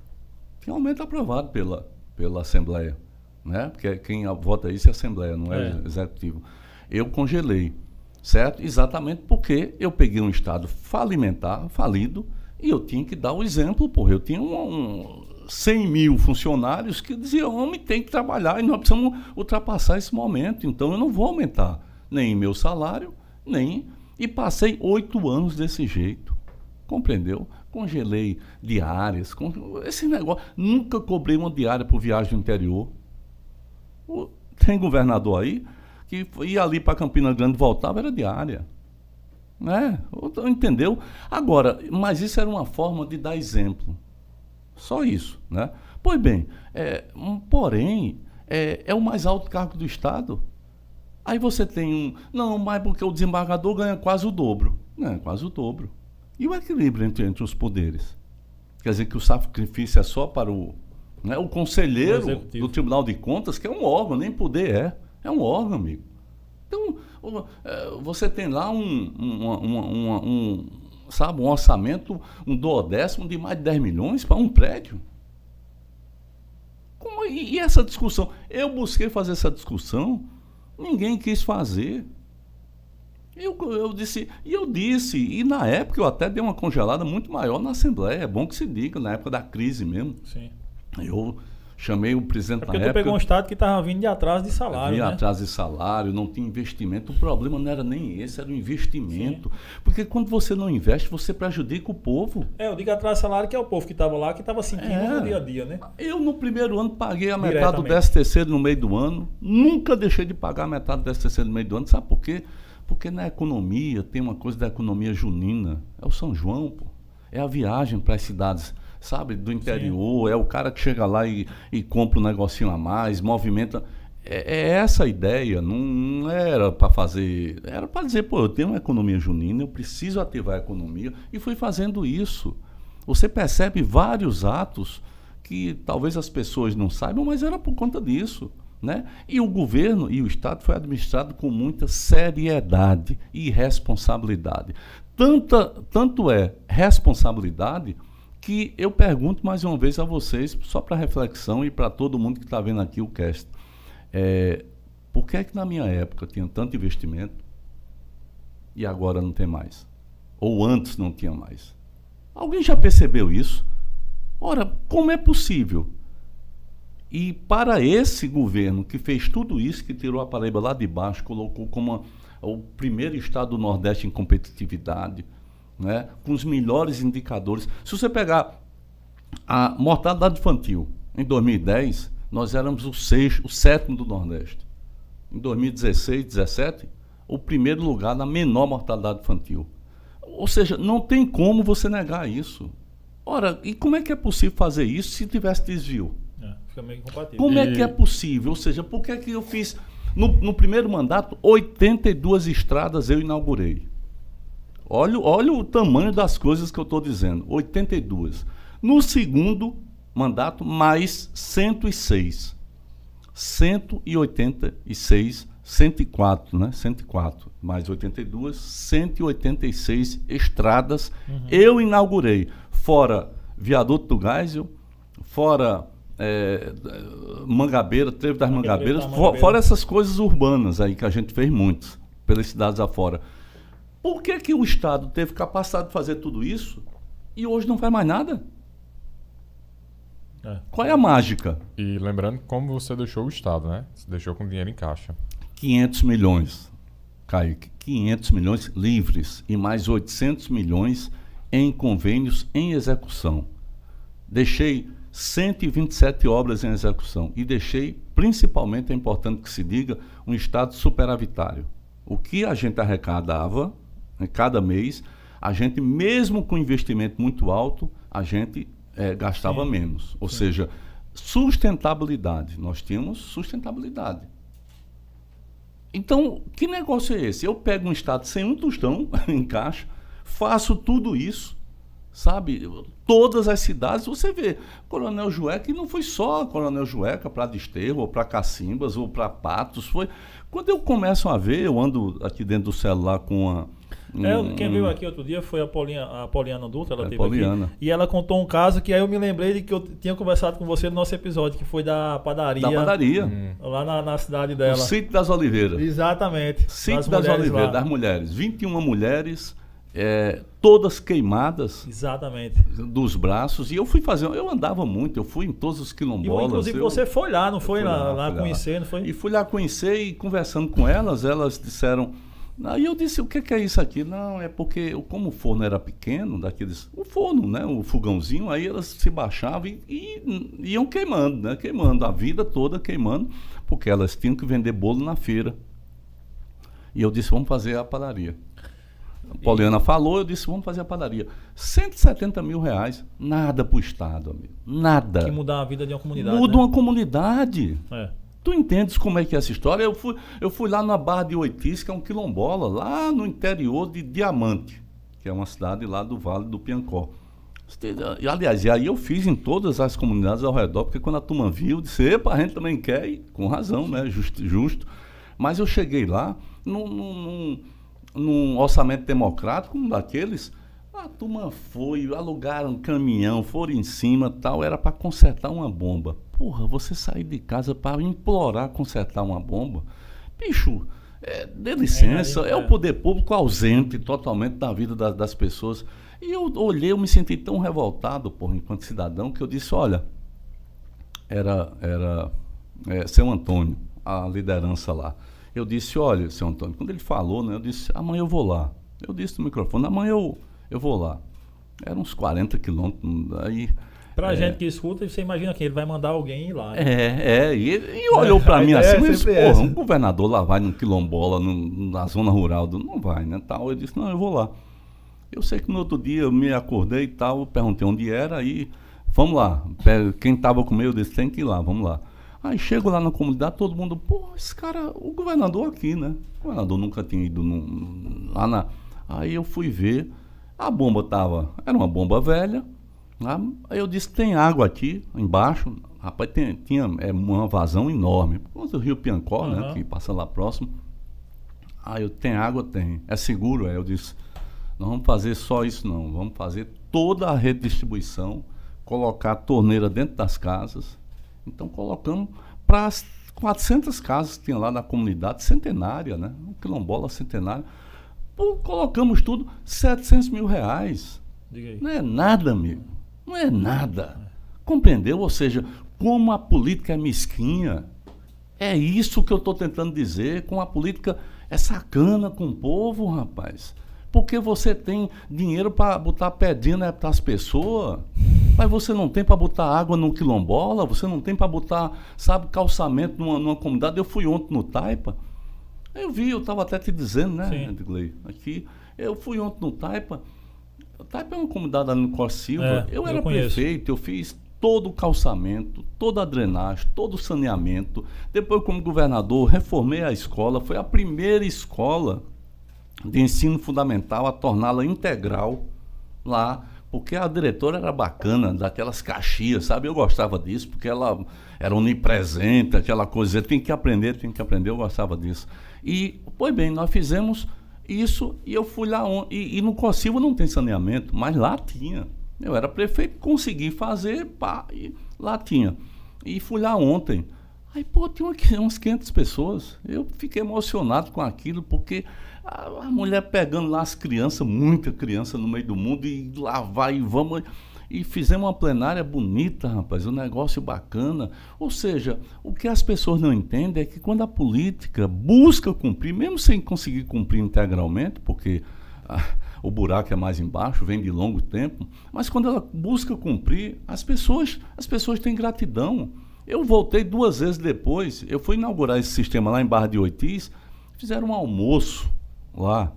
Tinha aumento aprovado pela, pela Assembleia né? Porque quem vota isso é a Assembleia, não é, é Executivo. Eu congelei, certo? Exatamente porque eu peguei um Estado falimentar, falido, e eu tinha que dar o exemplo, porra. Eu tinha um, um 100 mil funcionários que diziam, homem, tem que trabalhar e nós precisamos ultrapassar esse momento. Então eu não vou aumentar nem meu salário, nem... E passei oito anos desse jeito, compreendeu? Congelei diárias, esse negócio. Nunca cobrei uma diária por viagem no interior. Tem governador aí que ia ali para Campina Grande voltava, era diária. Né? Entendeu? Agora, mas isso era uma forma de dar exemplo. Só isso. Né? Pois bem, é, porém, é, é o mais alto cargo do Estado. Aí você tem um. Não, mas porque o desembargador ganha quase o dobro. Ganha quase o dobro. E o equilíbrio entre, entre os poderes? Quer dizer que o sacrifício é só para o, né? O conselheiro do Tribunal de Contas, que é um órgão, nem poder é. É um órgão, amigo. Então, é, você tem lá um, um, um, sabe, um orçamento, um duodécimo de mais de 10 milhões para um prédio. Como, e, e essa discussão? Eu busquei fazer essa discussão, ninguém quis fazer. Eu, eu disse, e eu disse, e na época eu até dei uma congelada muito maior na Assembleia, é bom que se diga, na época da crise mesmo. Sim. Eu chamei o presidente é porque na tu época. pegou um estado que estava vindo de atrás de salário. Vinha né? atrás de salário, não tinha investimento. O problema não era nem esse, era o investimento. Sim. Porque quando você não investe, você prejudica o povo. É, eu digo atrás de salário que é o povo que estava lá, que estava sentindo é. no dia a dia, né? Eu, no primeiro ano, paguei a metade do DSTC no meio do ano. Nunca deixei de pagar a metade do DSTC no meio do ano. Sabe por quê? Porque na economia tem uma coisa da economia junina. É o São João, pô. É a viagem para as cidades sabe, do interior, Sim. é o cara que chega lá e, e compra um negocinho a mais, movimenta. É, é essa a ideia, não, não era para fazer. Era para dizer, pô, eu tenho uma economia junina, eu preciso ativar a economia, e fui fazendo isso. Você percebe vários atos que talvez as pessoas não saibam, mas era por conta disso. Né? E o governo e o Estado foi administrado com muita seriedade e responsabilidade. Tanta, tanto é responsabilidade que eu pergunto mais uma vez a vocês, só para reflexão e para todo mundo que está vendo aqui o cast. É, por que é que na minha época tinha tanto investimento e agora não tem mais? Ou antes não tinha mais? Alguém já percebeu isso? Ora, como é possível? E para esse governo que fez tudo isso, que tirou a Paraíba lá de baixo, colocou como o primeiro estado do Nordeste em competitividade, né, com os melhores indicadores. Se você pegar a mortalidade infantil em 2010, nós éramos o sexto, o sétimo do Nordeste. Em 2016, 2017, o primeiro lugar na menor mortalidade infantil. Ou seja, não tem como você negar isso. Ora, e como é que é possível fazer isso se tivesse desvio? É, fica meio incompatível. Como é que é possível? Ou seja, por que, é que eu fiz. No, no primeiro mandato, 82 estradas eu inaugurei. Olha, olha o tamanho das coisas que eu estou dizendo. 82. No segundo mandato, mais 106. 186, 104, né? 104, mais 82, 186 estradas uhum. eu inaugurei. Fora Viaduto do Geisel, fora é, Mangabeira, Trevo das Mangabeiras, Mangabeira. fora essas coisas urbanas aí que a gente fez muitas, pelas cidades afora. Por que, que o Estado teve capacidade de fazer tudo isso e hoje não faz mais nada? É. Qual é a mágica? E lembrando como você deixou o Estado, né? Você deixou com dinheiro em caixa. 500 milhões, Kaique, 500 milhões livres e mais 800 milhões em convênios em execução. Deixei 127 obras em execução e deixei, principalmente, é importante que se diga, um estado superavitário. O que a gente arrecadava cada mês, a gente, mesmo com investimento muito alto, a gente eh, gastava Sim. menos. Ou seja, sustentabilidade. Nós tínhamos sustentabilidade. Então, que negócio é esse? Eu pego um estado sem um tostão [LAUGHS] em caixa, faço tudo isso, sabe? Todas as cidades, você vê, Coronel Jueca, e não foi só Coronel Jueca para Desterro, ou para Cacimbas, ou para Patos, foi... Quando eu começo a ver, eu ando aqui dentro do celular com uma... É, um- quem veio aqui outro dia foi a Paulinha, a Pauliana Dutra, ela É, teve Pauliana. aqui. E ela contou um caso que aí eu me lembrei de que eu tinha conversado com você no nosso episódio, que foi da padaria. Da padaria. Lá na, na cidade O dela. Sítio das Oliveiras. Exatamente. Sítio das, lá. Oliveiras, das mulheres. 21 mulheres, é, todas queimadas Exatamente. dos braços. E eu fui fazer, eu andava muito, eu fui em todos os E quilombolas. inclusive eu- você foi lá, não foi? lá, lá, lá lá. conhecer, não foi? E fui lá conhecer e conversando com elas, elas disseram. Aí eu disse, o que, que é isso aqui? Não, é porque como o forno era pequeno, daqueles. O forno, né? O fogãozinho, aí elas se baixavam e, e iam queimando, né? Queimando, a vida toda queimando, porque elas tinham que vender bolo na feira. E eu disse, vamos fazer a padaria. A Poliana falou, eu disse, vamos fazer a padaria. 170 mil reais, nada para o Estado, amigo. Nada. Que mudar a vida de uma comunidade. Muda né? uma comunidade. É. Tu entendes como é que é essa história? Eu fui, eu fui lá na Barra de Oitis, que é um quilombola, lá no interior de Diamante, que é uma cidade lá do Vale do Piancó. E, aliás, e aí eu fiz em todas as comunidades ao redor, porque quando a turma viu, disse, epa, a gente também quer, e com razão, né? Justo. justo. Mas eu cheguei lá num, num- num- num orçamento democrático, um daqueles. A turma foi, alugaram um caminhão, foram em cima tal, era para consertar uma bomba. Porra, você sair de casa para implorar consertar uma bomba? Bicho, é, dê licença, É, é, o é. poder público ausente totalmente da vida da- das pessoas. E eu olhei, eu me senti tão revoltado, porra, enquanto cidadão, que eu disse, olha, era, era é, seu Antônio, a liderança lá. Eu disse, olha, seu Antônio, quando ele falou, né, eu disse, amanhã eu vou lá. Eu disse no microfone, amanhã eu, eu vou lá. Eram uns 40 quilômetros, aí... Pra é, gente que escuta, você imagina que ele vai mandar alguém ir lá. né? É, é, e, e olhou pra [LAUGHS] mim assim, é mas porra, um governador lá vai num quilombola, num- na zona rural, do, não vai, né, tal. Eu disse, não, eu vou lá. Eu sei que no outro dia eu me acordei e tal, perguntei onde era, aí, vamos lá. Quem tava comigo, eu disse, tem que ir lá, vamos lá. Aí chego lá na comunidade, todo mundo, pô, esse cara, o governador aqui, né? O governador nunca tinha ido num- lá na. Aí eu fui ver, a bomba tava, era uma bomba velha. Aí eu disse, tem água aqui embaixo. Rapaz, tem- tinha é, uma vazão enorme. Causa do rio Piancó, né? Aham. Que passa lá próximo. Aí eu, tem água? Tem. É seguro? Aí eu disse, não vamos fazer só isso não. Vamos fazer toda a rede de distribuição, colocar a torneira dentro das casas. Então colocamos para as 400 casas que tinha lá na comunidade centenária, né? Um quilombola centenário. Pô, colocamos tudo, 700 mil reais. Não é nada, amigo. Não é nada. Compreendeu? Ou seja, como a política é mesquinha. É isso que eu estou tentando dizer. Com a política é sacana com o povo, rapaz. Porque você tem dinheiro para botar pedrinha para as pessoas, mas você não tem para botar água no quilombola, você não tem para botar, sabe, calçamento numa, numa comunidade. Eu fui ontem no Taipa, eu vi, eu estava até te dizendo, né. Edgley? Aqui, eu fui ontem no Taipa. O Taipa é uma comunidade ali no Cor Silva. É, eu eu era conheço. prefeito, eu fiz todo o calçamento, toda a drenagem, todo o saneamento. Depois, como governador, reformei a escola. Foi a primeira escola de ensino fundamental a torná-la integral lá, porque a diretora era bacana, daquelas caxias, sabe? Eu gostava disso, porque ela era onipresente, aquela coisa, tem que aprender, tem que aprender, eu gostava disso. E, pois bem, nós fizemos isso e eu fui lá, on- e, e no Cossilva não tem saneamento, mas lá tinha. Eu era prefeito, consegui fazer, pá, e lá tinha. E fui lá ontem. Aí, pô, tinha umas 500 pessoas. Eu fiquei emocionado com aquilo, porque a, a mulher pegando lá as crianças, muita criança no meio do mundo, e lá vai e vamos. E fizemos uma plenária bonita, rapaz, um negócio bacana. Ou seja, o que as pessoas não entendem é que quando a política busca cumprir, mesmo sem conseguir cumprir integralmente, porque ah, o buraco é mais embaixo, vem de longo tempo, mas quando ela busca cumprir, as pessoas, as pessoas têm gratidão. Eu voltei duas vezes depois, eu fui inaugurar esse sistema lá em Barra de Oitis, fizeram um almoço lá.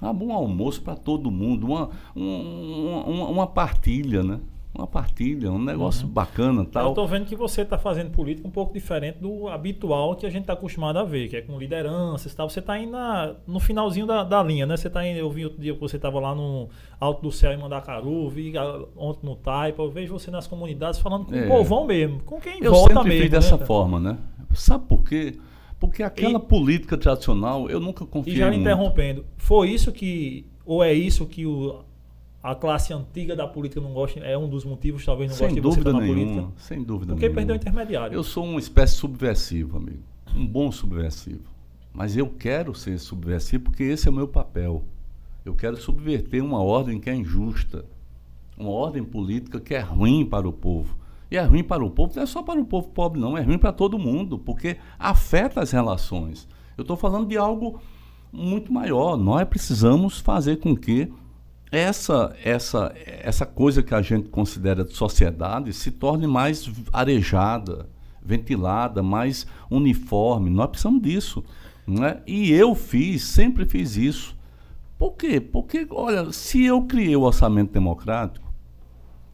Um bom almoço para todo mundo, uma, uma, uma, uma partilha, né? uma partilha, um negócio uhum. bacana tal. Eu estou vendo que você está fazendo política um pouco diferente do habitual que a gente está acostumado a ver, que é com lideranças tal. Você está aí na, no finalzinho da, da linha, né? Você está eu vi outro dia que você estava lá no Alto do Céu em Mandacaru, vi ontem no Taipa, eu vejo você nas comunidades falando com é. o povão mesmo, com quem eu volta sempre mesmo. Fiz dessa né? forma, né? Sabe por quê? Porque aquela e, política tradicional eu nunca confiei E já muito. interrompendo, foi isso que, ou é isso que o a classe antiga da política não gosta, é um dos motivos, talvez não sem goste de você na política. Sem dúvida Porque nenhuma. perdeu o intermediário. Eu sou uma espécie subversivo, amigo. Um bom subversivo. Mas eu quero ser subversivo porque esse é o meu papel. Eu quero subverter uma ordem que é injusta. Uma ordem política que é ruim para o povo. E é ruim para o povo, não é só para o povo pobre, não, é ruim para todo mundo, porque afeta as relações. Eu estou falando de algo muito maior. Nós precisamos fazer com que essa, essa, essa coisa que a gente considera de sociedade se torne mais arejada, ventilada, mais uniforme. Nós precisamos disso. Né? E eu fiz, sempre fiz isso. Por quê? Porque, olha, se eu criei o orçamento democrático,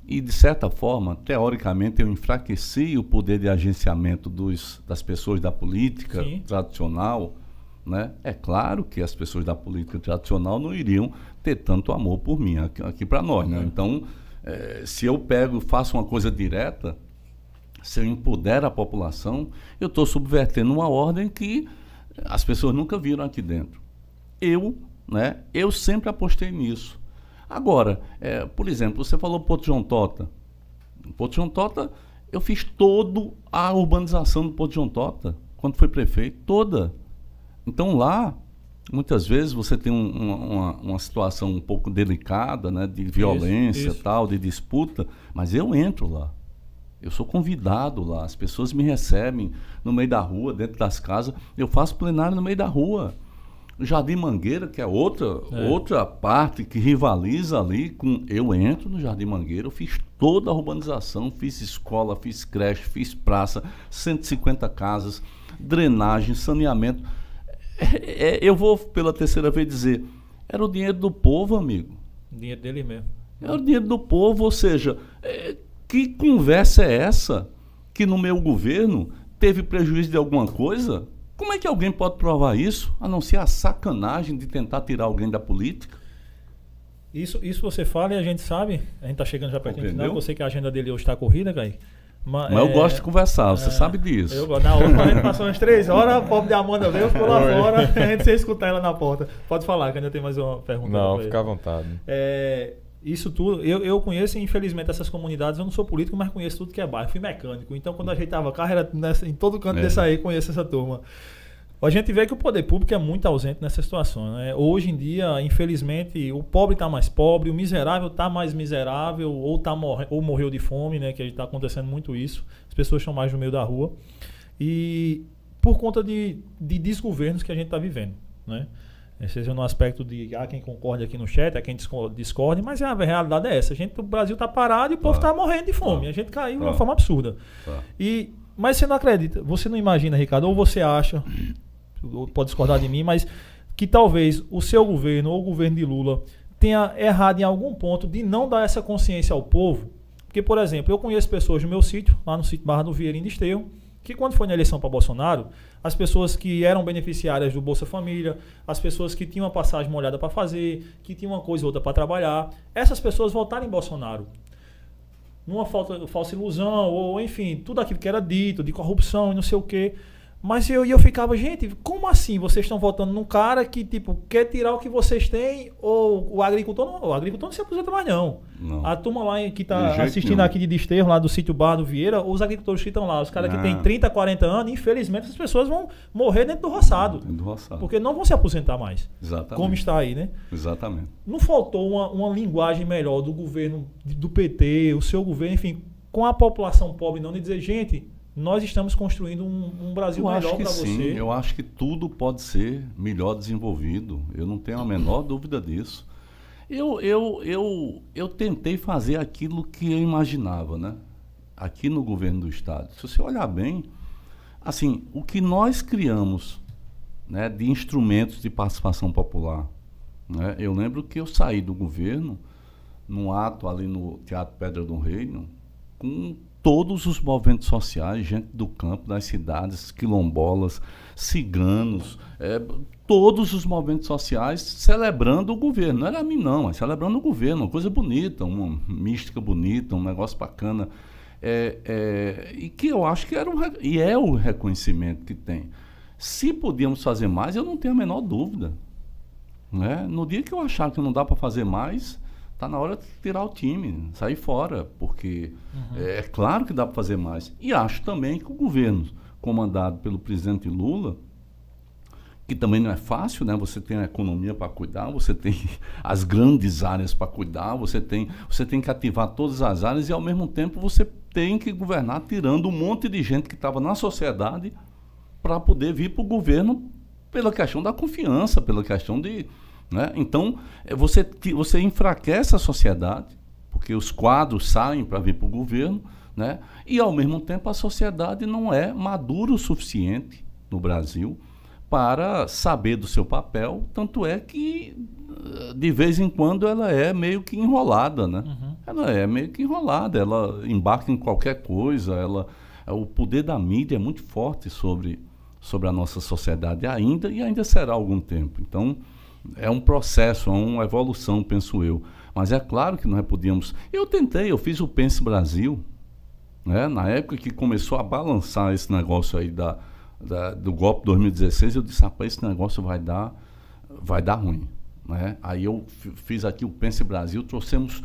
e de certa forma, teoricamente, eu enfraqueci o poder de agenciamento dos, das pessoas da política Sim. tradicional, né? É claro que as pessoas da política tradicional não iriam ter tanto amor por mim aqui, aqui para nós. Né? Então, é, se eu pego, faço uma coisa direta, se eu empodero a população, eu estou subvertendo uma ordem que as pessoas nunca viram aqui dentro. Eu, né, eu sempre apostei nisso. Agora, é, por exemplo, você falou Porto João Tota. Porto João Tota, eu fiz toda a urbanização do Porto João Tota, quando foi prefeito, toda. Então lá, muitas vezes você tem um, uma, uma, situação um pouco delicada, né, de violência, isso, isso. tal, de disputa, mas eu entro lá. Eu sou convidado lá, as pessoas me recebem no meio da rua, dentro das casas. Eu faço plenário no meio da rua. Jardim Mangueira, que é outra, é. outra parte que rivaliza ali com. Eu entro no Jardim Mangueira, eu fiz toda a urbanização, fiz escola, fiz creche, fiz praça, 150 casas, drenagem, saneamento. É, é, eu vou pela terceira vez dizer, era o dinheiro do povo, amigo. Dinheiro dele mesmo. Era o dinheiro do povo, ou seja, é, que conversa é essa que no meu governo teve prejuízo de alguma coisa? Como é que alguém pode provar isso, a não ser a sacanagem de tentar tirar alguém da política? Isso, isso você fala e a gente sabe, a gente está chegando já perto do final, eu sei que a agenda dele hoje está corrida, Kaique. Mas, Mas eu gosto de conversar, você é, sabe disso. Eu, na outra a gente passou umas três horas, a pobre de Amanda veio, ficou lá fora, a gente sem escutar ela na porta. Pode falar, que ainda tem mais uma pergunta. Não, fica à vontade. É, isso tudo, eu, eu conheço, infelizmente, essas comunidades, eu não sou político, mas conheço tudo que é bairro, fui mecânico. Então, quando ajeitava carro, era nessa, em todo canto é. desse aí, conheço essa turma. A gente vê que o poder público é muito ausente nessa situação. Né? Hoje em dia, infelizmente, o pobre está mais pobre, o miserável está mais miserável, ou, tá morre, ou morreu de fome, né? que está acontecendo muito isso. As pessoas estão mais no meio da rua. E por conta de, de desgovernos que a gente está vivendo. Né? É, seja no aspecto de há quem concorde aqui no chat, há quem discorde, mas a realidade é essa. A gente, o Brasil está parado e o povo está morrendo de fome. A gente caiu de uma forma absurda. E, mas você não acredita, você não imagina, Ricardo, ou você acha pode discordar de mim, mas que talvez o seu governo ou o governo de Lula tenha errado em algum ponto de não dar essa consciência ao povo. Porque, por exemplo, eu conheço pessoas no meu sítio, lá no sítio Barra do Vieira, em Desterro, que quando foi na eleição para Bolsonaro, as pessoas que eram beneficiárias do Bolsa Família, as pessoas que tinham uma passagem molhada para fazer, que tinham uma coisa ou outra para trabalhar, essas pessoas votaram em Bolsonaro. Numa falta, falsa ilusão, ou enfim, tudo aquilo que era dito, de corrupção e não sei o quê. Mas eu, eu ficava, gente, como assim vocês estão votando num cara que, tipo, quer tirar o que vocês têm ou o agricultor não, o agricultor não se aposenta mais, não. Não. A turma lá que tá jeito assistindo nenhum. aqui de Desterro, lá do sítio Bar do Vieira, os agricultores que estão lá, os caras que têm 30, 40 anos, infelizmente as pessoas vão morrer dentro do roçado. Do roçado. Porque não vão se aposentar mais. Exatamente. Como está aí, né? Exatamente. Não faltou uma, uma linguagem melhor do governo, do PT, o seu governo, enfim, com a população pobre, não de dizer, gente, nós estamos construindo um, um Brasil Eu acho melhor que para sim, você. eu acho que tudo pode ser melhor desenvolvido. Eu não tenho a menor dúvida disso. Eu, eu, eu, eu tentei fazer aquilo que eu imaginava, né? Aqui no governo do estado. Se você olhar bem, assim, o que nós criamos, né, de instrumentos de participação popular, né? Eu lembro que eu saí do governo num ato ali no Teatro Pedra do Reino com todos os movimentos sociais, gente do campo, das cidades, quilombolas, ciganos, é, todos os movimentos sociais celebrando o governo. Não era a mim, não, mas celebrando o governo, uma coisa bonita, uma mística bonita, um negócio bacana. É, é, e que eu acho que era um, e é o reconhecimento que tem. Se podíamos fazer mais, eu não tenho a menor dúvida. Né? No dia que eu achar que não dá para fazer mais, tá na hora de tirar o time, sair fora, porque é, é claro que dá para fazer mais. E acho também que o governo, comandado pelo presidente Lula, que também não é fácil, né? Você tem a economia para cuidar, você tem [LAUGHS] as grandes áreas para cuidar, você tem, você tem que ativar todas as áreas e ao mesmo tempo você tem que governar tirando um monte de gente que estava na sociedade para poder vir para o governo pela questão da confiança, pela questão de. Né? Então, eh, você, você enfraquece a sociedade, porque os quadros saem para vir para o governo, né? e ao mesmo tempo a sociedade não é madura o suficiente no Brasil para saber do seu papel, tanto é que eh, de vez em quando ela é meio que enrolada, né? Ela é meio que enrolada, ela embarca em qualquer coisa, ela o poder da mídia é muito forte sobre sobre a nossa sociedade ainda e ainda será algum tempo. Então, é um processo, é uma evolução, penso eu. Mas é claro que nós podíamos. Eu tentei, eu fiz o Pense Brasil, né? Na época que começou a balançar esse negócio aí da, da- do golpe 2016, eu disse, rapaz, esse negócio vai dar, vai dar ruim. Né? Aí eu fi- fiz aqui o Pense Brasil, trouxemos,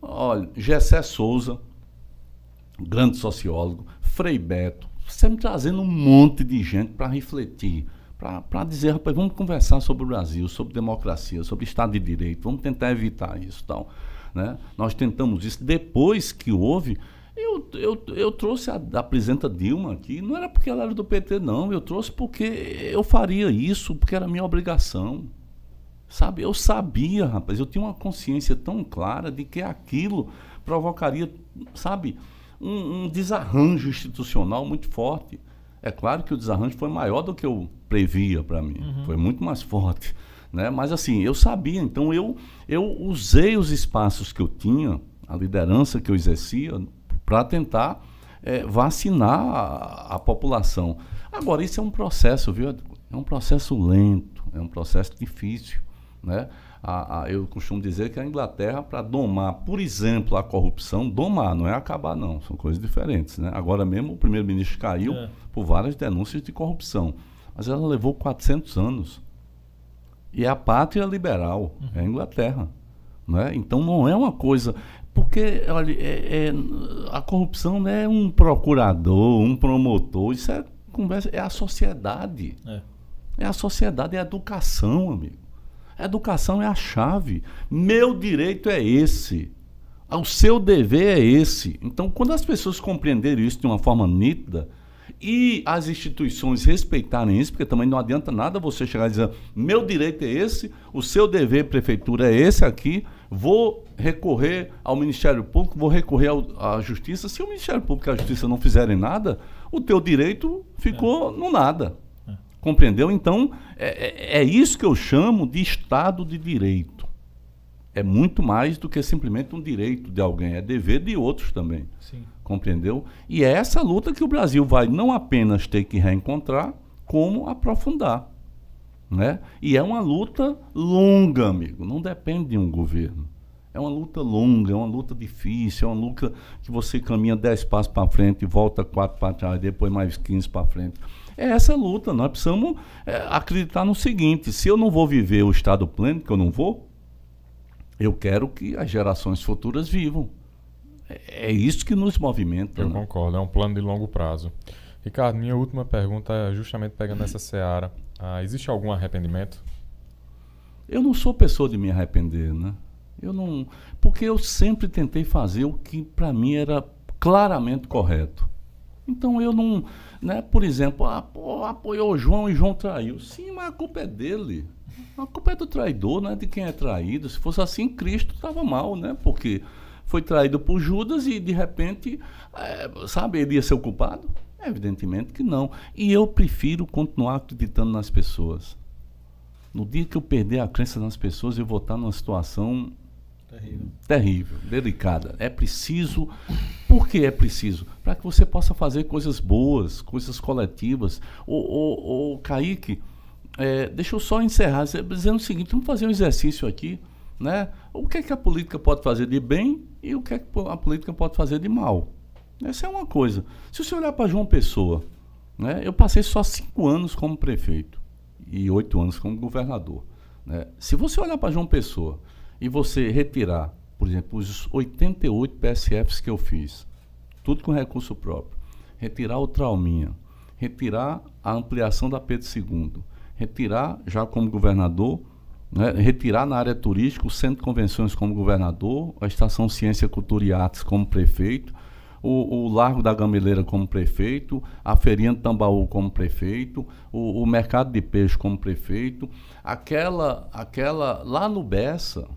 olha, Gessé Souza, grande sociólogo, Frei Beto, sempre trazendo um monte de gente para refletir, para dizer, rapaz, vamos conversar sobre o Brasil, sobre democracia, sobre Estado de Direito, vamos tentar evitar isso tal. Né? Nós tentamos isso. Depois que houve, eu, eu, eu trouxe a, a presidenta Dilma aqui, não era porque ela era do PT, não, eu trouxe porque eu faria isso, porque era minha obrigação. Sabe, eu sabia, rapaz, eu tinha uma consciência tão clara de que aquilo provocaria, sabe, um, um desarranjo institucional muito forte. É claro que o desarranjo foi maior do que eu previa para mim, foi muito mais [LAUGHS] forte. Né? Mas assim, eu sabia, então eu, eu usei os espaços que eu tinha, a liderança que eu exercia, para tentar eh, vacinar a, a população. Agora, isso é um processo, viu? É um processo lento, é um processo difícil. Né? A, a, eu costumo dizer que a Inglaterra, para domar, por exemplo, a corrupção, domar, não é acabar, não, são coisas diferentes. Né? Agora mesmo o primeiro-ministro caiu É. por várias denúncias de corrupção, mas ela levou 400 anos. E é a pátria liberal, é a Inglaterra. Né? Então não é uma coisa. Porque, olha, é- é- a corrupção não é um procurador, um promotor, isso é conversa, é a sociedade. É. É a sociedade, é a educação, amigo. A educação é a chave. Meu direito é esse. O seu dever é esse. Então, quando as pessoas compreenderem isso de uma forma nítida e as instituições respeitarem isso, porque também não adianta nada você chegar e dizer: meu direito é esse, o seu dever, prefeitura, é esse aqui, vou recorrer ao Ministério Público, vou recorrer ao- à Justiça. Se o Ministério Público e a Justiça não fizerem nada, o teu direito ficou no nada. Compreendeu? Então, é, é- é isso que eu chamo de Estado de Direito. É muito mais do que simplesmente um direito de alguém, é dever de outros também. Sim. Compreendeu? E é essa luta que o Brasil vai não apenas ter que reencontrar, como aprofundar. Né? E é uma luta longa, amigo. Não depende de um governo. É uma luta longa, é uma luta difícil, é uma luta que você caminha 10 passos para frente e volta 4 para trás, depois mais 15 para frente. É essa luta. Nós precisamos é, acreditar no seguinte: se eu não vou viver o Estado pleno, que eu não vou, eu quero que as gerações futuras vivam. É, é isso que nos movimenta. Eu né? concordo, é um plano de longo prazo. Ricardo, minha última pergunta é justamente pegando essa seara. Ah, existe algum arrependimento? Eu não sou pessoa de me arrepender, né? Eu não, porque eu sempre tentei fazer o que para mim era claramente correto. Então eu não, né, por exemplo, ah, pô, apoiou o João e João traiu. Sim, mas a culpa é dele. A culpa é do traidor, não é de quem é traído. Se fosse assim, Cristo estava mal, né? Porque foi traído por Judas e de repente, é, sabe, ele ia ser o culpado? Evidentemente que não. E eu prefiro continuar acreditando nas pessoas. No dia que eu perder a crença nas pessoas, eu vou estar numa situação terrível, terrível delicada. É preciso. Por que é preciso? Para que você possa fazer coisas boas, coisas coletivas. O, o, o Kaique, é, deixa eu só encerrar dizendo o seguinte: vamos fazer um exercício aqui. Né? O que é que a política pode fazer de bem e o que é que a política pode fazer de mal? Essa é uma coisa. Se você olhar para João Pessoa, né, eu passei só cinco anos como prefeito e oito anos como governador. Né? Se você olhar para João Pessoa e você retirar, por exemplo, os 88 PSFs que eu fiz, tudo com recurso próprio, retirar o Trauminha, retirar a ampliação da Pedro II, retirar, já como governador, né, retirar na área turística o Centro de Convenções como governador, a Estação Ciência, Cultura e Artes como prefeito, o, o, Largo da Gameleira como prefeito, a Feirinha de Tambaú como prefeito, o, o, Mercado de Peixe como prefeito, aquela, aquela lá no Bessa?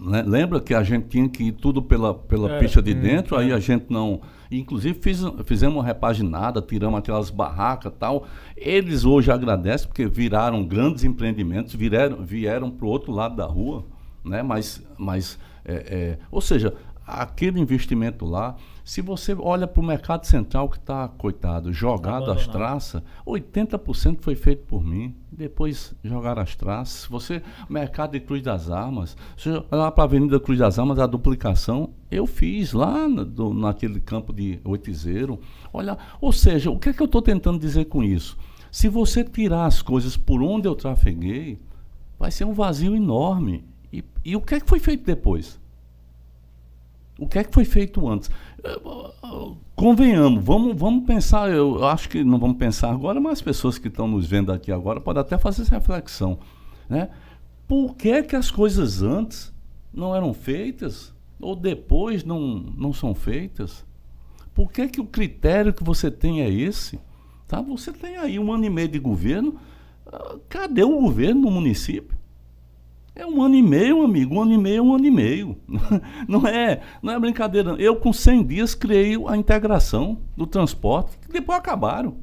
Lembra que a gente tinha que ir tudo pela, pela é, pista de hum, dentro, é. aí a gente não. Inclusive fiz, fizemos uma repaginada, tiramos aquelas barracas tal. Eles hoje agradecem porque viraram grandes empreendimentos, vieram, vieram para o outro lado da rua, né? mas, mas é, é ou seja, aquele investimento lá, se você olha para o mercado central que está, coitado, jogado às traças, 80% foi feito por mim. Depois jogaram as traças. Você, mercado de Cruz das Armas, se olhar para a Avenida Cruz das Armas, a duplicação, eu fiz lá no, do, naquele campo de Oitizeiro. Olha, ou seja, o que é que eu estou tentando dizer com isso? Se você tirar as coisas por onde eu trafeguei, vai ser um vazio enorme. E, e o que é que foi feito depois? O que é que foi feito antes? Convenhamos, vamos, vamos pensar, eu acho que não vamos pensar agora, mas as pessoas que estão nos vendo aqui agora podem até fazer essa reflexão. Né? Por que, é que as coisas antes não eram feitas? Ou depois não, não são feitas? Por que, que o critério que você tem é esse? Tá? Você tem aí um ano e meio de governo. Ah, cadê o governo no município? É um ano e meio, amigo. Um ano e meio um ano e meio. [LAUGHS] Não é, não é brincadeira. Eu, com 100 dias, criei a integração do transporte, que depois acabaram.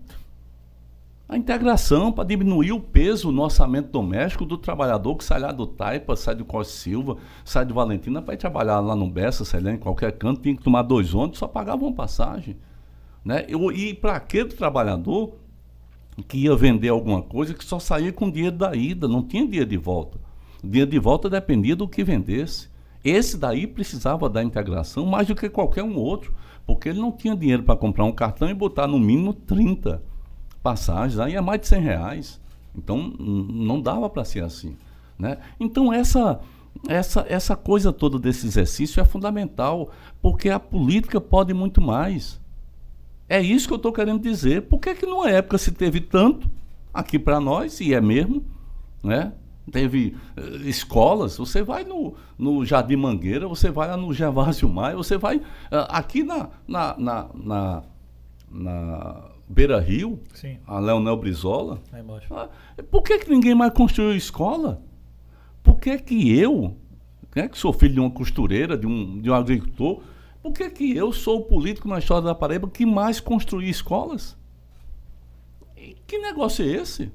A integração para diminuir o peso no orçamento doméstico do trabalhador que sai lá do Taipa, sai do Costa Silva, sai de Valentina para ir trabalhar lá no Bessa, sei lá, em qualquer canto, tinha que tomar dois ônibus, só pagava uma passagem. Né? Eu, e para aquele trabalhador que ia vender alguma coisa que só saía com dinheiro da ida, não tinha dinheiro de volta. Dinheiro de volta dependia do que vendesse. Esse daí precisava da integração mais do que qualquer um outro, porque ele não tinha dinheiro para comprar um cartão e botar no mínimo 30 passagens, aí é mais de 100 reais. Então não dava para ser assim. Né? Então essa, essa, essa coisa toda desse exercício é fundamental, porque a política pode muito mais. É isso que eu estou querendo dizer. Por que, que numa época se teve tanto aqui para nós, e é mesmo, né? Teve uh, escolas, você vai no, no Jardim Mangueira, você vai lá no Gervásio Maia, você vai uh, aqui na, na, na, na, na Beira Rio, Sim. a Leonel Brizola. Uh, por que, que ninguém mais construiu escola? Por que, que eu, né, que sou filho de uma costureira, de um, de um agricultor, por que, que eu sou o político na história da Paraíba que mais construí escolas? E que negócio é esse?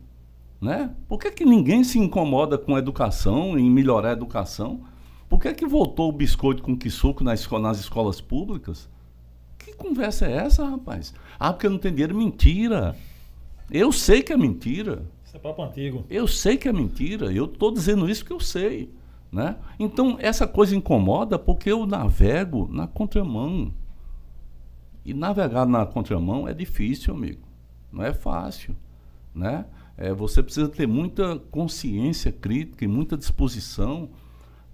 Né? Por que, que ninguém se incomoda com a educação, em melhorar a educação? Por que, que voltou o biscoito com quissuco nas, escola, nas escolas públicas? Que conversa é essa, rapaz? Ah, porque não tem dinheiro. Mentira. Eu sei que é mentira. Isso é papo antigo. Eu sei que é mentira. Eu estou dizendo isso porque eu sei. Né? Então, essa coisa incomoda porque eu navego na contramão. E navegar na contramão é difícil, amigo. Não é fácil, né? É, você precisa ter muita consciência crítica e muita disposição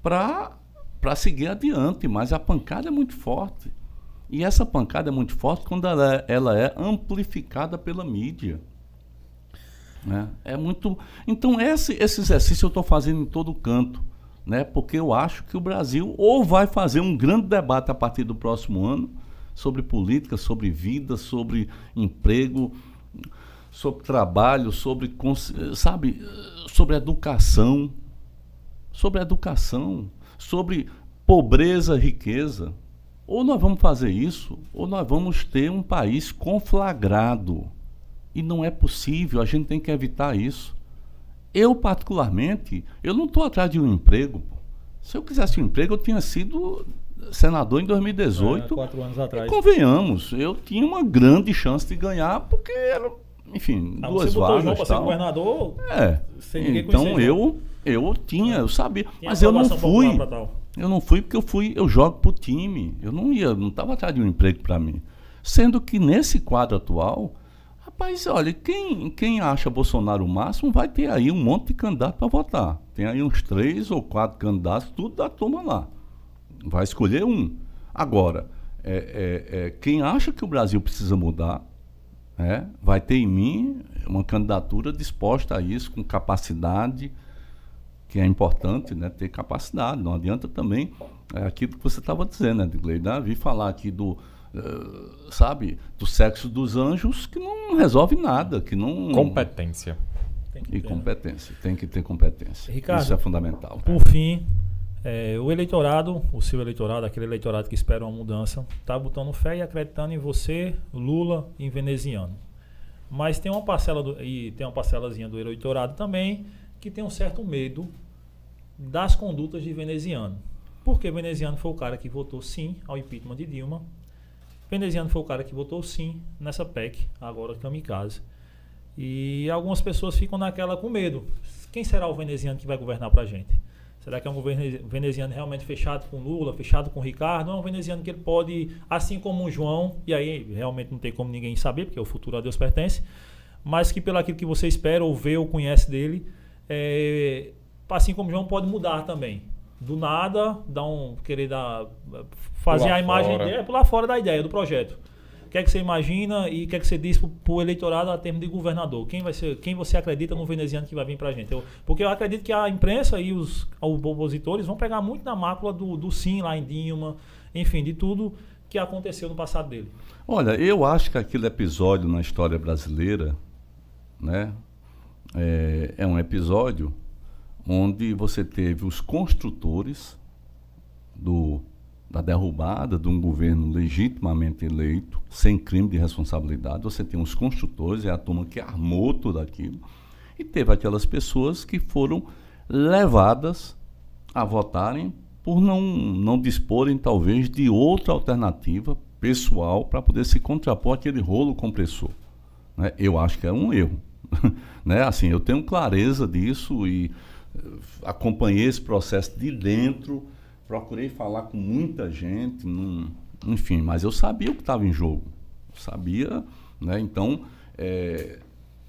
para seguir adiante, mas a pancada é muito forte. E essa pancada é muito forte quando ela é, ela é amplificada pela mídia. Né? É muito. Então, esse, esse exercício eu estou fazendo em todo canto. Né? Porque eu acho que o Brasil ou vai fazer um grande debate a partir do próximo ano sobre política, sobre vida, sobre emprego, sobre trabalho, sobre sabe, sobre educação, sobre educação, sobre pobreza, riqueza. Ou nós vamos fazer isso, ou nós vamos ter um país conflagrado. E não é possível, a gente tem que evitar isso. Eu, particularmente, eu não estou atrás de um emprego. Se eu quisesse um emprego, eu tinha sido senador em 2018. É, quatro anos atrás. E convenhamos, eu tinha uma grande chance de ganhar, porque era, enfim, ah, duas você vagas. João para ser governador? É. então eu, eu tinha, eu sabia. Tinha mas eu não fui. Eu não fui porque eu fui, eu jogo pro time. Eu não ia, não estava atrás de um emprego para mim. Sendo que nesse quadro atual, rapaz, olha, quem, quem acha Bolsonaro o máximo vai ter aí um monte de candidato para votar. Tem aí uns três ou quatro candidatos, tudo da turma lá. Vai escolher um. Agora, é, é, é, quem acha que o Brasil precisa mudar, é, vai ter em mim uma candidatura disposta a isso, com capacidade, que é importante, né, ter capacidade. Não adianta também é aquilo que você estava dizendo, né, Digley, né? Vir falar aqui do, uh, sabe, do sexo dos anjos que não resolve nada, que não... Competência. E competência, tem que ter competência. Ricardo, Isso é fundamental. Por fim, é, o eleitorado, o seu eleitorado, aquele eleitorado que espera uma mudança, está botando fé e acreditando em você, Lula em veneziano. Mas tem uma parcela do, e tem uma parcelazinha do eleitorado também que tem um certo medo das condutas de veneziano. Porque veneziano foi o cara que votou sim ao impeachment de Dilma. Veneziano foi o cara que votou sim nessa PEC, agora kamikaze. E algumas pessoas ficam naquela com medo. Quem será o veneziano que vai governar para a gente? Será que é um governo veneziano realmente fechado com Lula, fechado com Ricardo? Não é um veneziano que ele pode, assim como o João, e aí realmente não tem como ninguém saber, porque o futuro a Deus pertence, mas que pelo aquilo que você espera ou vê ou conhece dele, é, assim como o João pode mudar também. Do nada, dar um, querer dar, fazer pular a imagem dele, é, pular fora da ideia, do projeto. O que é que você imagina e o que é que você diz para o eleitorado a termo de governador? Quem vai ser, quem você acredita no veneziano que vai vir para a gente? Eu, porque eu acredito que a imprensa e os, opositores vão pegar muito na mácula do, do sim lá em Dilma, enfim, de tudo que aconteceu no passado dele. Olha, eu acho que aquele episódio na história brasileira, né, é, é um episódio onde você teve os construtores do da derrubada de um governo legitimamente eleito, sem crime de responsabilidade. Você tem os construtores, é a turma que armou tudo aquilo. E teve aquelas pessoas que foram levadas a votarem por não, não disporem, talvez, de outra alternativa pessoal para poder se contrapor aquele rolo compressor. Né? Eu acho que é um erro. [LAUGHS] né? assim, eu tenho clareza disso e eh, acompanhei esse processo de dentro procurei falar com muita gente, enfim, mas eu sabia o que estava em jogo. sabia, né? Então, é,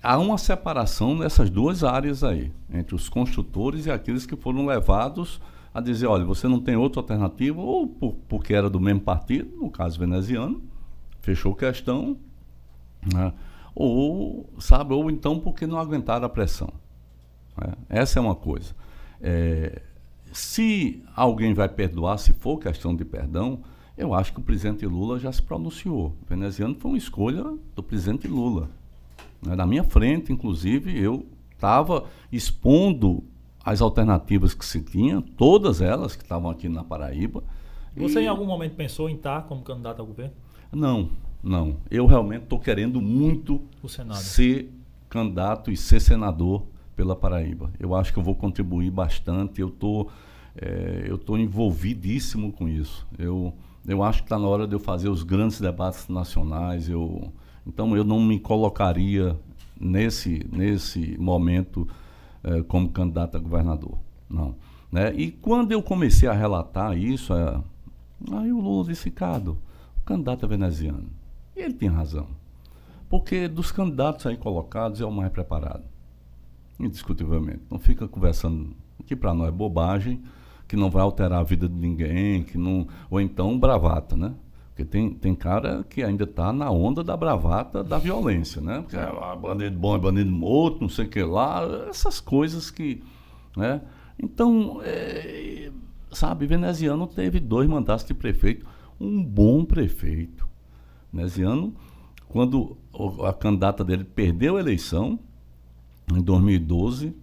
há uma separação nessas duas áreas aí, entre os construtores e aqueles que foram levados a dizer, olha, você não tem outra alternativa, ou por, porque era do mesmo partido, no caso veneziano, fechou questão, né? ou, sabe, ou então porque não aguentaram a pressão. Né? Essa é uma coisa. É, se alguém vai perdoar, se for questão de perdão, eu acho que o presidente Lula já se pronunciou. O veneziano foi uma escolha do presidente Lula. Né, na minha frente, inclusive, eu estava expondo as alternativas que se tinha, todas elas que estavam aqui na Paraíba. Você e... em algum momento pensou em estar como candidato ao governo? Não, não. Eu realmente estou querendo muito ser candidato e ser senador pela Paraíba. Eu acho que eu vou contribuir bastante. Eu tô, é, eu tô envolvidíssimo com isso. Eu, eu acho que está na hora de eu fazer os grandes debates nacionais. Eu, então eu não me colocaria nesse nesse momento é, como candidato a governador, não. Né? E quando eu comecei a relatar isso, é, aí o Lula disse, Ricardo, o candidato é veneziano. E ele tem razão. Porque dos candidatos aí colocados é o mais preparado. Indiscutivelmente. Não fica conversando que para nós é bobagem, que não vai alterar a vida de ninguém, que não. Ou então bravata, né? Porque tem, tem cara que ainda está na onda da bravata da violência, né? Porque ah, bandido bom é bandido morto, não sei o que lá, essas coisas que. Né? Então, é, sabe, Veneziano teve dois mandatos de prefeito, um bom prefeito. Veneziano, quando a candidata dele perdeu a eleição, em 2012,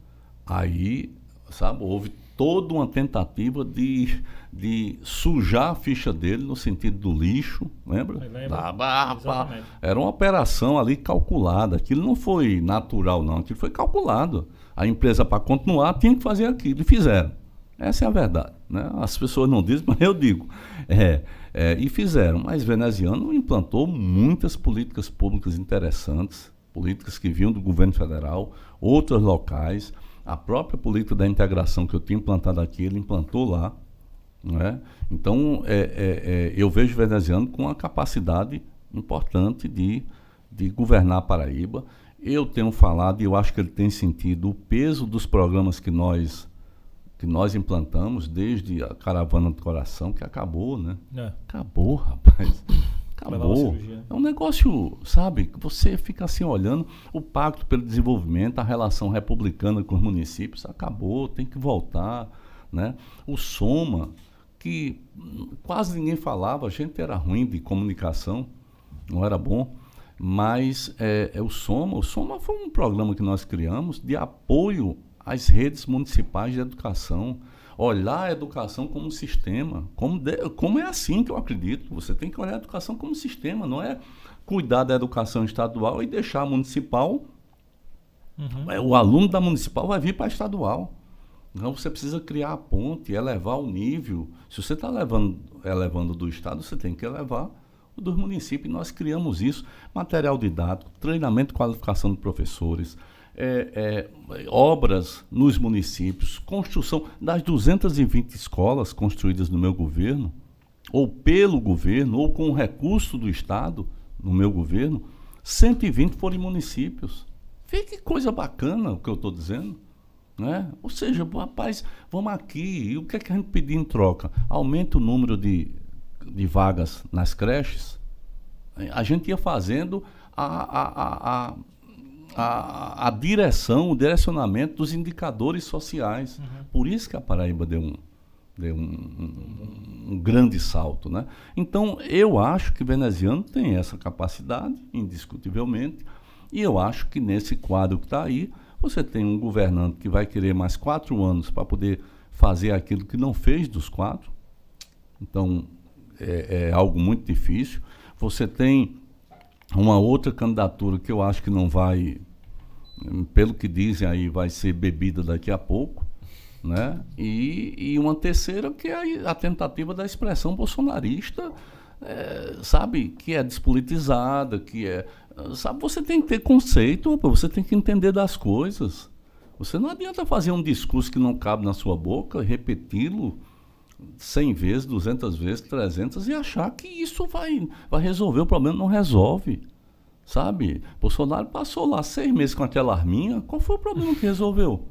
aí, sabe, houve toda uma tentativa de, de sujar a ficha dele no sentido do lixo, lembra? Da barba. Era uma operação ali calculada. Aquilo não foi natural, não. Aquilo foi calculado. A empresa, para continuar, tinha que fazer aquilo e fizeram. Essa é a verdade. Né? As pessoas não dizem, [LAUGHS] mas eu digo. É, é, e fizeram. Mas Veneziano implantou muitas políticas públicas interessantes, políticas que vinham do governo federal, outras locais. A própria política da integração que eu tinha implantado aqui, ele implantou lá. Né? Então, é, é, é, eu vejo o veneziano com uma capacidade importante de, de governar a Paraíba. Eu tenho falado, e eu acho que ele tem sentido, o peso dos programas que nós que nós implantamos, desde a Caravana do Coração, que acabou, né? É. Acabou, rapaz. Acabou. É um negócio, sabe, que você fica assim olhando o pacto pelo desenvolvimento, a relação republicana com os municípios, acabou, tem que voltar, né? O Soma, que quase ninguém falava, a gente era ruim de comunicação, não era bom, mas é, é o Soma, o Soma foi um programa que nós criamos de apoio às redes municipais de educação olhar a educação como sistema. Como, de, como é assim que eu acredito. Você tem que olhar a educação como sistema, não é cuidar da educação estadual e deixar a municipal. Uhum. É, o aluno da municipal vai vir para a estadual. Então você precisa criar a ponte, elevar o nível. Se você está elevando, elevando do Estado, você tem que elevar o dos municípios. Nós criamos isso, material didático, treinamento e qualificação de professores, é, é, obras nos municípios, construção das 220 escolas construídas no meu governo, ou pelo governo, ou com recurso do Estado, no meu governo, 120 foram em municípios. Vê que coisa bacana o que eu estou dizendo. Né? Ou seja, rapaz, vamos aqui, e o que, é que a gente pedir em troca? Aumenta o número de, de vagas nas creches. A gente ia fazendo a, a, a a, a direção, o direcionamento dos indicadores sociais. Uhum. Por isso que a Paraíba deu um, deu um, um, um, grande salto. Né? Então, eu acho que o veneziano tem essa capacidade, indiscutivelmente, e eu acho que nesse quadro que está aí, você tem um governante que vai querer mais quatro anos para poder fazer aquilo que não fez dos quatro. Então, é, é algo muito difícil. Você tem uma outra candidatura que eu acho que não vai, pelo que dizem aí, vai ser bebida daqui a pouco, né? E, e uma terceira que é a tentativa da expressão bolsonarista, é, sabe, que é despolitizada, que é, sabe, você tem que ter conceito, você tem que entender das coisas. Você não adianta fazer um discurso que não cabe na sua boca, repeti-lo 100 vezes, 200 vezes, 300 e achar que isso vai, vai resolver o problema. Não resolve. Sabe? Bolsonaro passou lá seis meses com aquela arminha. Qual foi o problema que resolveu?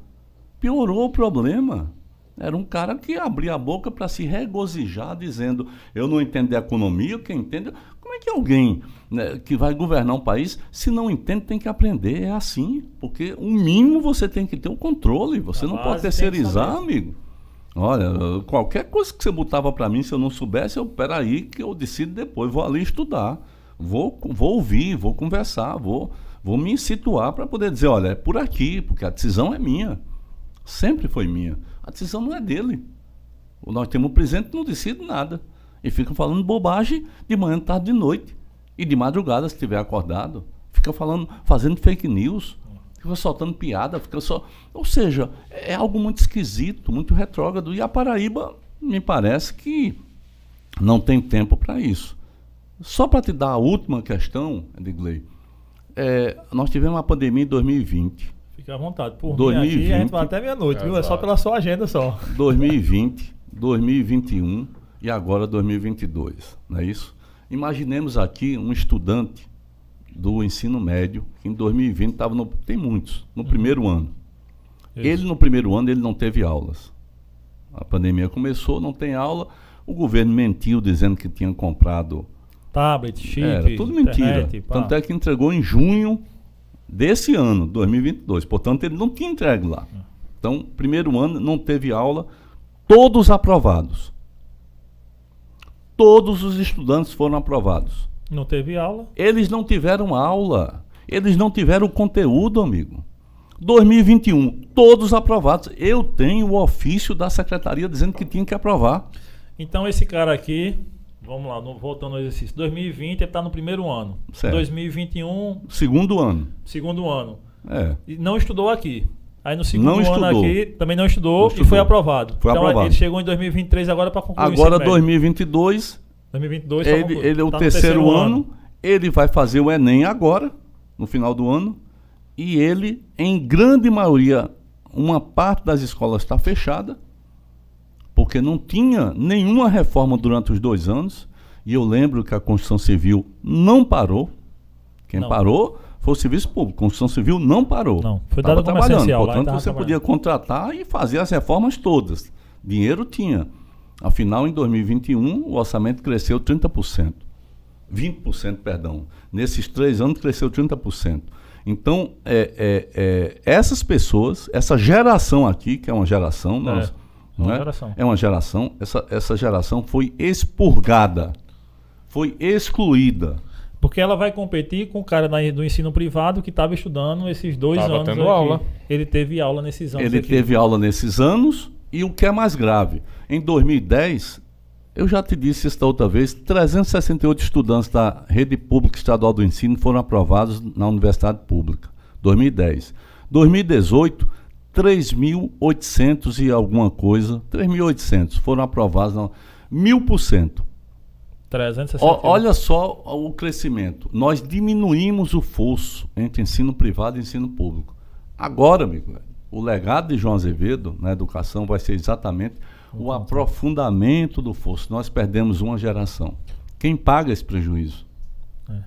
Piorou o problema. Era um cara que abria a boca para se regozijar, dizendo: Eu não entendo a economia, quem entende. Como é que alguém né, que vai governar um país, se não entende, tem que aprender? É assim. Porque o mínimo você tem que ter o controle. Você a não pode terceirizar, amigo. Olha, qualquer coisa que você botava para mim, se eu não soubesse, eu, peraí, que eu decido depois, vou ali estudar. Vou, vou ouvir, vou conversar, vou, vou me situar para poder dizer, olha, é por aqui, porque a decisão é minha. Sempre foi minha. A decisão não é dele. Nós temos um presidente que não decide nada. E fica falando bobagem de manhã, tarde, de noite. E de madrugada, se estiver acordado. Fica falando, fazendo fake news fica soltando piada, fica só. Ou seja, é algo muito esquisito, muito retrógrado. E a Paraíba, me parece que não tem tempo para isso. Só para te dar a última questão, Edgley, é, nós tivemos uma pandemia em 2020. Fica à vontade. Por 2020, mim aqui, a gente vai até meia-noite, é, viu? É só pela sua agenda só. [LAUGHS] 2020, 2021 e agora 2022, não é isso? Imaginemos aqui um estudante do ensino médio, que em 2020 estava no. Tem muitos, no primeiro ano. Isso. Ele, no primeiro ano, ele não teve aulas. A pandemia começou, não tem aula. O governo mentiu dizendo que tinha comprado. Tablet, chip, Era tudo mentira. internet. Tanto é que entregou em junho desse ano, 2022. Portanto, ele não tinha entregue lá. Então, primeiro ano não teve aula, todos aprovados. Todos os estudantes foram aprovados. Não teve aula. Eles não tiveram aula. Eles não tiveram conteúdo, amigo. 2021, todos aprovados. Eu tenho o ofício da secretaria dizendo que tinha que aprovar. Então esse cara aqui, vamos lá, voltando ao exercício. 2020 ele está no primeiro ano. Certo. 2021, Segundo ano. segundo ano. É. E não estudou aqui. Aí no segundo Não ano estudou. aqui também não estudou, Não e estudou. foi aprovado. Foi então aprovado. ele chegou em 2023 agora para concluir o Agora, ensino médio. 2022, 2022 só ele, ele é o Tá no terceiro, ano. Ele vai fazer o Enem agora, no final do ano. E ele, em grande maioria, uma parte das escolas está fechada, porque não tinha nenhuma reforma durante os dois anos. E eu lembro que a Constituição Civil não parou. Quem Não. parou foi o serviço público. A Constituição Civil não parou. Não, foi dada como trabalhando. essencial Portanto, você podia contratar e fazer as reformas todas. Dinheiro tinha. Afinal, em 2021, o orçamento cresceu 30%. 20%, perdão. Nesses três anos, cresceu 30%. Então, é, é, é, essas pessoas, essa geração aqui, que é uma geração, nós, uma não é? geração. é uma geração, essa, essa geração foi expurgada, foi excluída. Porque ela vai competir com o cara da- do ensino privado que estava estudando esses dois Tava anos. tendo aqui. aula. Ele teve aula nesses anos. Ele aqui. teve aula nesses anos e o que é mais grave, em 2010, eu já te disse isso da outra vez, 368 estudantes da rede pública estadual do ensino foram aprovados na universidade pública. 2010. 2018, 3.800 e alguma coisa, 3.800 foram aprovados, não, mil por cento. 360. Ó, Olha só o crescimento. Nós diminuímos o fosso entre ensino privado e ensino público. Agora, amigo, o legado de João Azevedo na educação vai ser exatamente o aprofundamento do fosso. Nós perdemos uma geração. Quem paga esse prejuízo?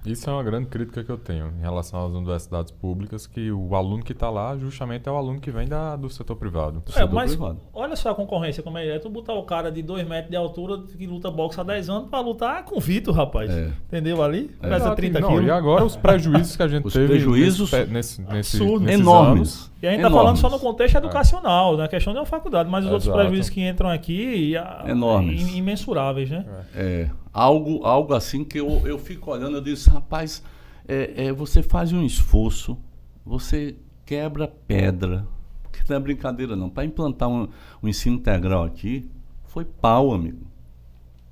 Isso é uma grande crítica que eu tenho em relação às universidades públicas, que o aluno que está lá justamente é o aluno que vem da, do setor privado. É, setor mas privado. olha só a concorrência como é. É tu botar o cara de 2 metros de altura que luta boxe há 10 anos pra lutar com o Vitor, rapaz. É. Entendeu ali? É. Pesa Exato. 30 Não, quilos. E agora os prejuízos que a gente Os teve prejuízos nesse, nesse, Enormes. anos. E a gente tá Enormes. falando só no contexto educacional, na questão de uma faculdade, mas os outros Exato. prejuízos que entram aqui a- Enormes. im- imensuráveis, né? É, algo, algo assim que eu, eu fico olhando, eu disse, rapaz, é, é, você faz um esforço, você quebra pedra, porque não é brincadeira não. Para implantar um, um ensino integral aqui, foi pau, amigo.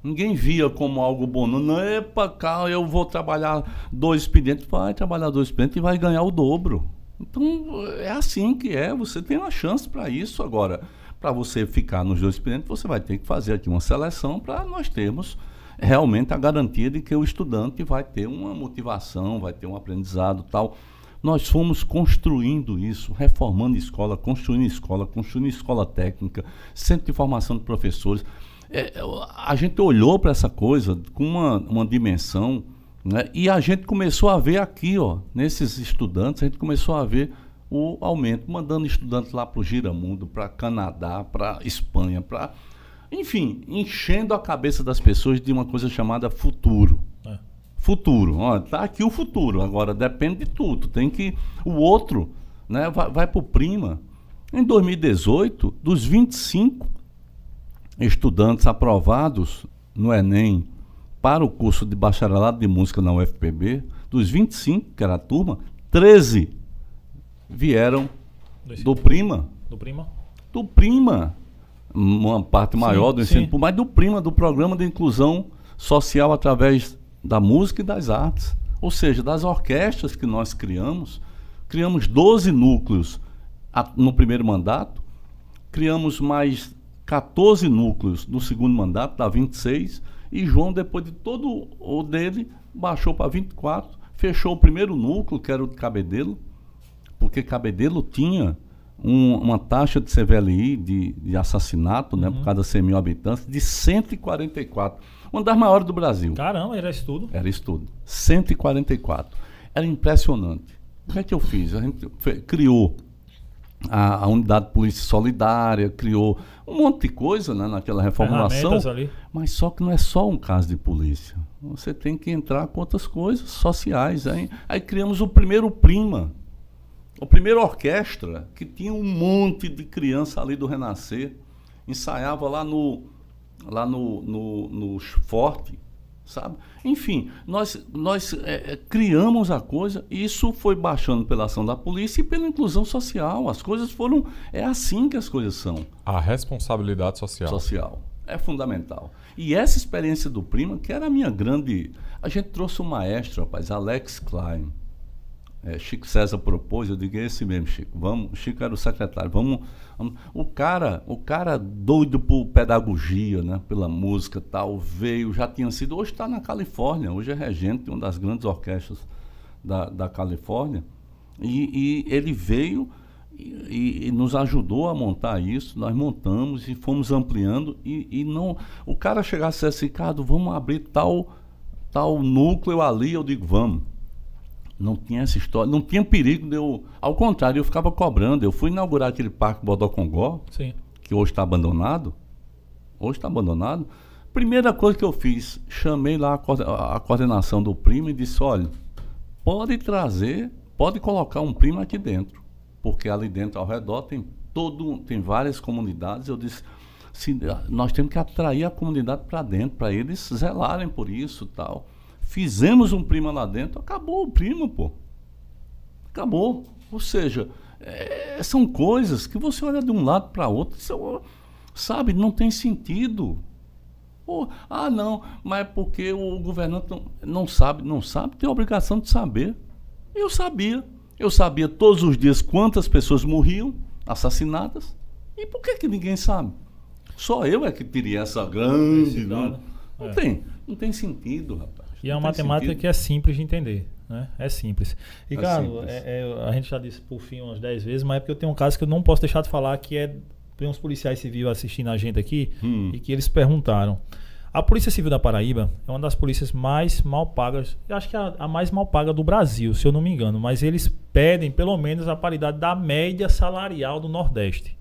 Ninguém via como algo bom. Não, para cá, eu vou trabalhar dois expedientes. Vai trabalhar dois expedientes e vai ganhar o dobro. Então, é assim que é. Você tem uma chance para isso agora. Para você ficar nos dois expedientes, você vai ter que fazer aqui uma seleção para nós termos realmente a garantia de que o estudante vai ter uma motivação, vai ter um aprendizado tal. Nós fomos construindo isso, reformando escola, construindo escola, construindo escola técnica, centro de formação de professores. É, a gente olhou para essa coisa com uma, uma dimensão, né? e a gente começou a ver aqui, ó, nesses estudantes, a gente começou a ver o aumento, mandando estudantes lá para o Giramundo, para Canadá, para Espanha, para. Enfim, enchendo a cabeça das pessoas de uma coisa chamada futuro. É. Futuro, ó, tá aqui o futuro. Agora depende de tudo. Tem que. O outro né, vai, vai para o prima. Em 2018, dos 25 estudantes aprovados no Enem para o curso de bacharelado de música na UFPB, dos 25, que era a turma, 13 vieram Do, do prima. do prima. Do prima. Uma parte maior do ensino sim. público, mas do prima, do programa de inclusão social através da música e das artes. Ou seja, das orquestras que nós criamos. Criamos 12 núcleos no primeiro mandato, criamos mais 14 núcleos no segundo mandato, dá 26, e João, depois de todo o dele, baixou para 24, fechou o primeiro núcleo, que era o de Cabedelo, porque Cabedelo tinha um- uma taxa de CVLI de, de assassinato, né, por cada 100 mil habitantes, de 144. Uma das maiores do Brasil. Caramba, era isso tudo. Era isso tudo. 144. era impressionante. O que é que eu fiz? A gente criou a, a, unidade de polícia solidária, criou um monte de coisa né, naquela reformulação. Mas só que não é só um caso de polícia. Você tem que entrar com outras coisas sociais. Aí, aí criamos o primeiro Prima, o primeiro orquestra, que tinha um monte de criança ali do Renascer. Ensaiava lá no, lá no, no, no Forte, sabe? Enfim, nós, nós é, é, criamos a coisa, e isso foi baixando pela ação da polícia e pela inclusão social. As coisas foram. É assim que as coisas são. A responsabilidade social. Social. É fundamental. E essa experiência do Prima, que era a minha grande. A gente trouxe um maestro, rapaz, Alex Klein. É, Chico César propôs, eu digo, é esse mesmo, Chico. Vamos, Chico era o secretário. Vamos, vamos. O cara, o cara doido por pedagogia, né? Pela música tal, veio, já tinha sido. Hoje está na Califórnia, hoje é regente de uma das grandes orquestras da, da Califórnia. E, e ele veio e, e, nos ajudou a montar isso. Nós montamos e fomos ampliando. E, e não. O cara chegasse assim, Ricardo, vamos abrir tal, tal núcleo ali. Eu digo, vamos não tinha essa história, não tinha perigo de eu. Ao contrário, eu ficava cobrando. Eu fui inaugurar aquele parque Bodocongó, Sim. que hoje está abandonado. Hoje está abandonado. Primeira coisa que eu fiz, chamei lá a, coordenação do primo e disse: olha, pode trazer, pode colocar um primo aqui dentro. Porque ali dentro, ao redor, tem todo, tem várias comunidades. Eu disse, se, nós temos que atrair a comunidade para dentro, para eles zelarem por isso tal. Fizemos um prima lá dentro, acabou o primo, pô. Acabou. Ou seja, é, são coisas que você olha de um lado para outro, são, sabe, não tem sentido. Ah, não, mas é porque o governante não, não sabe, não sabe, tem a obrigação de saber. Eu sabia. Eu sabia todos os dias quantas pessoas morriam assassinadas. E por que, que ninguém sabe? Só eu é que teria essa grande. Não, não é. tem, não tem sentido, rapaz. E é uma matemática sentido. que é simples de entender. Né? É simples. Ricardo, é, é, é, a gente já disse por fim umas 10 vezes, mas é porque eu tenho um caso que eu não posso deixar de falar, que é tem uns policiais civis assistindo a gente aqui hum. e que eles perguntaram. A Polícia Civil da Paraíba é uma das polícias mais mal pagas, eu acho que é a, a, mais mal paga do Brasil, se eu não me engano, mas eles pedem pelo menos a paridade da média salarial do Nordeste.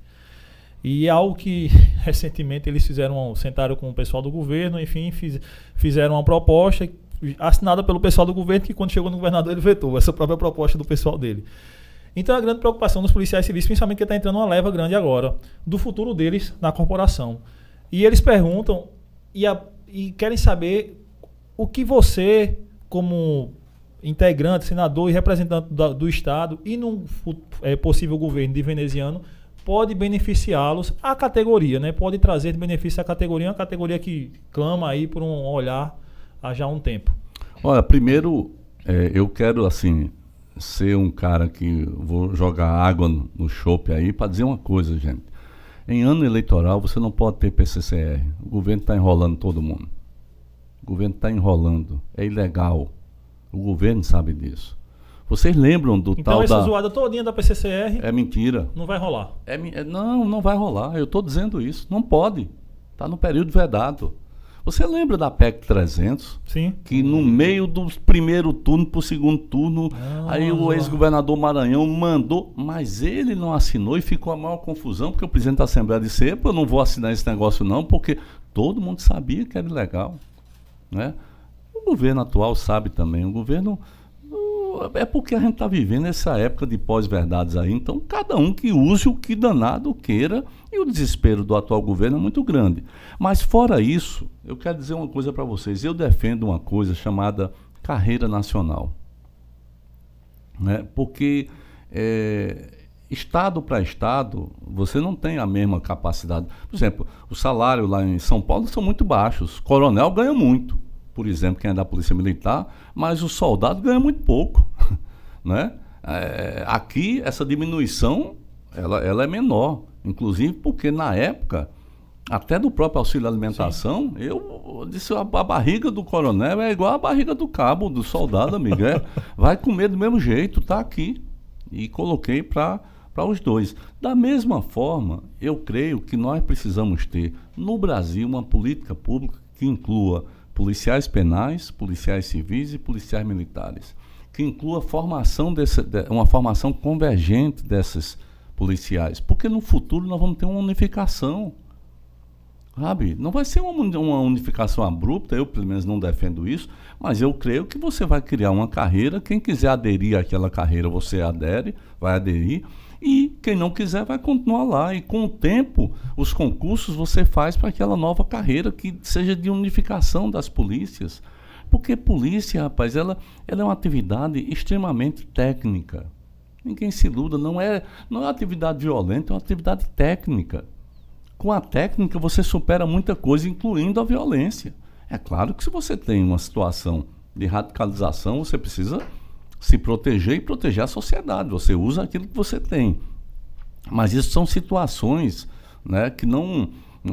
E é algo que [LAUGHS] recentemente eles fizeram, sentaram com o pessoal do governo, enfim, fiz, fizeram uma proposta assinada pelo pessoal do governo, que quando chegou no governador ele vetou essa própria proposta do pessoal dele. Então a grande preocupação dos policiais civis, principalmente que está entrando uma leva grande agora, do futuro deles na corporação. E eles perguntam e, a, e querem saber o que você, como integrante, senador e representante do, do Estado e num é, possível governo de veneziano, pode beneficiá-los a categoria, né? Pode trazer benefício à categoria, uma categoria que clama aí por um olhar há já um tempo? Olha, primeiro, é, eu quero, assim, ser um cara que vou jogar água no, no chope aí para dizer uma coisa, gente. Em ano eleitoral, você não pode ter PCCR. O governo está enrolando todo mundo. O governo está enrolando. É ilegal. O governo sabe disso. Vocês lembram do então, tal da... Então essa zoada todinha da PCCR... É mentira. Não vai rolar. É, é, não, não vai rolar. Eu estou dizendo isso. Não pode. Está no período vedado. Você lembra da PEC 300? Sim. Que no meio do primeiro turno para o segundo turno, ah, aí o ex-governador Maranhão mandou, mas ele não assinou e ficou a maior confusão, porque o presidente da Assembleia disse: eu não vou assinar esse negócio não, porque todo mundo sabia que era ilegal. Né? O governo atual sabe também, o governo é porque a gente está vivendo essa época de pós-verdades aí, então cada um que use o que danado queira e o desespero do atual governo é muito grande. Mas fora isso, eu quero dizer uma coisa para vocês. Eu defendo uma coisa chamada carreira nacional. Né? Porque é, estado para estado, você não tem a mesma capacidade. Por exemplo, o salário lá em São Paulo são muito baixos. Coronel ganha muito por exemplo, quem é da Polícia Militar, mas o soldado ganha muito pouco. [LAUGHS] Né? É, aqui, essa diminuição ela, ela é menor, inclusive porque na época, até do próprio auxílio alimentação, Sim. eu disse a, a, barriga do coronel é igual a barriga do cabo, do soldado, amigo. É, [LAUGHS] vai comer do mesmo jeito, tá aqui. E coloquei para para os dois. Da mesma forma, eu creio que nós precisamos ter no Brasil uma política pública que inclua policiais penais, policiais civis e policiais militares. que inclua formação desse, uma formação convergente desses policiais, porque no futuro nós vamos ter uma unificação. Sabe? Não vai ser uma, uma unificação abrupta, eu pelo menos não defendo isso, mas eu creio que você vai criar uma carreira, quem quiser aderir àquela carreira, você adere, vai aderir, e quem não quiser vai continuar lá. E com o tempo, os concursos você faz para aquela nova carreira que seja de unificação das polícias. Porque polícia, rapaz, ela, ela é uma atividade extremamente técnica. Ninguém se iluda, não é, não é uma atividade violenta, é uma atividade técnica. Com a técnica você supera muita coisa, incluindo a violência. É claro que se você tem uma situação de radicalização, você precisa se proteger e proteger a sociedade. Você usa aquilo que você tem. Mas isso são situações né, que não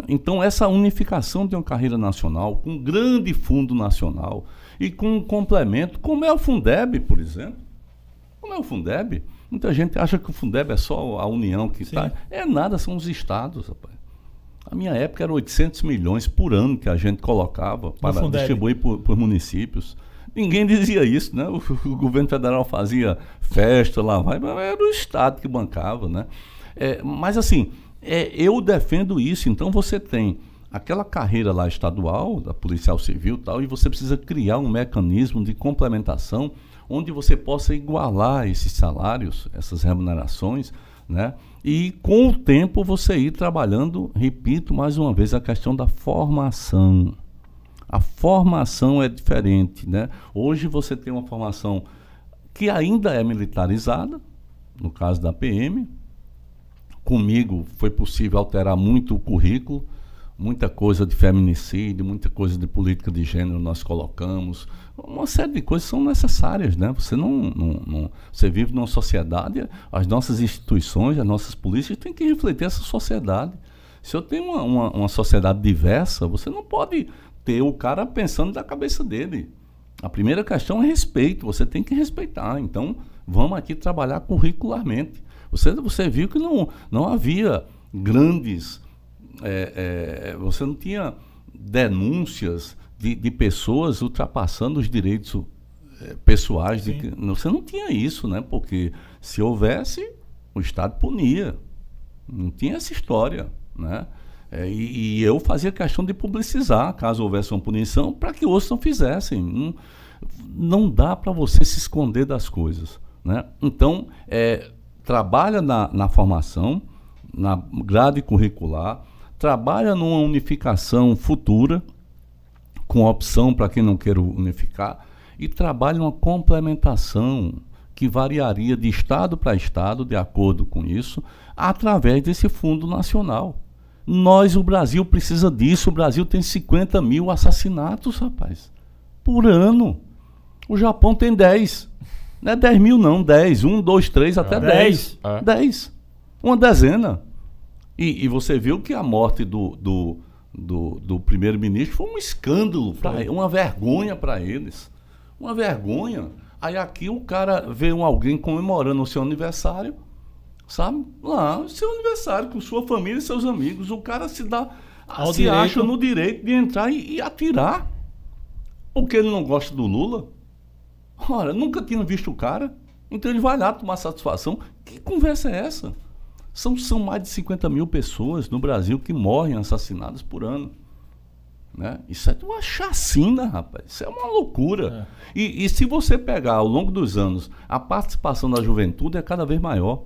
então, essa unificação de uma carreira nacional, com um grande fundo nacional e com um complemento, como é o Fundeb, por exemplo. Como é o Fundeb? Muita gente acha que o Fundeb é só a União que está. É nada, são os estados, rapaz. A minha época era 800 milhões por ano que a gente colocava para distribuir por, por, municípios. Ninguém dizia isso, né? O, o, governo federal fazia festa lá, vai, mas era o Estado que bancava, né? É, mas assim, é, eu defendo isso. Então você tem aquela carreira lá estadual, da policial civil tal, e você precisa criar um mecanismo de complementação onde você possa igualar esses salários, essas remunerações, né? E com o tempo você ir trabalhando, repito mais uma vez, a questão da formação. A formação é diferente, né? Hoje você tem uma formação que ainda é militarizada, no caso da PM, comigo foi possível alterar muito o currículo, muita coisa de feminicídio, muita coisa de política de gênero nós colocamos. Uma série de coisas são necessárias, né? Você não, não, não, você vive numa sociedade, as nossas instituições, as nossas polícias têm que refletir essa sociedade. Se eu tenho uma, uma, uma sociedade diversa, você não pode ter o cara pensando da cabeça dele. A primeira questão é respeito, você tem que respeitar. Então, vamos aqui trabalhar curricularmente. Você, você viu que não, não havia grandes. É, é, você não tinha denúncias de, de pessoas ultrapassando os direitos é, pessoais. De, você não tinha isso, né? Porque se houvesse, o Estado punia. Não tinha essa história, né? É, e, e, eu fazia questão de publicizar, caso houvesse uma punição, para que outros não fizessem. Não, não dá para você se esconder das coisas. Né? Então, é, trabalha na, na formação, na grade curricular, trabalha numa unificação futura, com opção para quem não quer unificar, e trabalha numa complementação que variaria de estado para estado, de acordo com isso, através desse fundo nacional. Nós, o Brasil, precisa disso. O Brasil tem 50 mil assassinatos, rapaz, por ano. O Japão tem 10. Não é 10 mil, não, 10. 1, 2, 3, até 10. 10. 10. Uma dezena. E, e, você viu que a morte do, do, do, do primeiro-ministro foi um escândalo, pra, uma vergonha para eles. Uma vergonha. Aí aqui o cara vê um, alguém comemorando o seu aniversário, sabe? Lá, seu aniversário, com sua família e seus amigos. O cara se dá. Ao se direito. acha no direito de entrar e, e atirar. Porque ele não gosta do Lula. Ora, nunca tinha visto o cara. Então ele vai lá tomar satisfação. Que conversa é essa? São, são mais de 50 mil pessoas no Brasil que morrem assassinadas por ano. Né? Isso é uma chacina, rapaz. Isso é uma loucura. É. E, e, se você pegar ao longo dos anos, a participação da juventude é cada vez maior.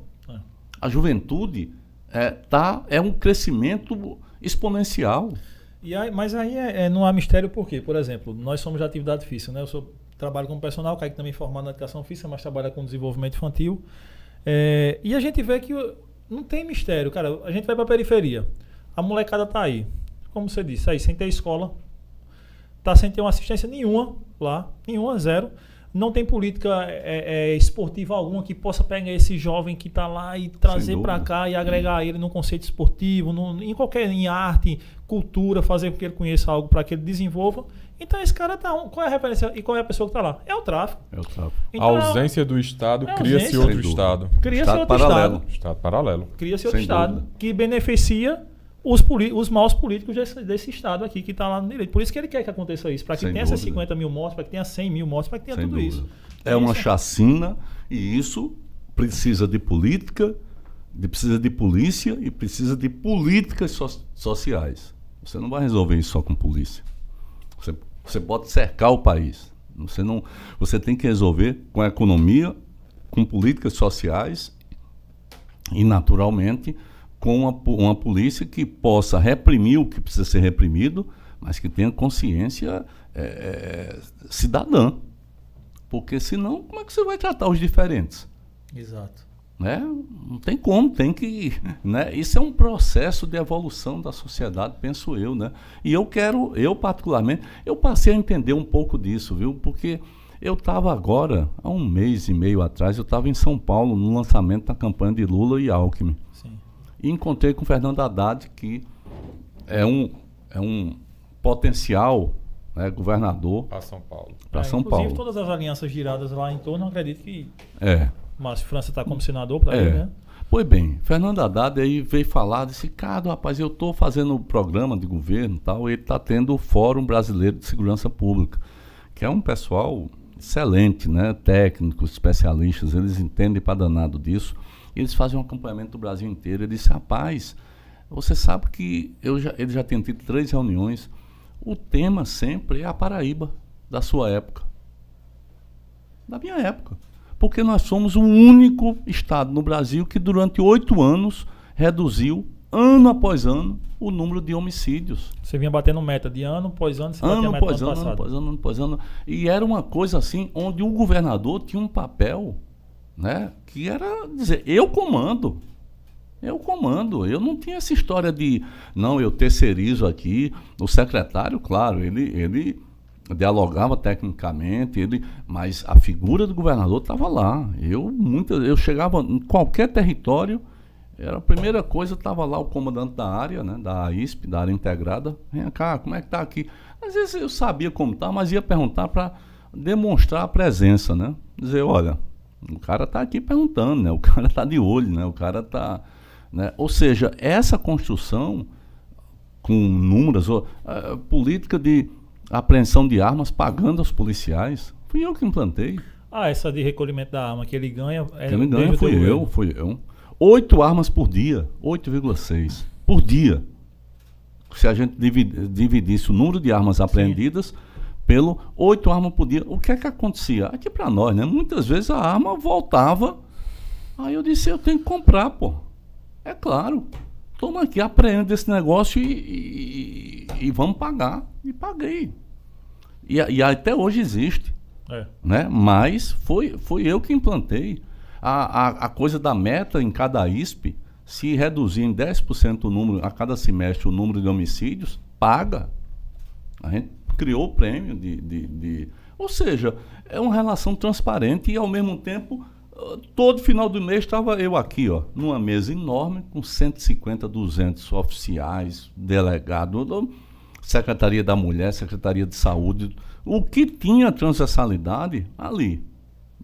A juventude é, tá, é um crescimento exponencial. E aí, mas aí é, é, não há mistério por quê? Por exemplo, nós somos de atividade física, né? Eu sou trabalho como personal, o Kaique também formado na educação física, mas trabalha com desenvolvimento infantil. É, e a gente vê que não tem mistério, cara. A gente vai para a periferia. A molecada tá aí. Como você disse, aí sem ter escola. Tá sem ter uma assistência nenhuma lá. Nenhuma, zero. Não tem política é, é, esportiva alguma que possa pegar esse jovem que está lá e trazer para cá e agregar ele no conceito esportivo, no, em qualquer em arte, cultura, fazer com que ele conheça algo para que ele desenvolva então esse cara tá. Um, qual é a referência e qual é a pessoa que tá lá? É o tráfico. É o tráfico. Então, a ausência do Estado é cria-se outro Estado. Cria-se outro paralelo. Estado. Estado paralelo. Cria-se outro Sem Estado dúvida. que beneficia os, os maus políticos desse, desse Estado aqui que está lá no direito. Por isso que ele quer que aconteça isso, para que Sem tenha dúvida. essas 50 mil mortes, para que tenha 100 mil mortes, para que tenha Sem tudo dúvida. isso. É uma chacina e isso precisa de política, de, precisa de polícia e precisa de políticas so, sociais. Você não vai resolver isso só com polícia. Você, você pode cercar o país. Você, não, você tem que resolver com a economia, com políticas sociais e, naturalmente, com uma, uma polícia que possa reprimir o que precisa ser reprimido, mas que tenha consciência é, cidadã. Porque senão, como é que você vai tratar os diferentes? Exato. Né? Não tem como, tem que. [LAUGHS] Né? Isso é um processo de evolução da sociedade, penso eu. Né? E eu quero, eu particularmente, eu passei a entender um pouco disso, viu? Porque eu estava agora, há um mês e meio atrás, eu estava em São Paulo no lançamento da campanha de Lula e Alckmin. E encontrei com Fernando Haddad, que é um, é um potencial né, governador para São Paulo. Para é, São Paulo. todas as alianças giradas lá em torno, acredito que. É. Márcio França está como senador para é. ele, né? Pois bem, Fernando Haddad aí veio falar, disse, cara, rapaz, eu estou fazendo um programa de governo tal, ele está tendo o Fórum Brasileiro de Segurança Pública, que é um pessoal excelente, né? Técnicos, especialistas, eles entendem para danado disso. E eles fazem um acompanhamento do Brasil inteiro. Ele disse, rapaz, você sabe que eu já, ele já tem tido três reuniões. O tema sempre é a Paraíba da sua época. Da minha época porque nós somos o único estado no Brasil que durante oito anos reduziu, ano após ano, o número de homicídios. Você vinha batendo meta de ano após ano, você ano após ano, ano após ano, ano após ano. E era uma coisa assim, onde o governador tinha um papel, né? Que era dizer, eu comando. Eu comando. Eu não tinha essa história de, não, eu terceirizo aqui. O secretário, claro, ele, ele dialogava tecnicamente, ele, mas a figura do governador estava lá. Eu muita, eu chegava em qualquer território, era a primeira coisa, estava lá o comandante da área, né, da ISP, da área integrada. Vem cá, como é que está aqui? Às vezes eu sabia como tá, mas ia perguntar para demonstrar a presença, né? Dizer, olha, o cara está aqui perguntando, né? O cara está de olho, né? O cara está, né? Ou seja, essa construção com números, uh, política de apreensão de armas pagando aos policiais. Fui eu que implantei. Ah, essa de recolhimento da arma que ele ganha. É que ele ganha fui eu, fui eu. Oito armas por dia, 8,6 por dia. Se a gente dividisse o número de armas apreendidas Sim. Pelo oito armas por dia, o que é que acontecia? Aqui para nós, né? Muitas vezes a arma voltava. Aí eu disse, eu tenho que comprar, pô. É claro. Toma aqui, apreende esse negócio e, e, e, vamos pagar. E paguei. E, e até hoje existe. É. Né? Mas foi, foi eu que implantei. A, a, a coisa da meta em cada ISP, se reduzir em 10% o número, a cada semestre o número de homicídios, paga. A gente criou o prêmio de, de, de. Ou seja, é uma relação transparente e ao mesmo tempo todo final do mês estava eu aqui, ó, numa mesa enorme com 150, 200 oficiais, delegados, Secretaria da Mulher, Secretaria de Saúde, o que tinha transversalidade ali.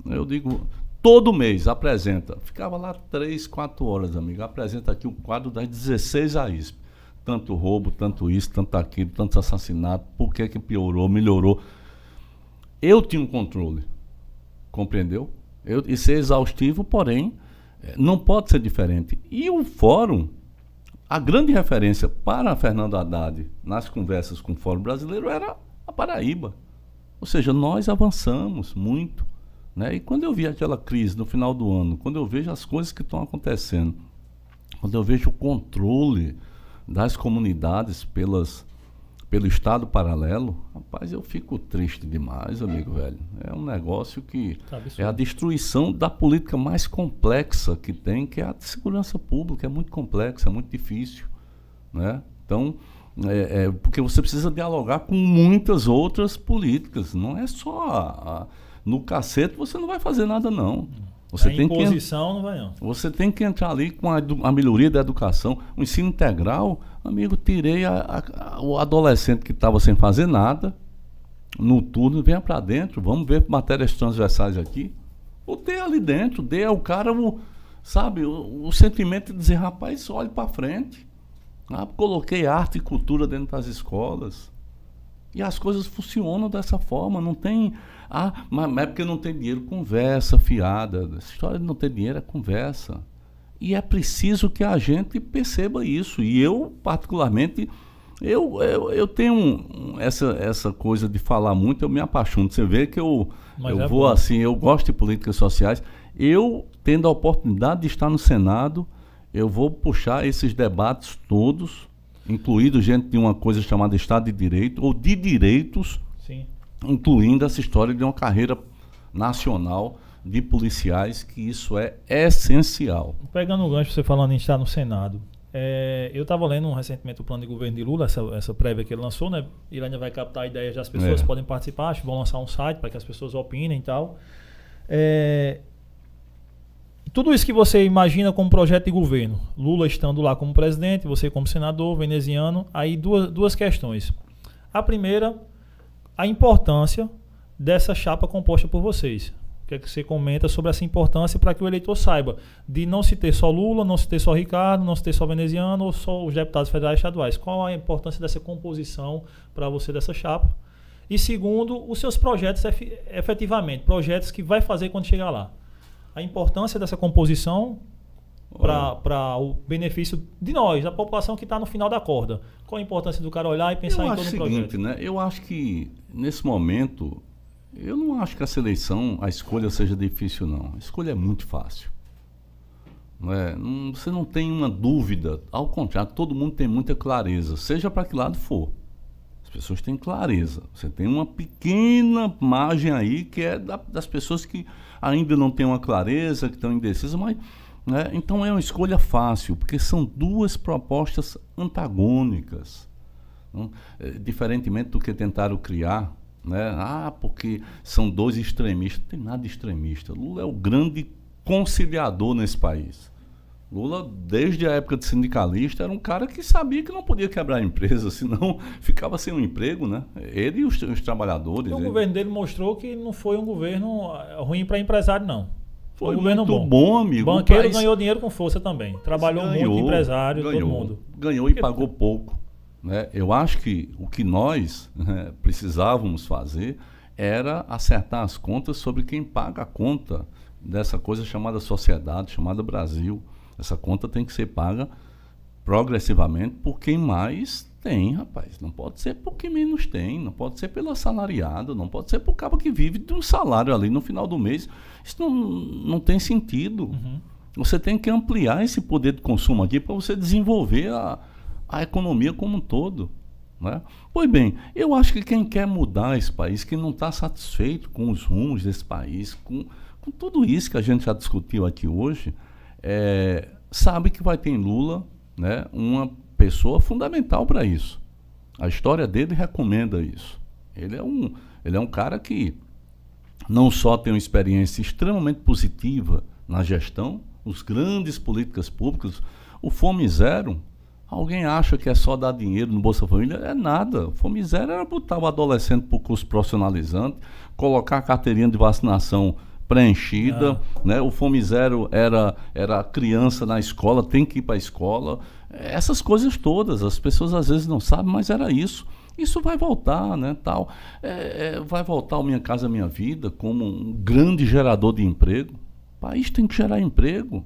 Eu digo, todo mês apresenta. Ficava lá três, quatro horas, amigo. Apresenta aqui o quadro das 16 AISP. Tanto roubo, tanto isso, tanto aquilo, tanto assassinato, por que que piorou, melhorou. Eu tinha um controle. Compreendeu? Eu, e ser exaustivo, porém, eh, não pode ser diferente. E o fórum, a grande referência para Fernando Haddad nas conversas com o Fórum Brasileiro era a Paraíba. Ou seja, nós avançamos muito. Né? E quando eu vi aquela crise no final do ano, quando eu vejo as coisas que estão acontecendo, quando eu vejo o controle das comunidades pelas pelo Estado paralelo, rapaz, eu fico triste demais, amigo velho. É um negócio que tá é a destruição da política mais complexa que tem, que é a de segurança pública. É muito complexa, é muito difícil. Né? Então, é, é, porque você precisa dialogar com muitas outras políticas. Não é só a, a, no cacete você não vai fazer nada, não. Você a tem imposição que, não vai não. Você tem que entrar ali com a, a melhoria da educação, o ensino integral. Amigo, tirei a, a, o adolescente que estava sem fazer nada, no turno, venha para dentro, vamos ver matérias transversais aqui. Botei ali dentro, dê ao cara o, sabe, o, o sentimento de dizer, rapaz, olhe para frente. Ah, coloquei arte e cultura dentro das escolas. E as coisas funcionam dessa forma, não tem. Ah, mas é porque não tem dinheiro, conversa fiada. Essa história de não ter dinheiro é conversa. E é preciso que a gente perceba isso. E eu, particularmente, eu, eu, eu tenho essa, essa coisa de falar muito, eu me apaixono. Você vê que eu, eu é vou bom. assim, eu gosto de políticas sociais. Eu, tendo a oportunidade de estar no Senado, eu vou puxar esses debates todos incluído gente de uma coisa chamada Estado de Direito, ou de direitos, Sim. incluindo essa história de uma carreira nacional de policiais, que isso é essencial. Pegando o gancho, você falando em estar no Senado, é, eu estava lendo recentemente o plano de governo de Lula, essa, essa prévia que ele lançou, né? Ele ainda vai captar ideias das pessoas, é. podem participar, acho que vão lançar um site para que as pessoas opinem e tal. É, tudo isso que você imagina como projeto de governo, Lula estando lá como presidente, você como senador, veneziano, aí duas, duas questões. A primeira, a importância dessa chapa composta por vocês. O que é que você comenta sobre essa importância para que o eleitor saiba de não se ter só Lula, não se ter só Ricardo, não se ter só veneziano ou só os deputados federais e estaduais? Qual a importância dessa composição para você dessa chapa? E segundo, os seus projetos efetivamente, projetos que vai fazer quando chegar lá a importância dessa composição para o benefício de nós, da população que está no final da corda. Qual a importância do cara olhar e pensar eu em todo o seguinte, projeto? Né? Eu acho que, nesse momento, eu não acho que a seleção, a escolha seja difícil, não. A escolha é muito fácil. Não é? não, você não tem uma dúvida. Ao contrário, todo mundo tem muita clareza, seja para que lado for. As pessoas têm clareza. Você tem uma pequena margem aí que é da, das pessoas que ainda não têm uma clareza, que estão indecisas, mas né, então é uma escolha fácil, porque são duas propostas antagônicas. Não? É, diferentemente do que tentaram criar, né? ah, porque são dois extremistas. Não tem nada de extremista. Lula é o grande conciliador nesse país. Lula, desde a época de sindicalista, era um cara que sabia que não podia quebrar a empresa, [LAUGHS] senão ficava sem um emprego, né? Ele e os, os trabalhadores. o ele... governo dele mostrou que não foi um governo eh, ruim para empresário, não. Foi, foi um governo bom. bom, amigo. Banqueiro país... ganhou dinheiro com força também. Trabalhou ganhou, muito, empresário, ganhou, todo mundo. Ganhou e pagou pouco. Né? Eu acho que o que nós né, precisávamos fazer era acertar as contas sobre quem paga a conta dessa coisa chamada sociedade, chamada Brasil. Essa conta tem que ser paga progressivamente por quem mais tem, rapaz. Não pode ser por quem menos tem, não pode ser pelo assalariado, não pode ser por cabo que vive de um salário ali no final do mês. Isso não, não tem sentido. Uhum. Você tem que ampliar esse poder de consumo aqui para você desenvolver a, a economia como um todo. Né? Pois bem, eu acho que quem quer mudar esse país, quem não está satisfeito com os rumos desse país, com, com tudo isso que a gente já discutiu aqui hoje, é, sabe que vai ter em Lula né, uma pessoa fundamental para isso. A história dele recomenda isso. Ele é, um, ele é um cara que não só tem uma experiência extremamente positiva na gestão, os grandes políticas públicas, o Fome Zero, alguém acha que é só dar dinheiro no Bolsa Família? É nada. Fome Zero era botar o adolescente para o curso profissionalizante, colocar a carteirinha de vacinação preenchida, ah. né? O Fome Zero era, era criança na escola, tem que ir para a escola. Essas coisas todas, as pessoas às vezes não sabem, mas era isso. Isso vai voltar, né? Tal. É, é, vai voltar o Minha Casa Minha Vida como um grande gerador de emprego. O país tem que gerar emprego.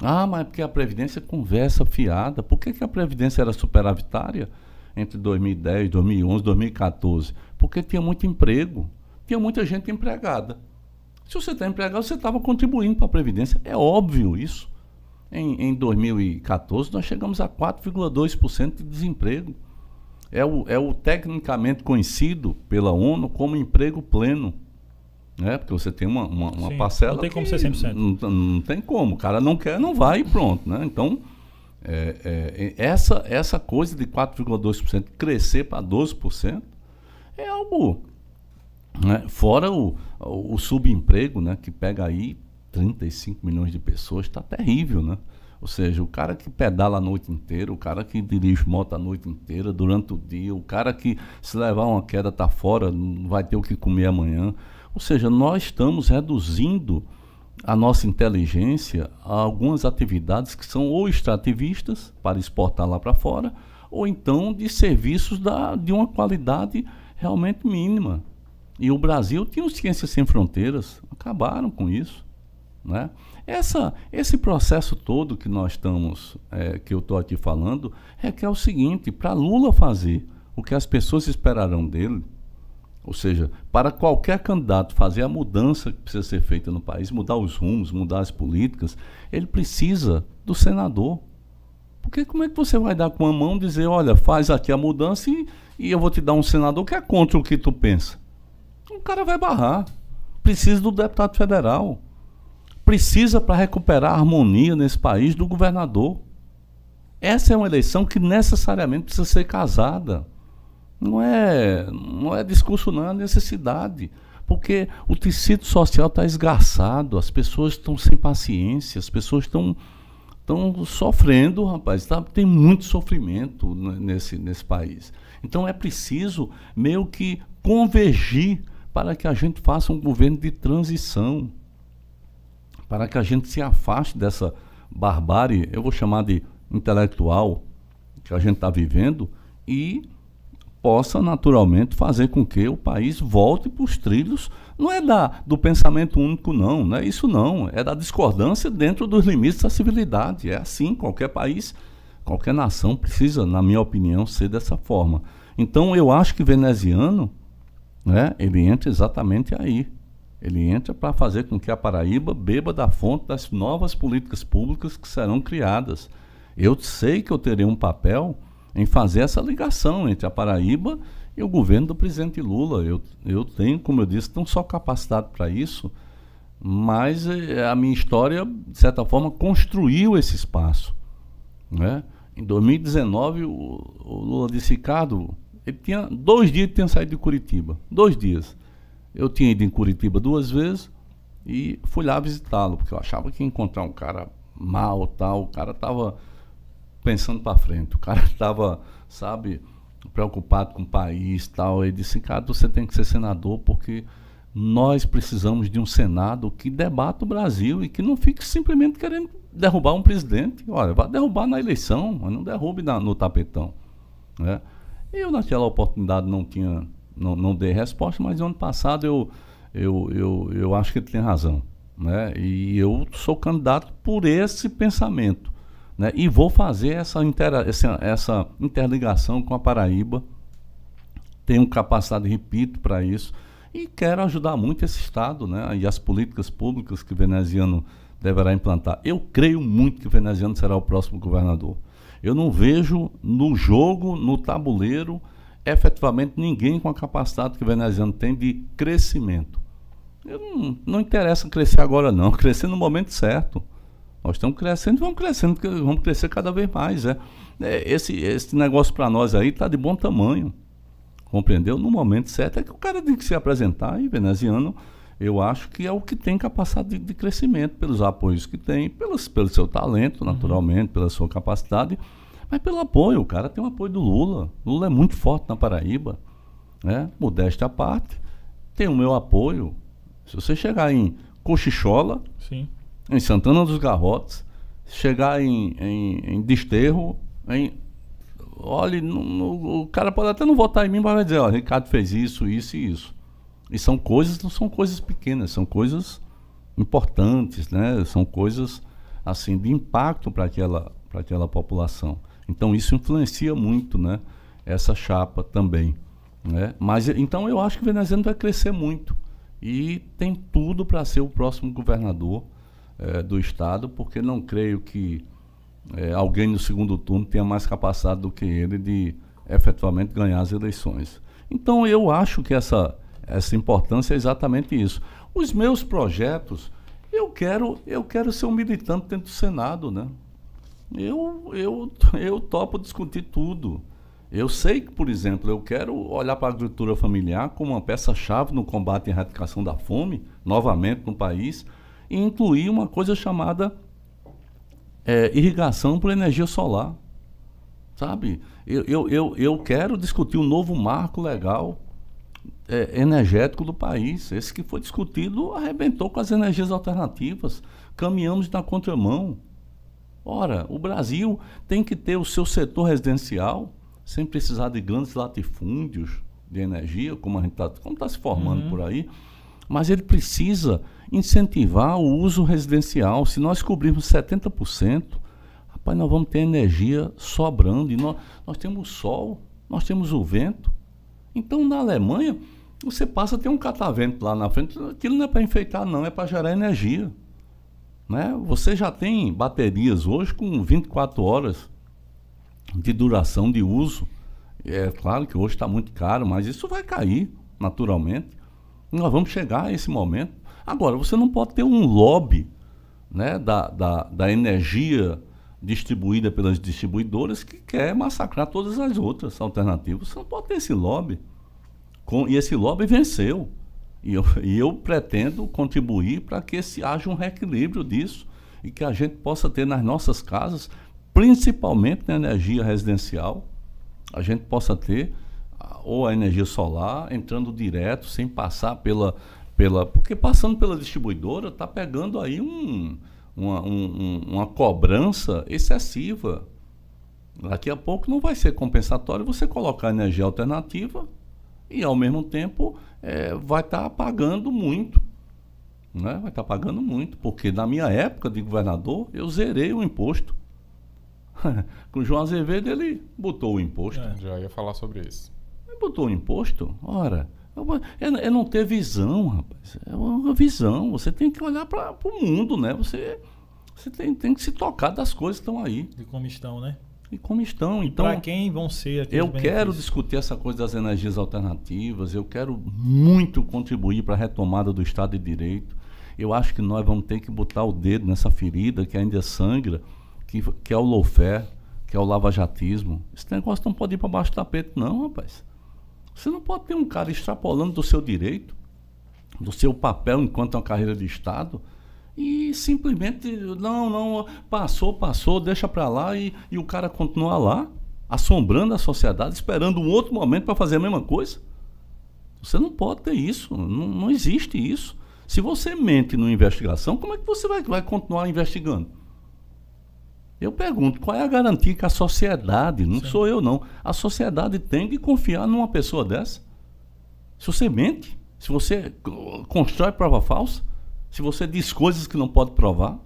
Ah, mas porque a Previdência é conversa fiada. Por que, que a Previdência era superavitária entre 2010, 2011, 2014? Porque tinha muito emprego. Tinha muita gente empregada. Se você está empregado, você estava contribuindo para a Previdência. É óbvio isso. Em, em 2014, nós chegamos a 4,2% de desemprego. É o, é o tecnicamente conhecido pela ONU como emprego pleno. Né? Porque você tem uma, uma, uma Sim, parcela. Não tem como ser 100%. Não, não tem como. O cara não quer, não vai e pronto. Né? Então, é, é, essa, essa coisa de 4,2% crescer para 12% é algo né? Fora o, o, subemprego, né? que pega aí 35 milhões de pessoas, está terrível, né? Ou seja, o cara que pedala a noite inteira, o cara que dirige moto a noite inteira, durante o dia, o cara que se levar uma queda está fora, não vai ter o que comer amanhã. Ou seja, nós estamos reduzindo a nossa inteligência a algumas atividades que são ou extrativistas, para exportar lá para fora, ou então de serviços da, de uma qualidade realmente mínima. E o Brasil tinha os Ciências Sem Fronteiras, acabaram com isso. Né? Essa, esse processo todo que nós estamos, é, que eu estou aqui falando, é que é o seguinte: para Lula fazer o que as pessoas esperarão dele, ou seja, para qualquer candidato fazer a mudança que precisa ser feita no país, mudar os rumos, mudar as políticas, ele precisa do senador. Porque como é que você vai dar com a mão dizer, olha, faz aqui a mudança e, e eu vou te dar um senador que é contra o que tu pensa? Cara vai barrar. Precisa do deputado federal. Precisa para recuperar a harmonia nesse país do governador. Essa é uma eleição que necessariamente precisa ser casada. Não é, não é discurso, não, é necessidade. Porque o tecido social está esgarçado, as pessoas estão sem paciência, as pessoas estão estão sofrendo, rapaz. Tá, tem muito sofrimento nesse, nesse país. Então é preciso meio que convergir para que a gente faça um governo de transição, para que a gente se afaste dessa barbárie, eu vou chamar de intelectual, que a gente está vivendo, e possa naturalmente fazer com que o país volte para os trilhos. Não é da, do pensamento único, não, não é isso não. É da discordância dentro dos limites da civilidade. É assim, qualquer país, qualquer nação precisa, na minha opinião, ser dessa forma. Então eu acho que veneziano, né, ele entra exatamente aí. Ele entra para fazer com que a Paraíba beba da fonte das novas políticas públicas que serão criadas. Eu sei que eu terei um papel em fazer essa ligação entre a Paraíba e o governo do presidente Lula. Eu, eu tenho, como eu disse, não só capacidade para isso, mas eh, a minha história, de certa forma, construiu esse espaço. Né? Em 2019, o, o Lula disse, Ricardo, ele tinha dois dias que tinha saído de Curitiba. Dois dias. Eu tinha ido em Curitiba duas vezes e fui lá visitá-lo, porque eu achava que ia encontrar um cara mal, tal. O cara estava pensando para frente. O cara [LAUGHS] estava, sabe, preocupado com o país tal. Ele disse, cara, você tem que ser senador porque nós precisamos de um Senado que debata o Brasil e que não fique simplesmente querendo derrubar um presidente. Olha, vai derrubar na eleição, mas não derrube na, no tapetão. Né? Eu, naquela oportunidade, não tinha, não, não dei resposta, mas ano passado eu, eu, eu, eu acho que ele tem razão. Né? E eu sou candidato por esse pensamento. Né? E vou fazer essa, inter, essa, essa interligação com a Paraíba. Tenho capacidade, repito, para isso. E quero ajudar muito esse Estado né? e as políticas públicas que o veneziano deverá implantar. Eu creio muito que o veneziano será o próximo governador. Eu não vejo no jogo, no tabuleiro, efetivamente ninguém com a capacidade que o veneziano tem de crescimento. Eu não, não interessa crescer agora, não. [LAUGHS] Crescer no momento certo. Nós estamos crescendo vamos crescendo, vamos crescer cada vez mais. É. é esse, esse negócio para nós aí está de bom tamanho. Compreendeu? No momento certo é que o cara tem que se apresentar e veneziano, eu acho que é o que tem capacidade de, de crescimento, pelos apoios que tem, pelos, pelo seu talento, uhum. naturalmente, uhum. pela sua capacidade, mas pelo apoio. O cara tem o apoio do Lula. Lula é muito forte na Paraíba. Né? Modéstia à parte, tem o meu apoio. Se você chegar em Cochichola, Sim em Santana dos Garrotes, chegar em, em, em Desterro, em, olha, no, no, o cara pode até não votar em mim, mas vai dizer, ó, Ricardo fez isso, isso e isso. E são coisas, não são coisas pequenas, são coisas importantes, né? São coisas assim de impacto para aquela para aquela população. Então isso influencia muito, né? Essa chapa também, né? Mas então eu acho que o venezuelano vai crescer muito e tem tudo para ser o próximo governador é, do Estado, porque não creio que é, alguém no segundo turno tenha mais capacidade do que ele de efetivamente ganhar as eleições. Então eu acho que essa, essa importância é exatamente isso. Os meus projetos, eu quero, eu quero ser um militante dentro do Senado, né? Eu, eu, eu topo discutir tudo. Eu sei que, por exemplo, eu quero olhar para a agricultura familiar como uma peça-chave no combate à erradicação da fome, novamente no país, e incluir uma coisa chamada é, irrigação por energia solar. Sabe? Eu, eu, eu, eu quero discutir um novo marco legal é, energético do país. Esse que foi discutido arrebentou com as energias alternativas. Caminhamos na contramão. Ora, o Brasil tem que ter o seu setor residencial sem precisar de grandes latifúndios de energia, como está tá se formando uhum. por aí, mas ele precisa incentivar o uso residencial. Se nós cobrirmos 70%, rapaz, nós vamos ter energia sobrando. E nós, nós temos o sol, nós temos o vento. Então, na Alemanha, você passa a ter um catavento lá na frente. Aquilo não é para enfeitar, não, é para gerar energia. Né? Você já tem baterias hoje com 24 horas de duração de uso. É claro que hoje está muito caro, mas isso vai cair naturalmente. Nós vamos chegar a esse momento. Agora, você não pode ter um lobby né, da, da, da energia distribuída pelas distribuidoras que quer massacrar todas as outras alternativas. Você não pode ter esse lobby. Com, e esse lobby venceu. E eu, [LAUGHS] e eu pretendo contribuir para que esse, haja um reequilíbrio disso e que a gente possa ter nas nossas casas, principalmente na energia residencial, a gente possa ter ou a energia solar entrando direto, sem passar pela. pela porque passando pela distribuidora, está pegando aí um, uma, um, uma cobrança excessiva. Daqui a pouco não vai ser compensatório você colocar energia alternativa e, ao mesmo tempo, é, vai estar tá pagando muito. Né? Vai estar tá pagando muito, porque na minha época de governador, eu zerei o imposto. [LAUGHS] Com o João Azevedo, ele botou o imposto. É, já ia falar sobre isso. Ele botou o imposto? Ora, é, é não ter visão, rapaz. É uma visão. Você tem que olhar para o mundo, né? Você, você tem, tem que se tocar das coisas que estão aí. De como estão, né? E como estão. Então, para quem vão ser Eu quero discutir essa coisa das energias alternativas. Eu quero muito contribuir para a retomada do Estado de Direito. Eu acho que nós vamos ter que botar o dedo nessa ferida que ainda sangra, que, que é o lawfare, que é o lavajatismo. Esse negócio não pode ir para baixo do tapete, não, rapaz. Você não pode ter um cara extrapolando do seu direito, do seu papel enquanto uma carreira de Estado, e simplesmente, não, não, passou, passou, deixa para lá e, e o cara continua lá, assombrando a sociedade, esperando um outro momento para fazer a mesma coisa. Você não pode ter isso, não, não existe isso. Se você mente numa investigação, como é que você vai, vai continuar investigando? Eu pergunto, qual é a garantia que a sociedade, não Sim. sou eu não, a sociedade tem de confiar numa pessoa dessa? Se você mente, se você constrói prova falsa, se você diz coisas que não pode provar,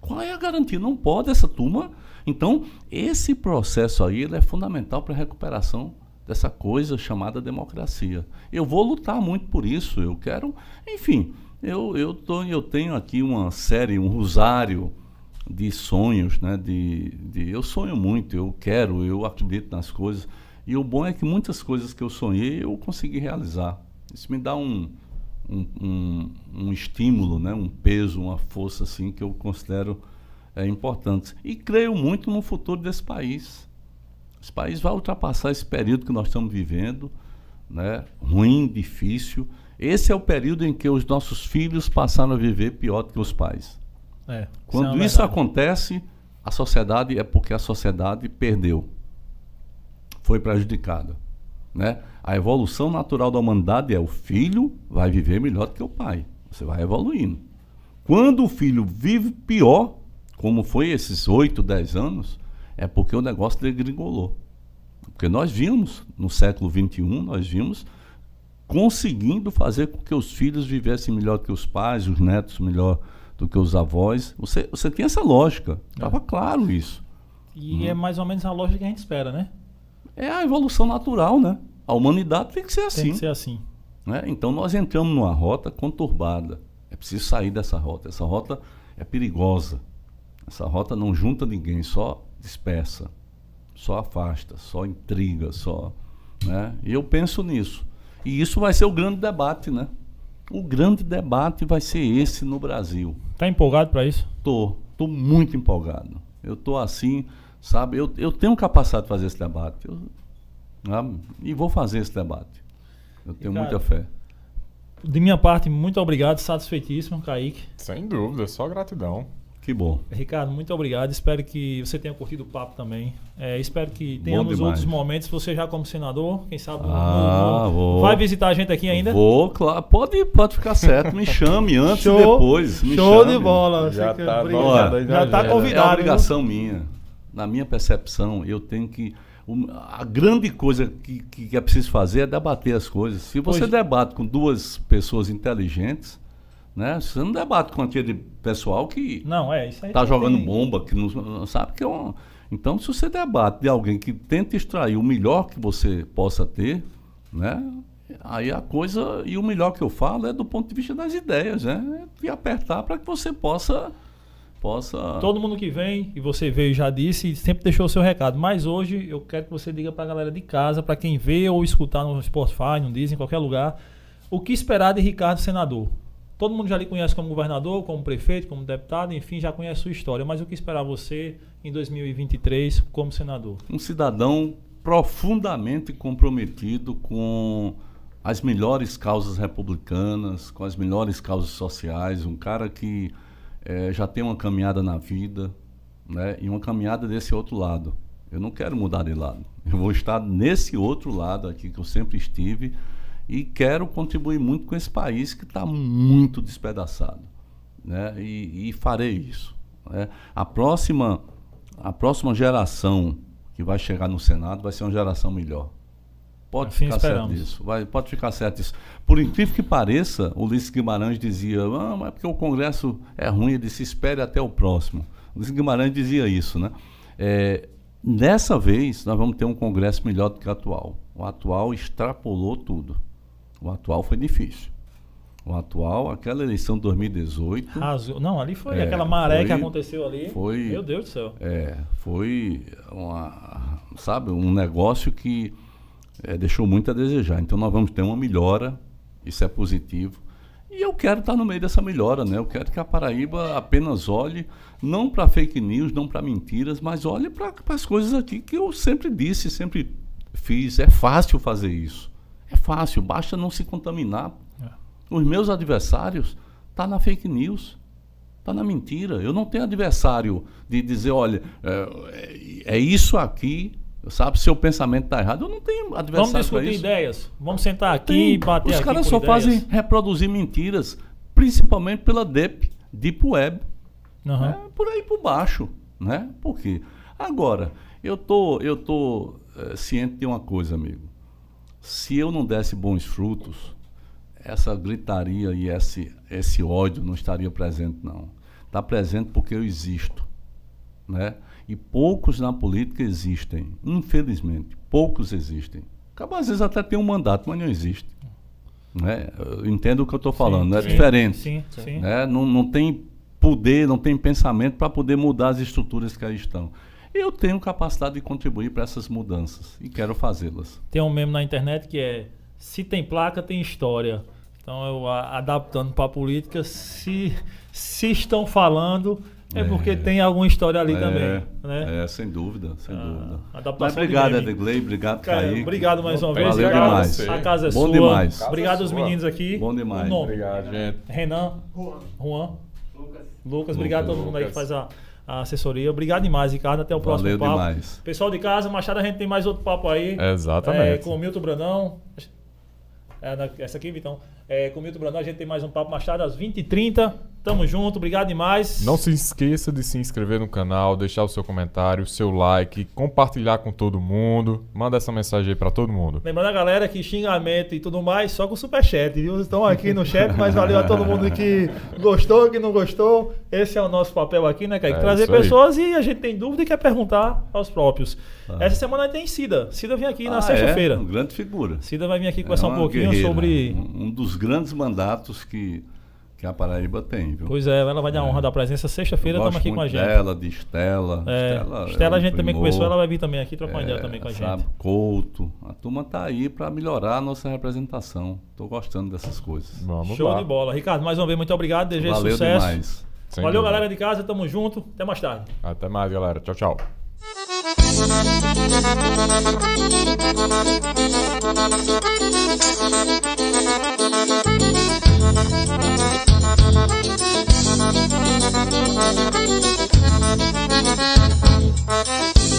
qual é a garantia? Não pode essa turma. Então, esse processo aí é fundamental para a recuperação dessa coisa chamada democracia. Eu vou lutar muito por isso. Eu quero, enfim, eu, eu, tô, eu tenho aqui uma série, um rosário de sonhos, né? De, de, eu sonho muito, eu quero, eu acredito nas coisas. E o bom é que muitas coisas que eu sonhei eu consegui realizar. Isso me dá um, um, um, um estímulo, né? um peso, uma força assim que eu considero é, importante. E creio muito no futuro desse país. Esse país vai ultrapassar esse período que nós estamos vivendo, né? ruim, difícil. Esse é o período em que os nossos filhos passaram a viver pior do que os pais. É, Quando isso, é isso acontece, a sociedade é porque a sociedade perdeu, foi prejudicada. Né? A evolução natural da humanidade é o filho vai viver melhor do que o pai. Você vai evoluindo. Quando o filho vive pior, como foi esses 8, 10 anos, é porque o negócio degringolou. Porque nós vimos, no século XXI, nós vimos conseguindo fazer com que os filhos vivessem melhor que os pais, os netos melhor do que os avós. Você, você tem essa lógica. Estava é. claro isso. E hum. é mais ou menos a lógica que a gente espera, né? É a evolução natural, né? A humanidade tem que ser assim. Tem que ser assim. Né? Então nós entramos numa rota conturbada. É preciso sair dessa rota. Essa rota é perigosa. Essa rota não junta ninguém, só dispersa, só afasta, só intriga, só. Né? E eu penso nisso. E isso vai ser o grande debate, né? O grande debate vai ser esse no Brasil. Tá empolgado para isso? Tô, tô muito empolgado. Eu tô assim, sabe? Eu, eu tenho capacidade de fazer esse debate. Eu, né? e vou fazer esse debate. Eu tenho cara, muita fé. De minha parte, muito obrigado, satisfeitíssimo, Kaique. Sem dúvida, só gratidão. Que bom. Ricardo, muito obrigado. Espero que você tenha curtido o papo também. É, espero que tenha Bom nos demais. outros momentos, você já como senador, quem sabe. Ah, no- vou. Vai visitar a gente aqui ainda? Vou, claro. Pode, pode ficar certo. Me chame antes Show, e depois. Me show chame. de bola. Já tá anotado aí já tá. É convidado. uma obrigação minha. Na minha percepção, eu tenho que. A grande coisa que, que é preciso fazer é debater as coisas. Se você Pois- debate com duas pessoas inteligentes, né? Você não debate com aquele pessoal que Não, é isso aí. tá jogando tem- bomba, que não sabe que é um. Então, se você debate de alguém que tenta extrair o melhor que você possa ter, né? Aí a coisa, e o melhor que eu falo é do ponto de vista das ideias, né? E apertar para que você possa. possa Todo mundo que vem, e você veio já disse, sempre deixou o seu recado. Mas hoje eu quero que você diga pra galera de casa, pra quem vê ou escutar no Spotify, no Disney, em qualquer lugar, o que esperar de Ricardo senador. Todo mundo já lhe conhece como governador, como prefeito, como deputado, enfim, já conhece a sua história. Mas o que esperar você em 2023 como senador? um cidadão profundamente comprometido com as melhores causas republicanas, com as melhores causas sociais, um cara que eh, já tem uma caminhada na vida, né? E uma caminhada desse outro lado. Eu não quero mudar de lado. Eu vou estar nesse outro lado aqui que eu sempre estive e quero contribuir muito com esse país que está muito despedaçado, né? E, e farei isso. né? A próxima, a próxima geração que vai chegar no Senado vai ser uma geração melhor. Pode Assim ficar certo esperamos. disso. Vai, pode ficar certo isso. Por incrível que pareça, o Ulisses Guimarães dizia, ah, mas é porque o Congresso é ruim, ele disse, espere até o próximo. O Ulisses Guimarães dizia isso, né? É, dessa vez, nós vamos ter um Congresso melhor do que o atual. O atual extrapolou tudo. O atual foi difícil. O atual, aquela eleição de 2018, Rasgou. Não, ali foi É, aquela maré que foi- aconteceu ali. foi- Meu Deus do céu. É, foi uma, sabe, um negócio que é, deixou muito a desejar. Então nós vamos ter uma melhora, isso é positivo. E eu quero estar no meio dessa melhora, né? Eu quero que a Paraíba apenas olhe, não para fake news, não para mentiras, mas olhe para as coisas aqui que eu sempre disse, sempre fiz. É fácil fazer isso. É fácil, basta não se contaminar. É. Os meus adversários tá na fake news. Tá na mentira. Eu não tenho adversário de dizer, olha, é, é isso aqui, sabe? Seu pensamento está errado. Eu não tenho adversário Vamos discutir ideias. Vamos sentar aqui Tem. e bater Os caras só ideias. fazem reproduzir mentiras, principalmente pela DEP, Deep Web. É, por aí por baixo, né? Por quê? Agora, eu tô, eu tô eh, ciente de uma coisa, amigo. Se eu não desse bons frutos, essa gritaria e esse, esse ódio não estaria presente, não. Está presente porque eu existo, né? E poucos na política existem, infelizmente. Poucos existem. Acaba às vezes até tem um mandato, mas não existe. Né? Eu entendo o que eu estou falando, Sim, é sim, diferente Sim, sim. né? não, não tem poder, não tem pensamento para poder mudar as estruturas que aí estão. Eu tenho capacidade de contribuir para essas mudanças e quero fazê-las. Tem um meme na internet que é se tem placa, tem história. Então eu a- adaptando para a política, se, se estão falando, é, É. porque tem alguma história ali é, também. Né? é, sem dúvida, sem Ah, dúvida. Mas obrigado. Edgley, obrigado, Cara, Kaique. obrigado mais uma vez. Valeu Ricardo. demais. A casa é Bom sua. demais. Obrigado aos é meninos aqui. Bom demais. Obrigado, gente. Renan, Juan, Lucas, obrigado a todo mundo aí que Lucas. faz a, a assessoria. Obrigado demais, Ricardo. Até o próximo Valeu papo. demais. Pessoal de casa, Machado, a gente tem mais outro papo aí. Exatamente. É, com o Milton Brandão. É, essa aqui, Vitão. É, com o Milton Brandão, a gente tem mais um papo Machado às 20h30. Tamo junto, obrigado demais. Não se esqueça de se inscrever no canal, deixar o seu comentário, o seu like, compartilhar com todo mundo. Manda essa mensagem aí pra todo mundo. Lembrando a galera que xingamento e tudo mais, só com superchat, viu? Estão aqui no chat, mas valeu a todo mundo que gostou, que não gostou. Esse é o nosso papel aqui, né, Kaique? É Trazer pessoas e a gente tem dúvida e quer perguntar aos próprios. Essa semana tem Cida. Cida vem aqui na Ah, sexta-feira. É, uma grande figura. Cida vai vir aqui É conversar um uma pouquinho guerreira, sobre. Um um dos grandes mandatos que, que a Paraíba tem, viu? Pois é, ela vai dar é. honra da presença. Sexta-feira estamos aqui com a gente. De Estela. É. Estela, é Estela é a gente primor. também começou, ela vai vir também aqui trocar é, ideia também com a sabe, gente. Couto. A turma tá aí para melhorar a nossa representação. Estou gostando dessas coisas. Vamos Show lá. de bola. Ricardo, mais uma vez, muito obrigado. DG Valeu sucesso. Demais. Sem Valeu, dúvida. galera de casa. Tamo junto. Até mais tarde. Até mais, galera. Tchau, tchau. Thank you.